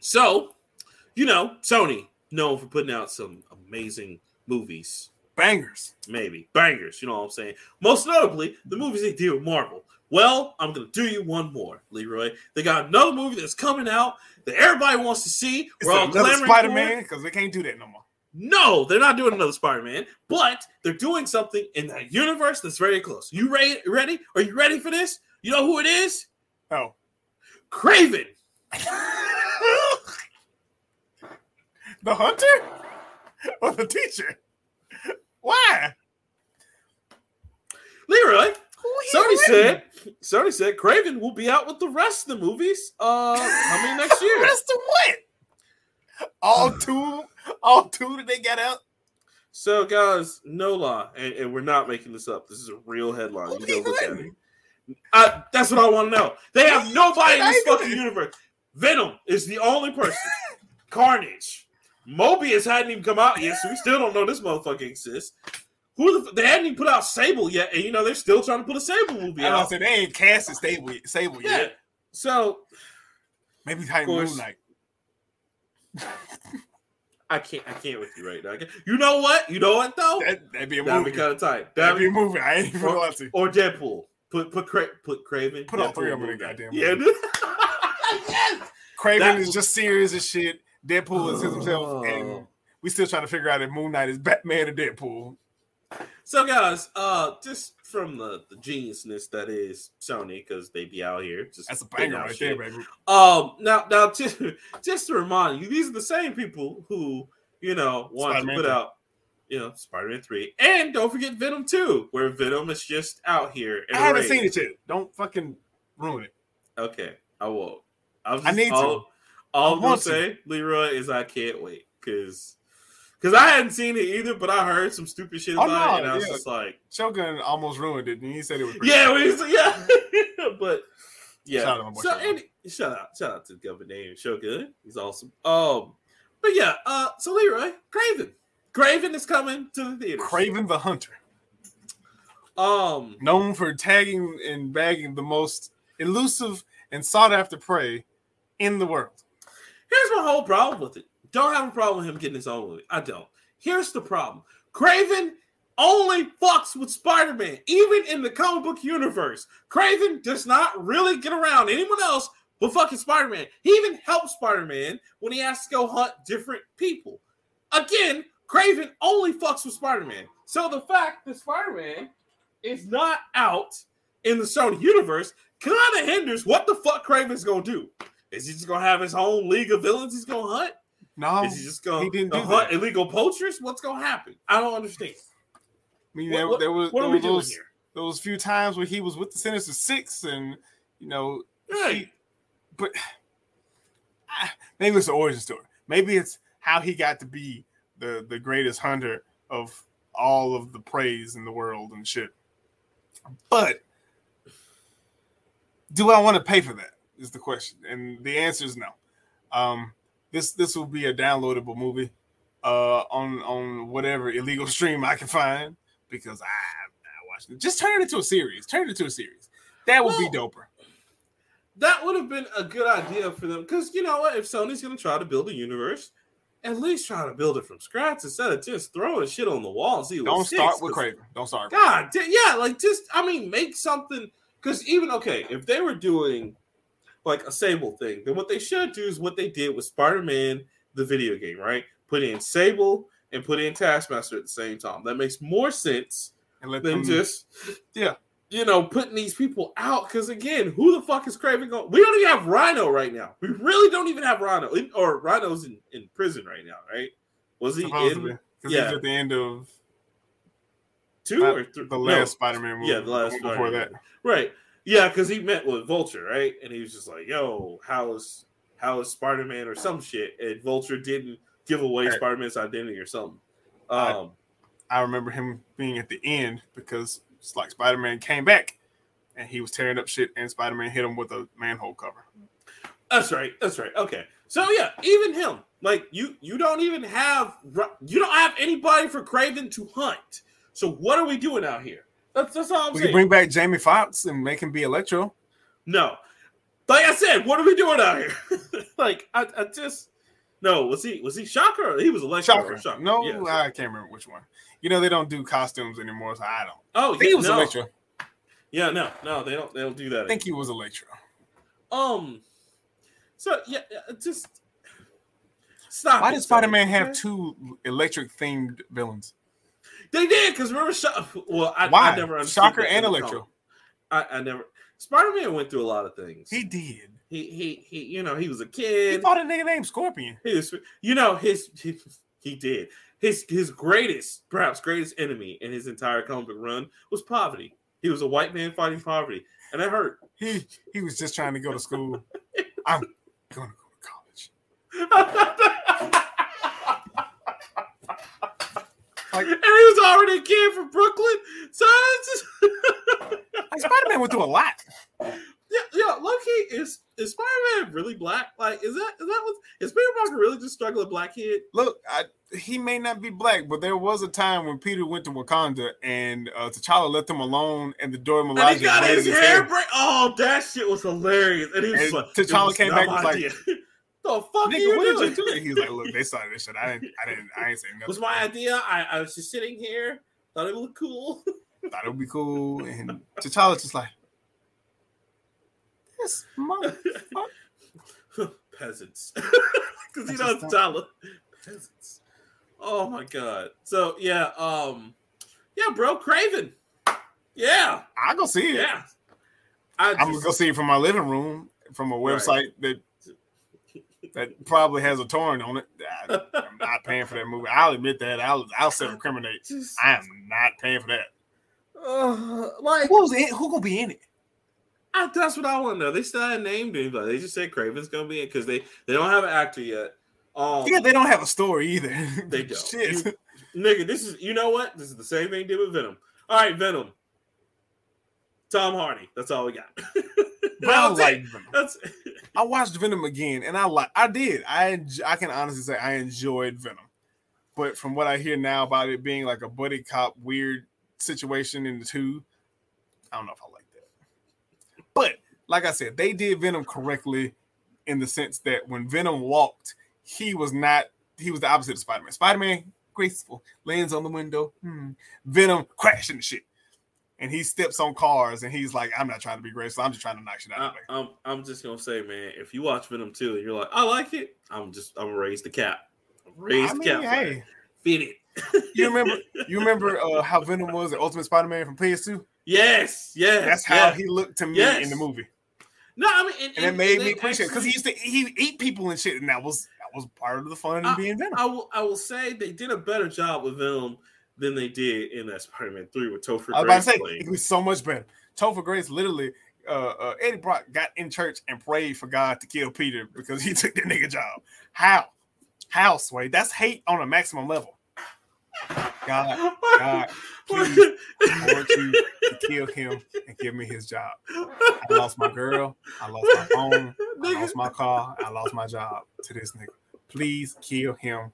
So, you know, Sony known for putting out some amazing movies, Bangers. maybe bangers. You know what I'm saying? Most notably, the movies they did with Marvel. Well, I'm gonna do you one more, Leroy. They got another movie that's coming out that everybody wants to see. It's We're all another clamoring Spider-Man because they can't do that no more. No, they're not doing another Spider-Man, but they're doing something in that universe that's very close. You ready? Ready? Are you ready for this? You know who it is? Oh. Kraven. the hunter or the teacher? Why? Leroy. Sony already? said. Sony said Kraven will be out with the rest of the movies uh coming next year. Rest of what? All two, all two that they got out. So, guys, no lie, and, and we're not making this up. This is a real headline. You go look at it. I, that's what I want to know. They have nobody in this fucking universe. Venom is the only person. Carnage. Morbius hadn't even come out yet, so we still don't know this motherfucker exists. Who the, f- they hadn't even put out Sable yet, and you know they're still trying to put a Sable movie out. I out. said they ain't casted stable, stable Yeah. yet. So Maybe Titan course. Moon Knight. I can't, I can't with you right now. You know what? You know what though? That, that'd be a movie. That'd movie. be kind of tight. That'd That'd be a movie. I ain't even or, gonna lie to you. or Deadpool. Put put Cra- put Kraven. Put all three of them in goddamn Yeah. yes. Kraven that is just serious as shit. Deadpool is himself, Oh. and we still trying to figure out if Moon Knight is Batman or Deadpool. So guys, uh, just from the the geniusness that is Sony, because they be out here. Just That's a banger right shit. there, baby. Um, now, now, just, just to remind you, these are the same people who, you know, wanted Spider-Man to put 3. out, you know, Spider-Man three, and don't forget Venom two, where Venom is just out here. I haven't raid. seen it yet. Don't fucking ruin it. Okay, I won't. I'm I need to. all, All I I'm gonna to. say, Leroy, is I can't wait because. Because I hadn't seen it either, but I heard some stupid shit Oh, about it, and I was yeah. just like, Shogun almost ruined it, and he said it was. Yeah, yeah, but yeah. Shout out so, any, shout out, shout out to Governor name Shogun. He's awesome. Um, but yeah, uh, so Leroy Kraven, Kraven is coming to the theater. Kraven the Hunter, Um, known for tagging and bagging the most elusive and sought after prey in the world. here's my whole problem with it. Don't have a problem with him getting his own movie. I don't. Here's the problem. Kraven only fucks with Spider-Man, even in the comic book universe. Kraven does not really get around anyone else but fucking Spider-Man. He even helps Spider-Man when he has to go hunt different people. Again, Kraven only fucks with Spider-Man. So the fact that Spider-Man is not out in the Sony universe kind of hinders what the fuck Kraven's gonna do. Is he just gonna have his own league of villains he's gonna hunt? No, Is he just gonna, he didn't do gonna hunt that. illegal poachers? What's gonna happen? I don't understand. I mean, What, there, what- there was what there was those, here? those few times where he was with the Sinister Six, and you know, Right. but ah, maybe it's the origin story. Maybe it's how he got to be the the greatest hunter of all of the praise in the world and shit. But do I want to pay for that? Is the question, and the answer is no. Um, this this will be a downloadable movie uh, on on whatever illegal stream I can find because I I watched it. Just turn it into a series. Turn it into a series. That would be doper. That would have been a good idea for them because you know what? If Sony's gonna try to build a universe, at least try to build it from scratch instead of just throwing shit on the wall and see what Don't sticks, start with Kraven. Don't start. God, da- yeah, like just I mean, make something because even okay, if they were doing like a Sable thing, then what they should do is what they did with Spider-Man, the video game, right? Put in Sable and put in Taskmaster at the same time. That makes more sense and let than them just yeah. You know putting these people out. Because again, who the fuck is Kraven going? We don't even have Rhino right now. We really don't even have Rhino, In- or Rhino's in, in prison right now, right? Was he supposedly in because yeah. he's at the end of two or three? the last Spider-Man movie. Yeah, the last before Spider-Man. that. Right. Yeah, because he met with Vulture, right? And he was just like, "Yo, how is how is Spider Man or some shit?" And Vulture didn't give away Right. Spider Man's identity or something. I- Um, I remember him being at the end because it's like Spider-Man came back and he was tearing up shit, and Spider-Man hit him with a manhole cover. that's right. That's right. Okay. So yeah, even him, like you, you don't even have you don't have anybody for Kraven to hunt. So what are we doing out here? That's that's all I'm We saying. bring back Jamie Foxx and make him be Electro. no, like I said, what are we doing out here? like I, I just no. Was he was he Shocker? He was Electro. Shocker. Shocker. No, Yeah. I can't remember which one. You know they don't do costumes anymore, so I don't. Oh, I think he yeah, was no. Electro. Yeah, no, no, they don't. They don't do that. I think he was Electro. Um. So yeah, yeah, just stop. Why it, did Spider-Man have two electric themed villains? They did because remember, Sho- well, I, Why? I never understood Shocker and Electro. I, I never. Spider-Man went through a lot of things. He did. he he he. You know, he was a kid. He fought a nigga named Scorpion. He was, you know, his he, he did his his greatest, perhaps greatest enemy in his entire comic book run was poverty. He was a white man fighting poverty, and that hurt. He he was just trying to go to school. I'm gonna go to college. Like, and he was already a kid from Brooklyn, so just like Spider-Man went through a lot. yeah, yeah. Loki is is Spider Man really black? Like, is that is that what is Peter Parker really just struggling black kid? Look, I, he may not be black, but there was a time when Peter went to Wakanda and uh, T'Challa let them alone, and the Dora And Milaje he got braided his hair break. Oh, that shit was hilarious. And he was And like, T'Challa came back and was like, the fuck are Nigga, you what doing? did you do? He's like, look, they started this shit. I didn't, I didn't, I ain't saying nothing. was my idea. I, I was just sitting here, thought it would looked cool. Thought it would be cool, and T'Challa just like, this motherfucker. Peasants. Because he knows T'Challa. Peasants. Oh my god. So yeah, um, yeah, bro, Kraven. Yeah, I go see it. yeah. I I'm gonna go see it from my living room from a Right. website that that probably has a torrent on it. I, am not paying for that movie. I'll admit that. I'll I'll self incriminate. I am not paying for that. uh, like Who's in? Who gonna be in it? I, that's what I want to know. They still haven't named anybody. They just said Kraven's gonna be in because they they don't have an actor yet. Um, Yeah, they don't have a story either. They don't. Shit. nigga, this is you know what? This is the same thing they did with Venom. All right, Venom. Tom Hardy. That's all we got. But I like. Venom. That's I watched Venom again, and I like. I did. I I can honestly say I enjoyed Venom, but from what I hear now about it being like a buddy cop weird situation in the two, I don't know if I like that. But like I said, they did Venom correctly in the sense that when Venom walked, he was not. He was the opposite of Spider Man. Spider Man graceful, lands on the window. Hmm. Venom crashing the shit. And he steps on cars and he's like, I'm not trying to be graceful. I'm just trying to knock shit out of the way. I'm I'm just gonna say, man, if you watch Venom 2 and you're like, I like it, I'm just I'm gonna raise the cap. Raise I the mean, cap. hey, Fit it. you remember you remember uh, how Venom was the Ultimate Spider-Man from PS2? Yes, yes. That's how yes. he looked to me Yes. in the movie, No, I mean, and, and it made me they appreciate because he used to he eat people and shit, and that was that was part of the fun in being Venom. I will, I will say they did a better job with Venom than they did in that Spider-Man Three with Topher I was about to Grace say playing. it was so much better. Topher Grace literally, uh, uh, Eddie Brock got in church and prayed for God to kill Peter because he took the nigga job. How? How, Sway? That's hate on a maximum level. God, God, please, I want you to kill him and give me his job. I lost my girl. I lost my phone. I lost my car. I lost my job to this nigga. Please kill him.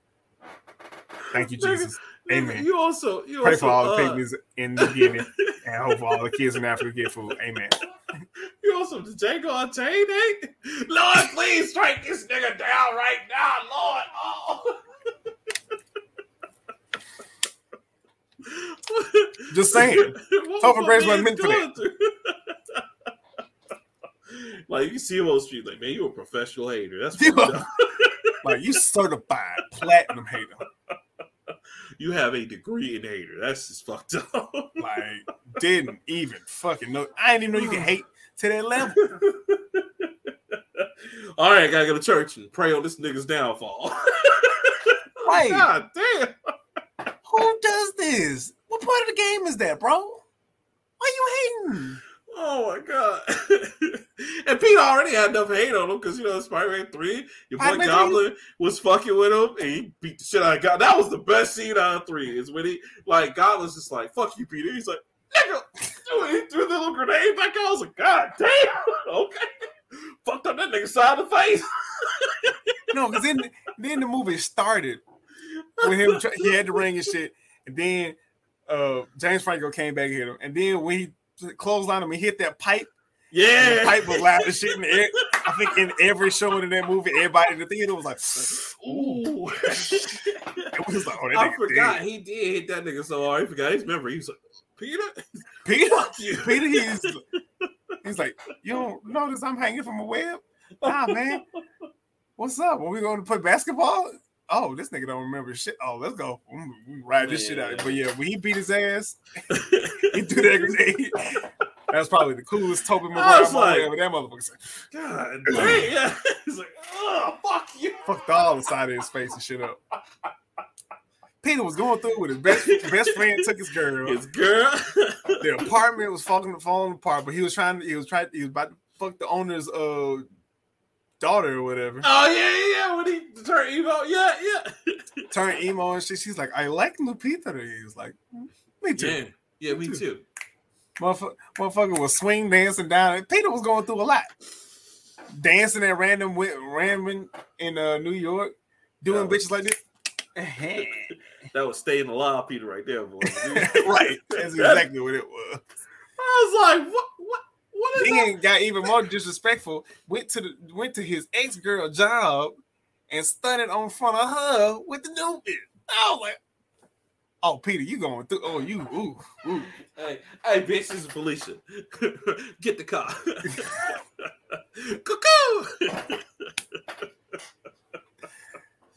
Thank you, Jesus. Amen. You also, you Pray also, for all the uh, in the beginning and hope all the kids in Africa get food. Amen. You also Django Unchained, ain't? Lord, please strike this nigga down right now, Lord. Oh. Just saying. Topher Grace wasn't meant for that. like you see him on the street, like man, you a professional hater. That's You fucked are- up. Like you certified platinum hater. You have a degree in hater. That's just fucked up. Like didn't even fucking know. I didn't even know you can hate to that level. All right, gotta go to church and pray on this nigga's downfall. Right. God damn. Who does this? What part of the game is that, bro? Why you hating? Oh my god! and Pete already had enough hate on him because you know Spider-Man Three, your boy Goblin was fucking with him, and he beat the shit out of God. That was the best scene out of three. Is when he like Goblin's just like "fuck you, Peter." He's like, "Nigga," dude," he threw the little grenade back. I was like, "God damn, okay." Fucked up that nigga side of the face. No, because then then the movie started with him. He had the ring and shit, and then uh James Franco came back and hit him, and then when he closed on him, he hit that pipe. And Yeah, the pipe was loud as shit in the air. I think in every show in that movie, everybody in the theater was like, Ooh. it was like, oh, that I nigga forgot dead. he did hit that nigga so hard. He forgot his memory. He was like, Peter, Peter, fuck you. Peter, he's he's like, you don't notice I'm hanging from a web? Nah, man. What's up? When we going to play basketball? Oh, this nigga don't remember shit. Oh, let's go. We ride this shit out. But yeah, when he beat his ass, he threw that grenade. That's probably the coolest Tobey Maguire moment like- ever. That motherfucker said, God damn. Yeah. He's like, oh, fuck you. fucked all the side of his face and shit up. Peter was going through with his best best friend took his girl. His girl. the apartment was falling falling apart, but he was trying to he was trying to he was about to fuck the owner's uh daughter or whatever. oh, yeah, yeah. When he turned emo. Yeah, yeah. Turn emo and shit. She's like, I like Lupita. He was like, Me too. Yeah. Yeah, me too. Motherfucker, motherfucker was swing dancing down. Peter was going through a lot. Dancing at random with random in uh, New York, doing Oh. bitches like this. That was staying alive, Peter, right there, boy. right. That's exactly what it was. I was like, what, what, what is that? Then got even more disrespectful. Went to the went to his ex girl job and stunted on front of her with the new bitch. I was like, "Oh, Peter, you going through? Oh, you ooh ooh." Hey, hey, bitch, this is Felicia. Get the car. Cuckoo.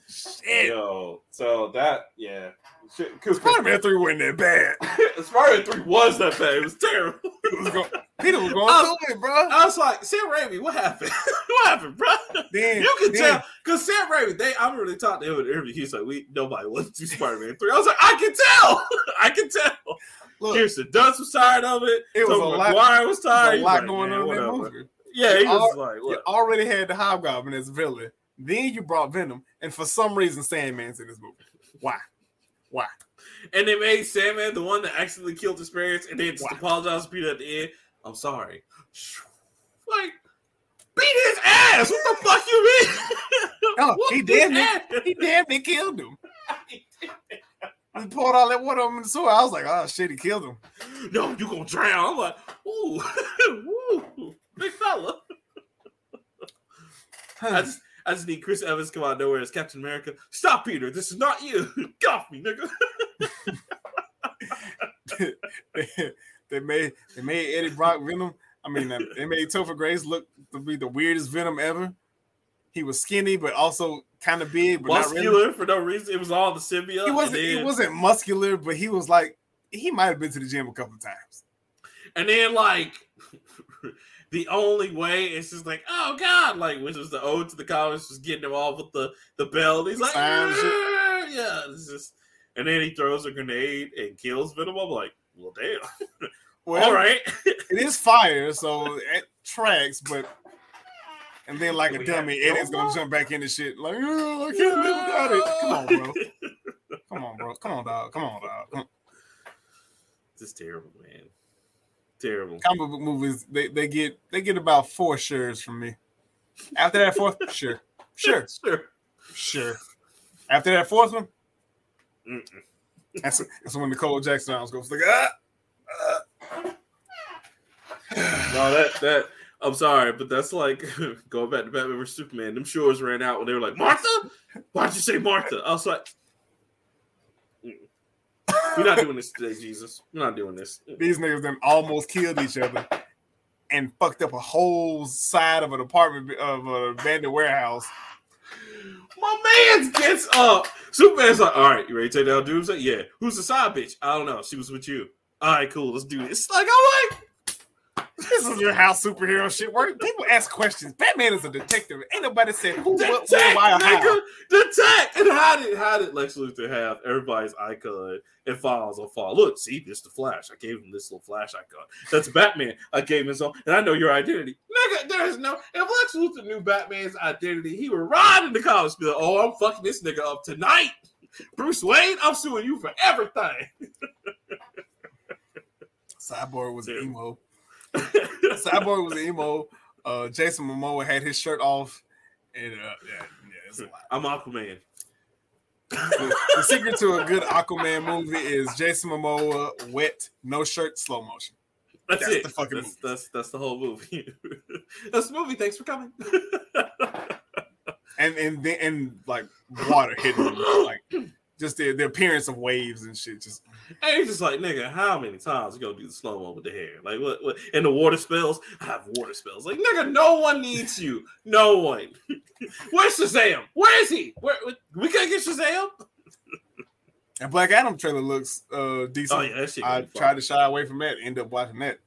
Shit. Yo, so that, yeah. Shit, 'cause- Spider-Man three wasn't that bad. Spider-Man 3 was that bad. It was terrible. It was go- Peter was going I through it, bro. I was like, Sam Raimi, what happened? what happened, bro? Then You can then- tell because Sam Raimi. They, I remember they talked to him in the interview. He's like, "We nobody wants to do Spider-Man 3. I was like, "I can tell, I can tell." Look, Kirsten Dunst was tired of it. It was Tobey a lot- was there's tired. a He lot was going on in that whatever." movie. Yeah, he was Al- like, You "Look, already had the Hobgoblin as villain. Then you brought Venom, and for some reason, Sandman's in this movie. Why? Why? And they made Sandman the one that accidentally killed his parents, and then just apologized to Peter at the end. I'm sorry. Like, beat his ass. What the fuck you mean? Oh, he damn near, he damn near killed him. He poured all that water on him in the sewer. I was like, oh shit, he killed him. No, you gonna drown. I'm like, ooh, ooh, big fella. I just, I just need Chris Evans come out of nowhere as Captain America. Stop, Peter. This is not you. Get off me, nigga. they made they made Eddie Brock Venom. I mean, uh, they made Topher Grace look to be the weirdest Venom ever. He was skinny, but also kind of big, but not really. Muscular for no reason. It was all the symbiote. He wasn't. and He wasn't muscular, but he was like he might have been to the gym a couple of times. And then like the only way it's just like, oh god, like which was the ode to the comics was getting him off with the the bell. He's like, "Ah," yeah, it's just and then he throws a grenade and kills Venom. I'm like, well damn. Well, All right. it is fire, so it tracks, but and then like a dummy, Eddie's gonna jump back into shit like, oh, I can't live without it. Come on, bro. Come on, bro. Come on, dog. Come on, dog. Come on. This is terrible, man. Terrible. Comic book movies, they, they get they get about four shares from me. After that fourth, sure, sure, Sure. sure. After that fourth one, Mm-mm. that's that's when Nicole Jackson was goes like, ah, No, that that I'm sorry, but that's like going back to Batman vs Superman. Them shores ran out when they were like, Martha? Why'd you say Martha? I was like, "Mm. We're not doing this today, Jesus. We're not doing this. these niggas then almost killed each other and fucked up a whole side of an apartment of an abandoned warehouse. My man gets up. Superman's like, all right, you ready to take down Doomsday? Yeah. Who's the side bitch? I don't know. She was with you. All right, cool. Let's do this. Like, I'm like, This is how superhero shit works. People ask questions. Batman is a detective. Ain't nobody said who, what, detect, where, why, or how. nigga, detect. And how did how did Lex Luthor have everybody's icon and files on file? Look, see, this the Flash. I gave him this little Flash icon. That's Batman. I gave him his own, and I know your identity, nigga. There's no. If Lex Luthor knew Batman's identity, he would ride in the comics, be like, "Oh, I'm fucking this nigga up tonight." Bruce Wayne, I'm suing you for everything. Cyborg was Dude. emo. Cyborg was emo. Uh, Jason Momoa had his shirt off. And uh, yeah, yeah, it's a lot. I'm Aquaman. The, the secret to a good Aquaman movie is Jason Momoa wet, no shirt, slow motion. That's, That's it. the fucking that's, movie. that's that's the whole movie. that's the movie. Thanks for coming. And and then and like water hitting him, like just the, the appearance of waves and shit. Just And he's just like, nigga, how many times you gonna do the slow mo with the hair? Like, what, what? And the water spells? I have water spells. Like, nigga, no one needs you. No one. Where's Shazam? Where is he? Where we can't get Shazam? and Black Adam trailer looks uh decent. Oh yeah, that shit. I tried to shy away from that. End up watching that.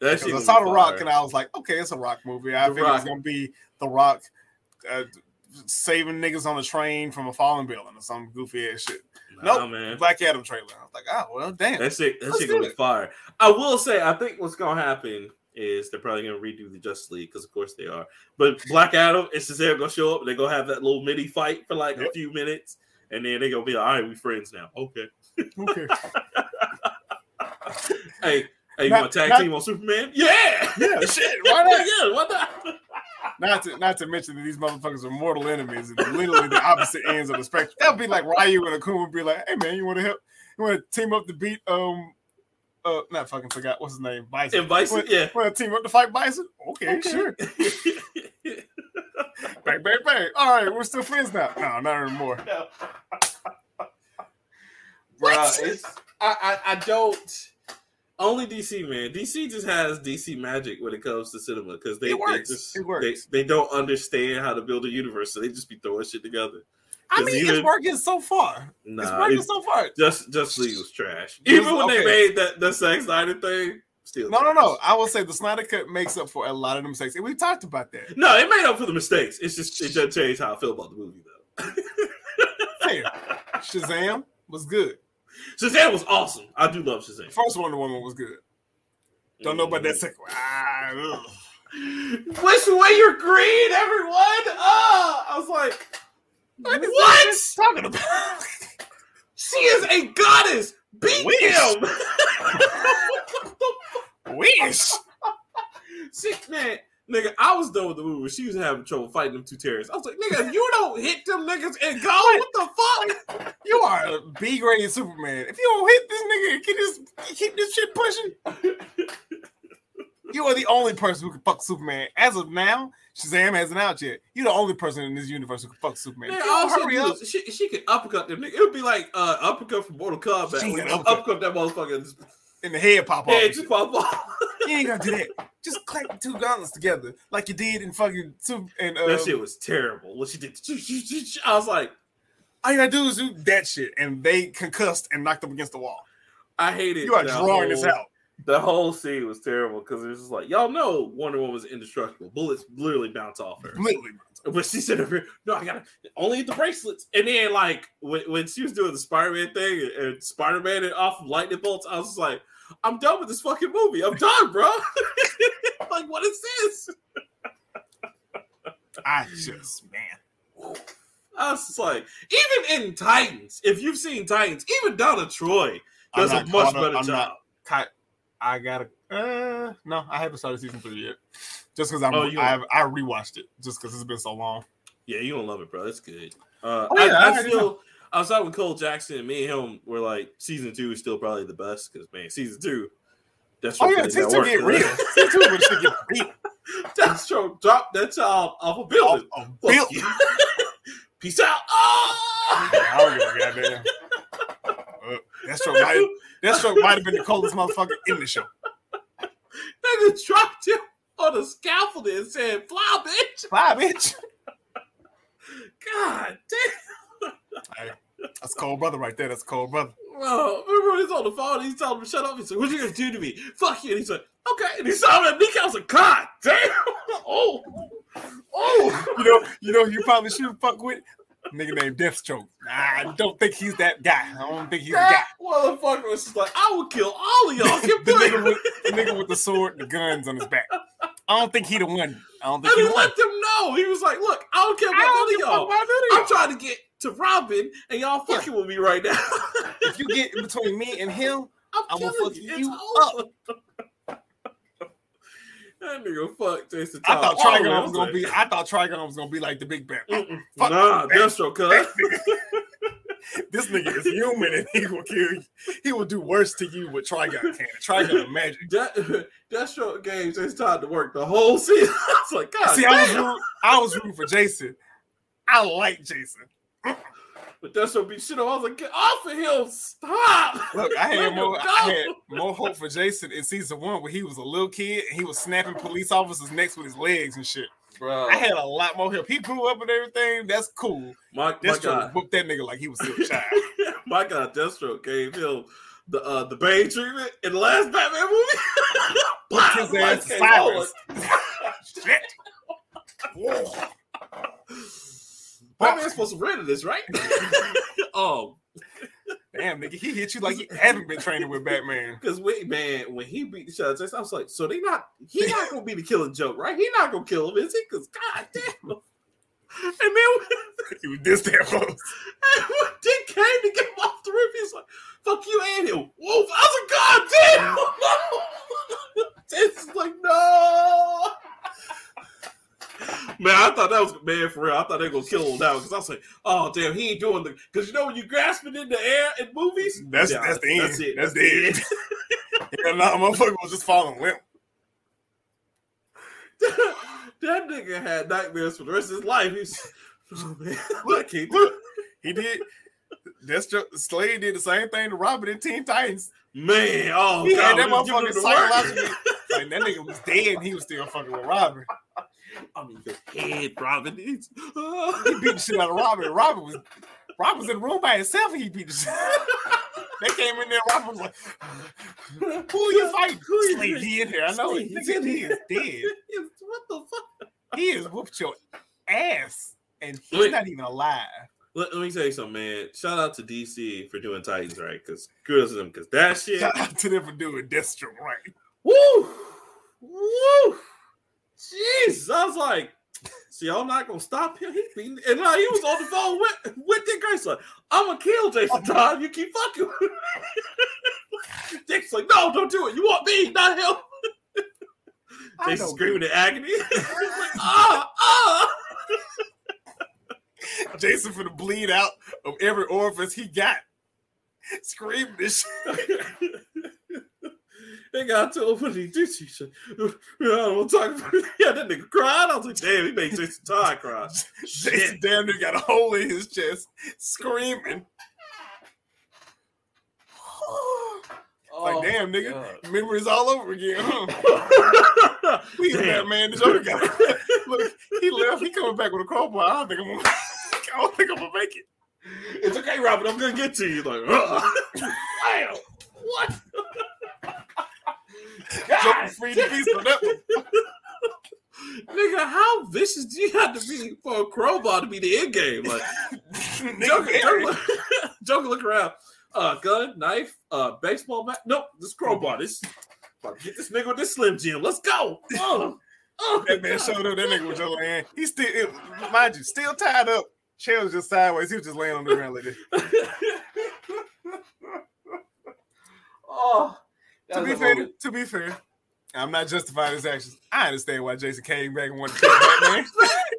That. I saw The Rock and I was like, okay, it's a Rock movie. I The figured Rock. it's gonna be The Rock uh, saving niggas on a train from a falling building or some goofy ass shit. Nah, nope, man. Black Adam trailer. I was like, oh well, damn. That shit. That Let's shit gonna be fire. I will say, I think what's gonna happen is they're probably gonna redo the Justice League because of course they are. But Black Adam and Shazam gonna show up. They're gonna have that little mini fight for like a few minutes, and then they're gonna be like, all right, we friends now. Okay. Okay. Hey, hey, you want to tag not- team on Superman? Yeah, Yeah, shit, why not? yeah, why not? Not to not to mention that these motherfuckers are mortal enemies and literally the opposite ends of the spectrum. That would be like Ryu and Akuma would be like, hey man, you want to help? You want to team up to beat um uh not fucking forgot what's his name Bison. And Bison, Want- yeah. Want to team up to fight Bison? Okay, Okay. sure. Bang bang bang. All right, we're still friends now. No, not anymore. Bruh, it's I, I I don't only DC man. DC just has DC magic when it comes to cinema because they, they just They, they don't understand how to build a universe, so they just be throwing shit together. I mean, even- it's working so far. it's working it- so far. just just League was trash. It was- Even when they made that the Zack Snyder thing, still No, no, trash. no. I will say the Snyder Cut makes up for a lot of the mistakes. And we talked about that. No, it made up for the mistakes. It's just it doesn't change how I feel about the movie though. Fair. Shazam was good. Shazam was awesome. I do love Shazam. First Wonder Woman was good. Don't know about that second one. Ah, ugh. Wish away your greed, everyone. Ah, I was like, what? Talking about She is a goddess. Beat Wish. him. wish. she, man, nigga, I was done with the movie. She was having trouble fighting them two terrorists. I was like, nigga, if you don't hit them niggas and go, what the fuck? You are a B grade Superman. If you don't hit this nigga and keep this keep this shit pushing, you are the only person who can fuck Superman. As of now, Shazam hasn't out yet. You're the only person in this universe who can fuck Superman. Man, all she, hurry up. she, she could uppercut them. Nigga. It would be like uh, uppercut from Mortal Kombat. Uppercut. uppercut that motherfucker and the head pop off. Yeah, just pop off. You ain't gonna do that. Just clap the two gauntlets together like you did in fucking two and uh, that shit was terrible. What she did, I was like, all you gotta do is do that shit, and they concussed and knocked them against the wall. I hate it. You are drawing this out. The whole scene was terrible because it was just like y'all know Wonder Woman was indestructible. Bullets literally bounce off her. Literally. But she said, "No, I gotta only the bracelets." And then, like when, when she was doing the Spider-Man thing and, and Spider-Man and off of lightning bolts, I was just like, "I'm done with this fucking movie. I'm done, bro. like, what is this?" I just man. I was just like, even in Titans, if you've seen Titans, even Donna Troy does a much up. better I'm job. not- I gotta. Uh, no, I haven't started season three yet. Just because I'm, Oh, you- I I rewatched it just because it's been so long. Yeah, you don't love it, bro. It's good. Uh, Oh, yeah, I I, I already still, I was talking with Cole Jackson. Me and him were like, season two is still probably the best because man, season two. That's Oh yeah, season two get real. Season two when get real. Deathstroke dropped that child off a building. Fuck Bill. you. Peace out. Oh! I don't give a goddamn. Uh, that stroke might that stroke might have been the coldest motherfucker in the show. Nigga dropped him on the scaffold and said, "Fly, bitch." Fly, bitch. God damn. Hey, that's cold brother right there. That's cold brother. Oh, remember when he's on the phone? And he's telling him shut up. He said, "What you gonna do to me? Fuck you." And he's like, "Okay." And he saw him at Nick. I was like, "God damn!" Oh, oh. You know, you know, you probably should fuck with nigga named Deathstroke. I don't think he's that guy. I don't think he's the guy. That motherfucker was just like, "I will kill all of y'all." The nigga with with the nigga with the sword, and the guns on his back. I don't think he the one. I don't think And he he the one. let them know. He was like, "Look, I don't care I about don't none give a of fuck y'all. about none of I'm trying to get to Robin, and y'all fucking with me right now. If you get in between me and him, I'm I'ma killing fuck you. you It's over. That nigga fuck Jason I thought all the way. Trigon was gonna be. I thought Trigon was gonna be like the big. Fuck Nah, that. Deathstroke, cuz. this nigga is human and he will kill you. He will do worse to you with Trigon can. Trigon magic. Death, Deathstroke gave Jason Todd to work the whole season. I was like, God See, I was damn. rooting, I was rooting for Jason. I like Jason. But Deathstroke beat shit up. I was like, get off of him. Stop. Look, I had more. I had more hope for Jason in season one where he was a little kid and he was snapping police officers' necks with his legs and shit. Bro, I had a lot more help. He grew up and everything. That's cool. my, my Deathstroke God. whooped that nigga like he was still a child. my God, Deathstroke gave him the uh, the Bane treatment in the last Batman movie. Whooped his ass Cyrus. Batman's supposed to render this, right? oh, Damn, nigga, he hit you like you haven't been training with Batman. because wait, man, when he beat the shot, I was like, so they not he not gonna be the killing joke, right? He not gonna kill him, is he? Because god damn. And then He was this damn close. And when Dick came to get him off the roof, he's like, fuck you and him. Wolf. I was like, God damn. It's like, no. Man, I thought that was man for real. I thought they were gonna kill him now because I was like, "Oh damn, he ain't doing the." Because you know when you grasp it in the air in movies, That's Yeah, that's the end. That's it. That's the end. Yeah, nah, motherfucker was just falling limp. that nigga had nightmares for the rest of his life. He's, oh man, Look, can't look, he did. That's just Slade did the same thing to Robin in Teen Titans. Man, oh He god, had that we was giving motherfucker him the work. psychologically. Like that nigga was dead and he was still fucking with Robin. I mean, his head, Robin. He's, uh. He beat the shit out of Robin. Robin was Robin was in the room by himself and he beat the shit. they came in there, Robin was like, Who are you fighting? Who you Slade, he in here. I know Slade, he, he's in he here. is dead. what the fuck? He has whooped your ass. And he's Wait. not even alive. Let, let me tell you something, man. Shout out to DC for doing Titans right, because kudos to them, because that shit. Shout out to them for doing Deathstroke right. Woo! Woo! Jeez, I was like, see, I'm not gonna stop him. He beating, and like, he was on the phone with with Dick Grayson. Like, I'm gonna kill Jason Todd. You keep fucking. Dick's like, no, don't do it. You want me, not him. Jason screaming in agony. Like, ah, ah. Jason for the bleed out of every orifice he got. Scream this shit. They got to open the ditch. He said, I don't talk about it. Yeah, that nigga cried. I was like, damn, he made Jason Todd cry. Jason damn near got a hole in his chest, screaming. like, damn, nigga, memories all over again. Huh? We Damn. man, the Joker got Look, he left. He coming back with a crowbar. I don't think I'm gonna, I don't think I'm gonna make it. It's okay, Robert. I'm gonna get to you. Like, uh, damn, what? Joker free the on that one. Nigga, how vicious do you have to be for a crowbar to be the end game? Like Joker, Joker, look, Joker look around. Uh, gun, knife, uh, baseball bat. Nope, this crowbar. This get this nigga with this slim jim. Let's go. Oh, oh, That man showed up. That nigga was just laying. He still, it, mind you, still tied up. Chair was just sideways. He was just laying on the ground like this. oh, To be fair, moment. to be fair, I'm not justifying his actions. I understand why Jason came back and wanted to kill Batman. nigga.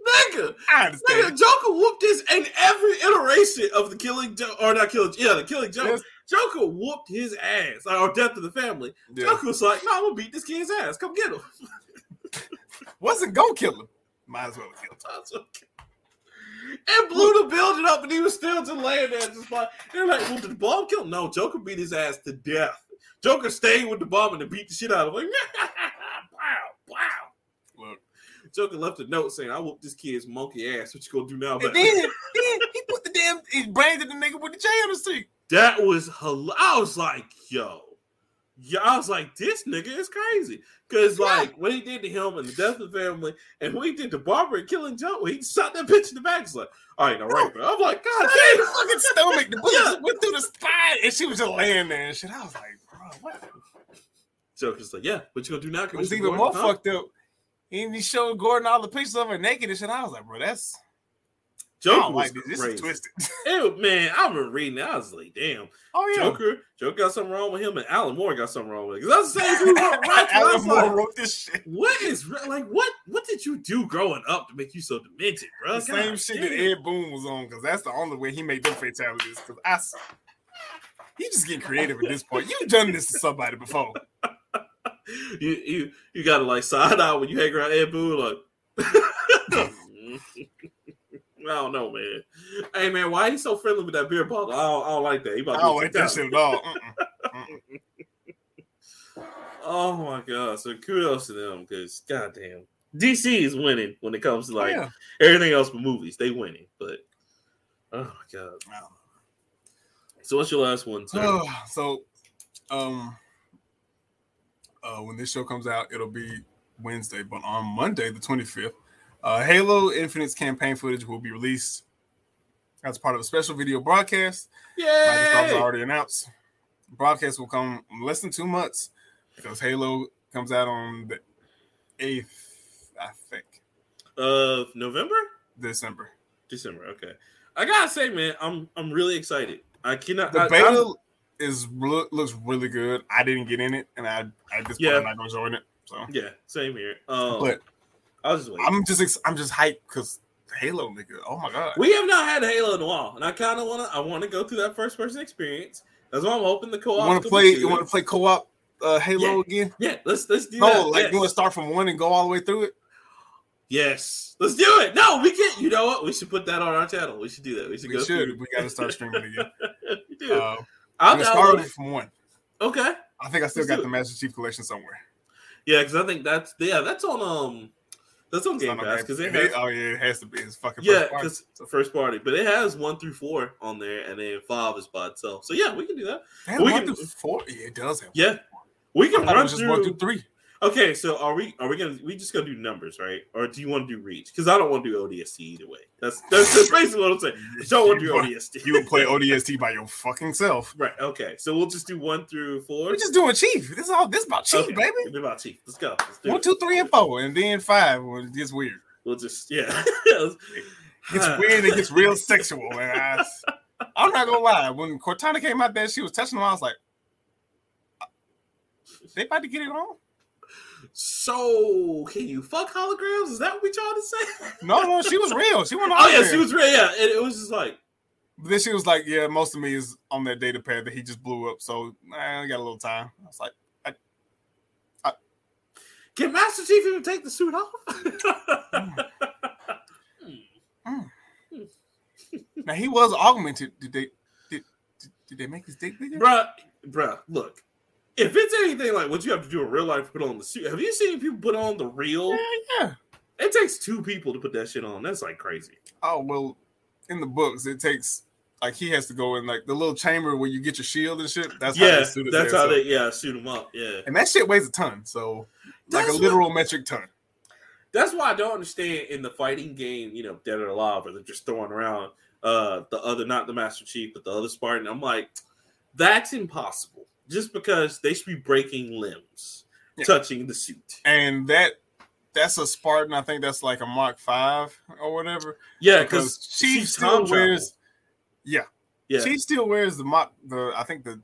I Nigga, I understand. Joker whooped his in every iteration of the killing or not killing, yeah, the killing Joker. Yes. Joker whooped his ass or death of the family. Yeah. Joker was like, "No, I'm gonna beat this kid's ass. Come get him." Wasn't gonna kill him. Might as well kill him. And blew the building up, and he was still just laying there, just like they're like, "Well, did the bomb kill him?" No, Joker beat his ass to death. Joker stayed with the bomb and beat the shit out of him. Like, wow, wow. Look. Joker left a note saying, "I whooped this kid's monkey ass. What you gonna do now?" And But then, then he put the damn he branded the nigga with the J on the seat. that was hel- I was like, "Yo." Yeah, I was like, this nigga is crazy. Cause like what he did to him and the death of the family, and what he did to Barbara and killing Joke, he shot that bitch in the back. He's like, all right, now right, bro. I'm like, God Damn, damn. fucking stomach. The bullet Yeah. went through the spine, and she was just laying there and shit. I was like, what? Joker's like, yeah, what you gonna do now? It was even Gordon? more Huh? fucked up. And he showed Gordon all the pictures of her naked and shit. I was like, bro, that's Joker was like this. This is twisted. Ew, man, I remember reading that. I was like, damn, Oh yeah. Joker, Joker got something wrong with him, and Alan Moore got something wrong with him. Because I was same who wrote Alan Moore like, wrote this shit. what is like what? What did you do growing up to make you so demented, bro? The same God shit damn. that Ed Boon was on, because that's the only way he made them fatalities. Because I, he just getting creative at this point. You've done this to somebody before. you you you got to like side out when you hang around Ed Boon, like. I don't know, man. Hey, man, why he so friendly with that beer bottle? I don't, I don't like that. He about I don't like that shit at all. Mm-mm. Oh my god! So kudos to them because goddamn, DC is winning when it comes to like yeah. everything else but movies. They winning, but oh my god! So what's your last one? Sir? Uh, so, um, uh, when this show comes out, it'll be Wednesday, but on Monday, the 25th, uh, Halo Infinite's campaign footage will be released as part of a special video broadcast. Yeah, Yay! already announced. Broadcast will come less than two months because Halo comes out on the 8th, I think, Of November, December. December. Okay, I gotta say, man, I'm I'm really excited. I cannot. The I, beta I'm- is look, looks really good. I didn't get in it, and I at this point Yeah. I'm not going to join it. So, yeah, same here. Um, but I was just waiting. I'm just I'm just hyped because Halo, nigga. Oh my god. We have not had Halo in a while, and I kind of want to. I want to go through that first person experience. That's why I'm hoping the co-op. want to play? You want to play co-op uh, Halo again? Yeah, let's let's do No, that. like yes. you want to start from one and go all the way through it. Yes, let's do it. No, we can't. You know what? We should put that on our channel. We should do that. We should We go should. through. We got to start streaming again. we do. Uh, I'll I'm gonna start download it it. from one. Okay. I think I still Let's got the. Master Chief Collection somewhere. Yeah, because I think that's yeah, that's on um, that's on It's Game Pass because it has oh yeah, it has to be. It's fucking yeah, because it's a first party, but it has one through four on there, and then five is by itself. So yeah, we can do that. Damn, we can- through four. Yeah, it does have. Yeah, we can run was just one through three. Okay, so are we are we gonna we just gonna do numbers, right? Or do you want to do reach? Because I don't want to do ODST either way. That's that's, that's basically what I'm saying. I don't want to do ODST. You would play ODST by your fucking self. right? Okay, so we'll just do one through four. We're just doing Chief. This is all. This about Chief, Okay, baby. It's about Chief. Let's go. Let's One, two, three, and four, and then five when it gets weird. We'll just yeah. It's weird. It gets real sexual, and I, I'm not gonna lie. When Cortana came out there, she was touching him. I was like, uh, "They about to get it on." So can you fuck holograms? Is that what we trying to say? No, no, she was real. She went. Oh yeah, she was real. Yeah, and it was just like But then she was like, "Yeah, most of me is on that data pad that he just blew up, so I got a little time." I was like, I Can Master Chief even take the suit off? Hmm. Hmm. "Now he was augmented. Did they? Did, did, did they make his dick bigger?" bruh, bruh, look. If it's anything like what you have to do in real life put on the suit, have you seen people put on the real? Yeah, yeah. It takes two people to put that shit on. That's like crazy. Oh well, in the books, it takes like he has to go in like the little chamber where you get your shield and shit. That's how yeah, they suit that's ass how up. they yeah shoot him up. Yeah, and that shit weighs a ton, so like That's a what- literal metric ton. that's why I don't understand in the fighting game, you know, Dead or Alive, where they're just throwing around uh the other, not the Master Chief, but the other Spartan. I'm like, that's impossible. Just because they should be breaking limbs, Yeah. touching the suit. And that that's a Spartan. I think that's like a Mark Five or whatever. Yeah, because she still wears. Yeah, Yeah, she still wears the Mach. The I think the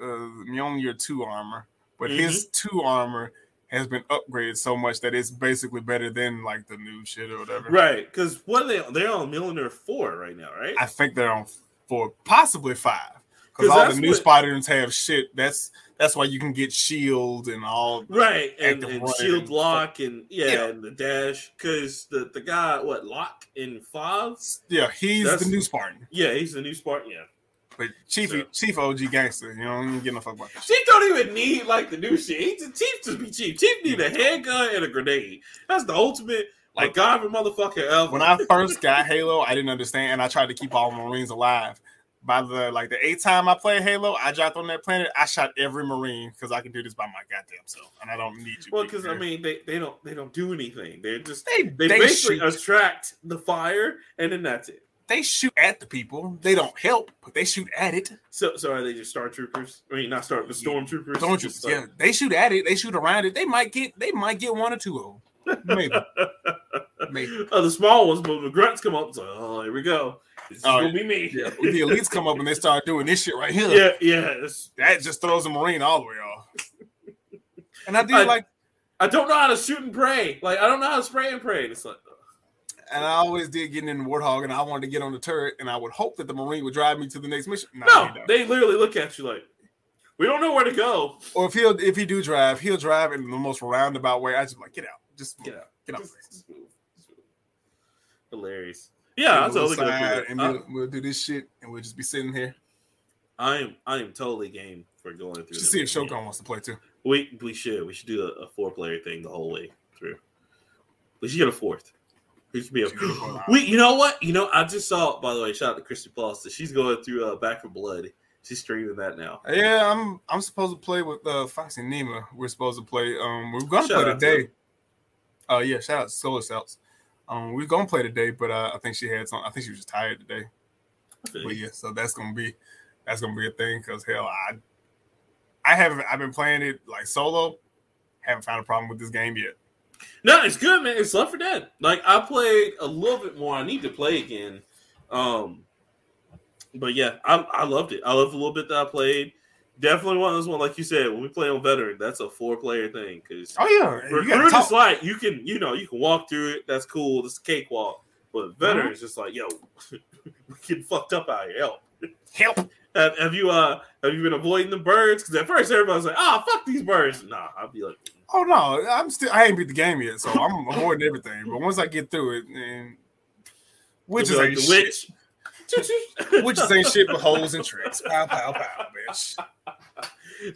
uh, Mjolnir two armor, but his Mm-hmm. two armor has been upgraded so much that it's basically better than like the new shit or whatever. right. Because what are they? They're on Mjolnir Four right now, right? I think they're on four, possibly five. 'Cause all the new what- Spartans have shit. That's that's why you can get shield and all. Right, and, and shield lock and yeah, Yeah. and the dash. Because the the guy, what lock in five? Yeah, he's That's- the new Spartan. Yeah, he's the new Spartan. Yeah, But Chief So- Chief OG gangster, you know, you get no fuck about that. Chief don't even need like the new shit. He's a Chief just be Chief. Chief need a handgun and a grenade. That's the ultimate like MacGyver motherfucker ever. When I first got Halo, I didn't understand, and I tried to keep all Marines alive. By the like the eighth time I played Halo, I dropped on that planet. I shot every Marine because I can do this by my goddamn self, and I don't need you. well, because I mean they, they don't they don't do anything. They're just they they, they, basically shoot, attract the fire and then that's it. they shoot at the people. They don't help, but they shoot at it. So so are they just Star Troopers? I mean not Star the Stormtroopers. Don't you? Just like- Yeah, they shoot at it. They shoot around it. They might get. They might get one or two of them. Maybe. Maybe. Oh, the small ones, but the grunts come up. It's like, oh, here we go. Is Oh, gonna be me. Yeah, when the elites come up and they start doing this shit right here. yeah, yeah. that just throws a marine all the way off. And I do I- like, I don't know how to shoot and pray. Like I don't know how to spray and pray. It's like and I always did getting in the warthog, and I wanted to get on the turret, and I would hope that the marine would drive me to the next mission. No, no, they literally look at you like we don't know where to go. or if he'll if he do drive, he'll drive in the most roundabout way. I just like get out, just Get out. get out. Just- just move. Just move. Hilarious. Yeah, I We'll totally side, and we'll, we'll do this shit, and we'll just be sitting here. I am I am totally game for going through. Just see if. Shogun wants to play too. We we should we should do a, a four player thing the whole way through. We should get a fourth. We should be a Should get a fourth. we. You know what? You know I just saw. By the way, shout out to Christy Foster. She's going through uh, Back for Blood. She's streaming that now. Yeah, I'm I'm supposed to play with uh Foxy Nima. We're supposed to play. Um, we're gonna Shout play today. Uh, yeah, shout out to Solar Cells. Um, we're gonna play today, but uh, I think she had some. I think she was just tired today. But yeah, so that's gonna be that's gonna be a thing because hell, I I haven't I've been playing it like solo. Haven't found a problem with this game yet. No, it's good, man. It's Left for Dead. Like I played a little bit more. I need to play again. Um, but yeah, I, I loved it. I loved the little bit that I played. Definitely one of those one, like you said, when we play on veteran, that's a four player thing. Because Oh yeah, recruit is like you can, you know, you can walk through it. That's cool. It's a cakewalk. But uh-huh. veteran is just like, yo, we getting fucked up out here. Help. help. Have, have you uh have you been avoiding the birds? Because at first everybody's like, oh fuck these birds. Nah, I'll be like, mm. Oh no, I'm still I ain't beat the game yet, so I'm avoiding everything. But once I get through it, and Which witches like the shit. witch. Witches ain't shit but holes and tricks. Pow pow pow, bitch.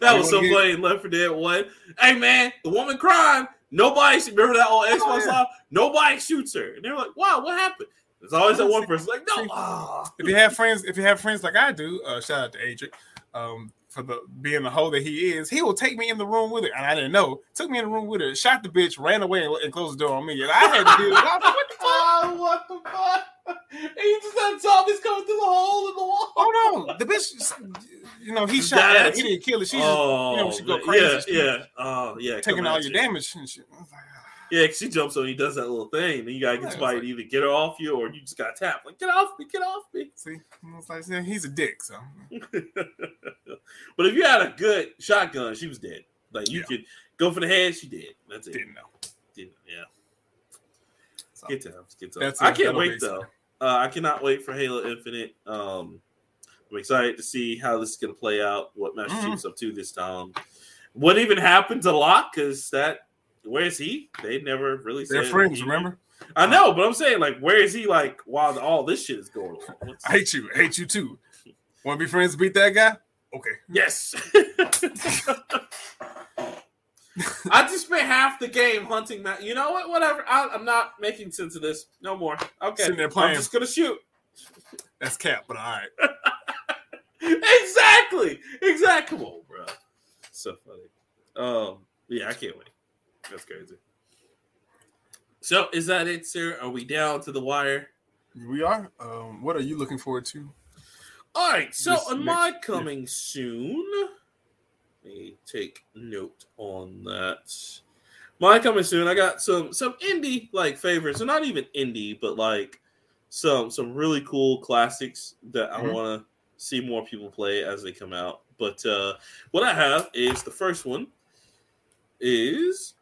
That was so funny. in Left for Dead One. Hey man, the woman crying. Nobody remember that old Xbox Oh, yeah. Live? Nobody shoots her, and they're like, "Wow, what happened?" There's always that one person like, "No." ah." If you have friends, if you have friends like I do, uh, shout out to Adrian. um, for the being the hoe that he is, he will take me in the room with her, and I didn't know. Took me in the room with her, shot the bitch, ran away, and, and closed the door on me, and I had to deal with it. Like, what the fuck? Oh, what the fuck? And you just had zombies coming through the hole in the wall. Oh no, the bitch, you know, he shot her. He didn't kill her. She just, you know, she go oh, crazy. Yeah, yeah. Oh, yeah. taking all your you. damage and shit. I was like. Yeah, she jumps on. He does that little thing. and you gotta get somebody to either get her off you or you just got tapped. Like, get off me, get off me. See, I like, yeah, he's a dick. So but if you had a good shotgun, she was dead. Like you Yeah. could go for the head, she did. That's it. didn't know. Didn't- yeah. So, Good times. Good times. I can't wait though. Uh, I cannot wait for Halo Infinite. Um, I'm excited to see how this is going to play out. What Master Mhm. Chief's up to this time. What even happened to Locke? Because that where is he? They never really. they're said friends. Remember? I know, but I'm saying like, where is he? Like while all this shit is going on. What's- I hate you. I hate you too. Want to be friends? Beat that guy? Okay. Yes. I just spent half the game hunting that. You know what? Whatever. I, I'm not making sense of this no more. Okay, Sitting there playing. I'm just gonna shoot. That's cap, but all right. exactly. Exactly. Come on, bro. So funny. Um, yeah, I can't wait. That's crazy. So is that it, sir? Are we down to the wire? We are. Um, what are you looking forward to? All right. So This on next- my coming soon, let me take note on that. My coming soon. I got some some indie like favorites, and not even indie, but like some some really cool classics that I Mhm. want to see more people play as they come out. But uh what I have is the first one is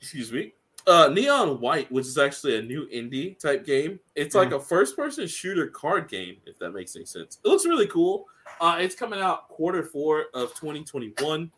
excuse me uh neon white which is actually a new indie type game. It's like a first person shooter card game if that makes any sense. It looks really cool. Uh it's coming out quarter four of 2021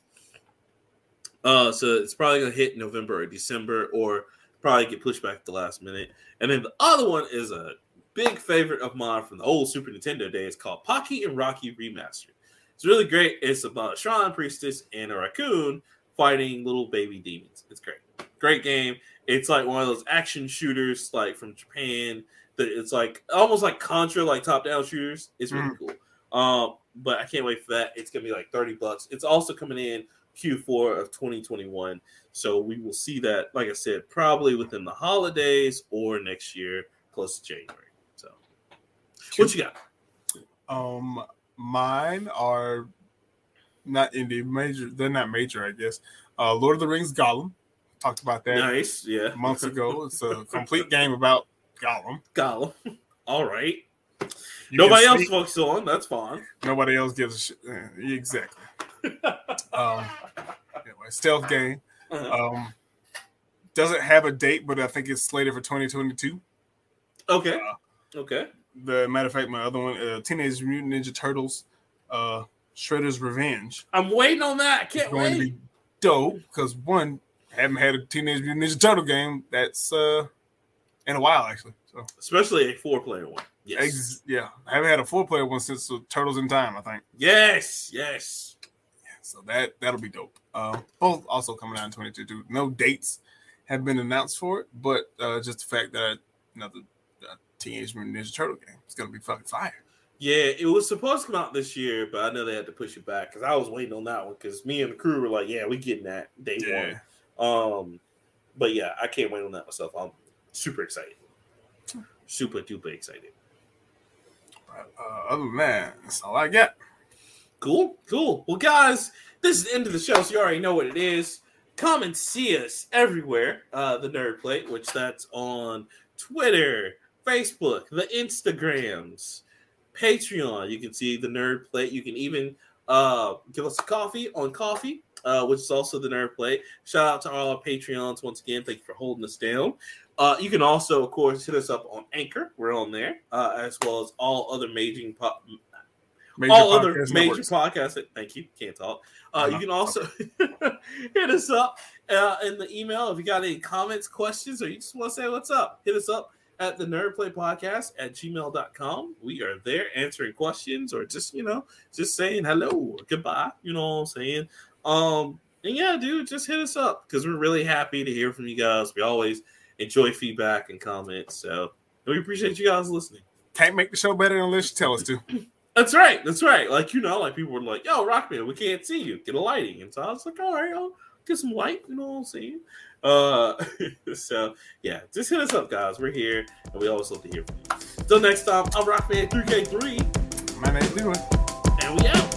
uh so it's probably gonna hit november or december or probably get pushed back at the last minute. And then the other one is a big favorite of mine from the old super nintendo days called pocky and rocky remastered. It's really great. It's about a shrine priestess and a raccoon fighting little baby demons. It's great great game. It's like one of those action shooters like from japan that it's like almost like contra like top down shooters. It's really cool. Um but i can't wait for that. It's gonna be like 30 bucks. It's also coming in q4 of 2021 so we will see that like i said probably within the holidays or next year close to january so. What you got? Um, mine are not indie major. They're not major, I guess. Uh, Lord of the Rings Gollum. Talked about that nice yeah months ago. It's a complete game about Gollum. Gollum. all right You nobody else focused on that's fine Nobody else gives a shit. Eh, Exactly. Um, anyway, stealth game. Uh-huh. Um, doesn't have a date, but I think it's slated for 2022. okay uh, okay The matter of fact, my other one, uh, Teenage Mutant Ninja Turtles, uh, Shredder's Revenge. i'm waiting on that i can't going to be dope because one, haven't had a Teenage Mutant Ninja Turtle game that's uh in a while actually. So especially a four player one yes ex- yeah, I haven't had a four player one since uh, Turtles in Time, I think. yes yes So that that'll be dope. Uh, both also coming out in 2022. No dates have been announced for it, but uh, just the fact that another uh, Teenage Mutant Ninja Turtle game is gonna be fucking fire. Yeah, it was supposed to come out this year, but I know they had to push it back because I was waiting on that one because me and the crew were like, "Yeah, we getting that day Yeah. one." Um, but yeah, I can't wait on that myself. I'm super excited, super duper excited. Uh, other than that, that's all I got. Cool, cool. Well, guys, this is the end of the show, so you already know what it is. Come and see us everywhere. Uh, the Nerd Plate, which that's on Twitter, Facebook, the Instagrams, Patreon. You can see the Nerd Plate. You can even uh, give us a coffee on Ko-fi, uh, which is also the Nerd Plate. Shout out to all our Patreons once again. Thank you for holding us down. Uh, you can also, of course, hit us up on Anchor. We're on there, uh, as well as all other major po- Major all other major networks. podcasts. Thank you. Can't talk. Uh, you Uh-huh. can also hit us up uh, in the email if you got any comments, questions, or you just want to say what's up. Hit us up at the Nerd Plate Podcast at gmail.com. We are there answering questions or just, you know, just saying hello or goodbye. You know what I'm saying? Um, and yeah, dude, just hit us up because we're really happy to hear from you guys. We always enjoy feedback and comments. So we appreciate you guys listening. Can't make the show better unless you tell us to. That's right. That's right. Like you know, like people were like, "Yo, Rockman, we can't see you. Get a lighting." And so I was like, "All right, I'll get some light." You know what I'm saying? Uh, so yeah, just hit us up, guys. We're here, and we always love to hear from you. Till next time, I'm Rockman 3K3, My name's Leroy. and we out.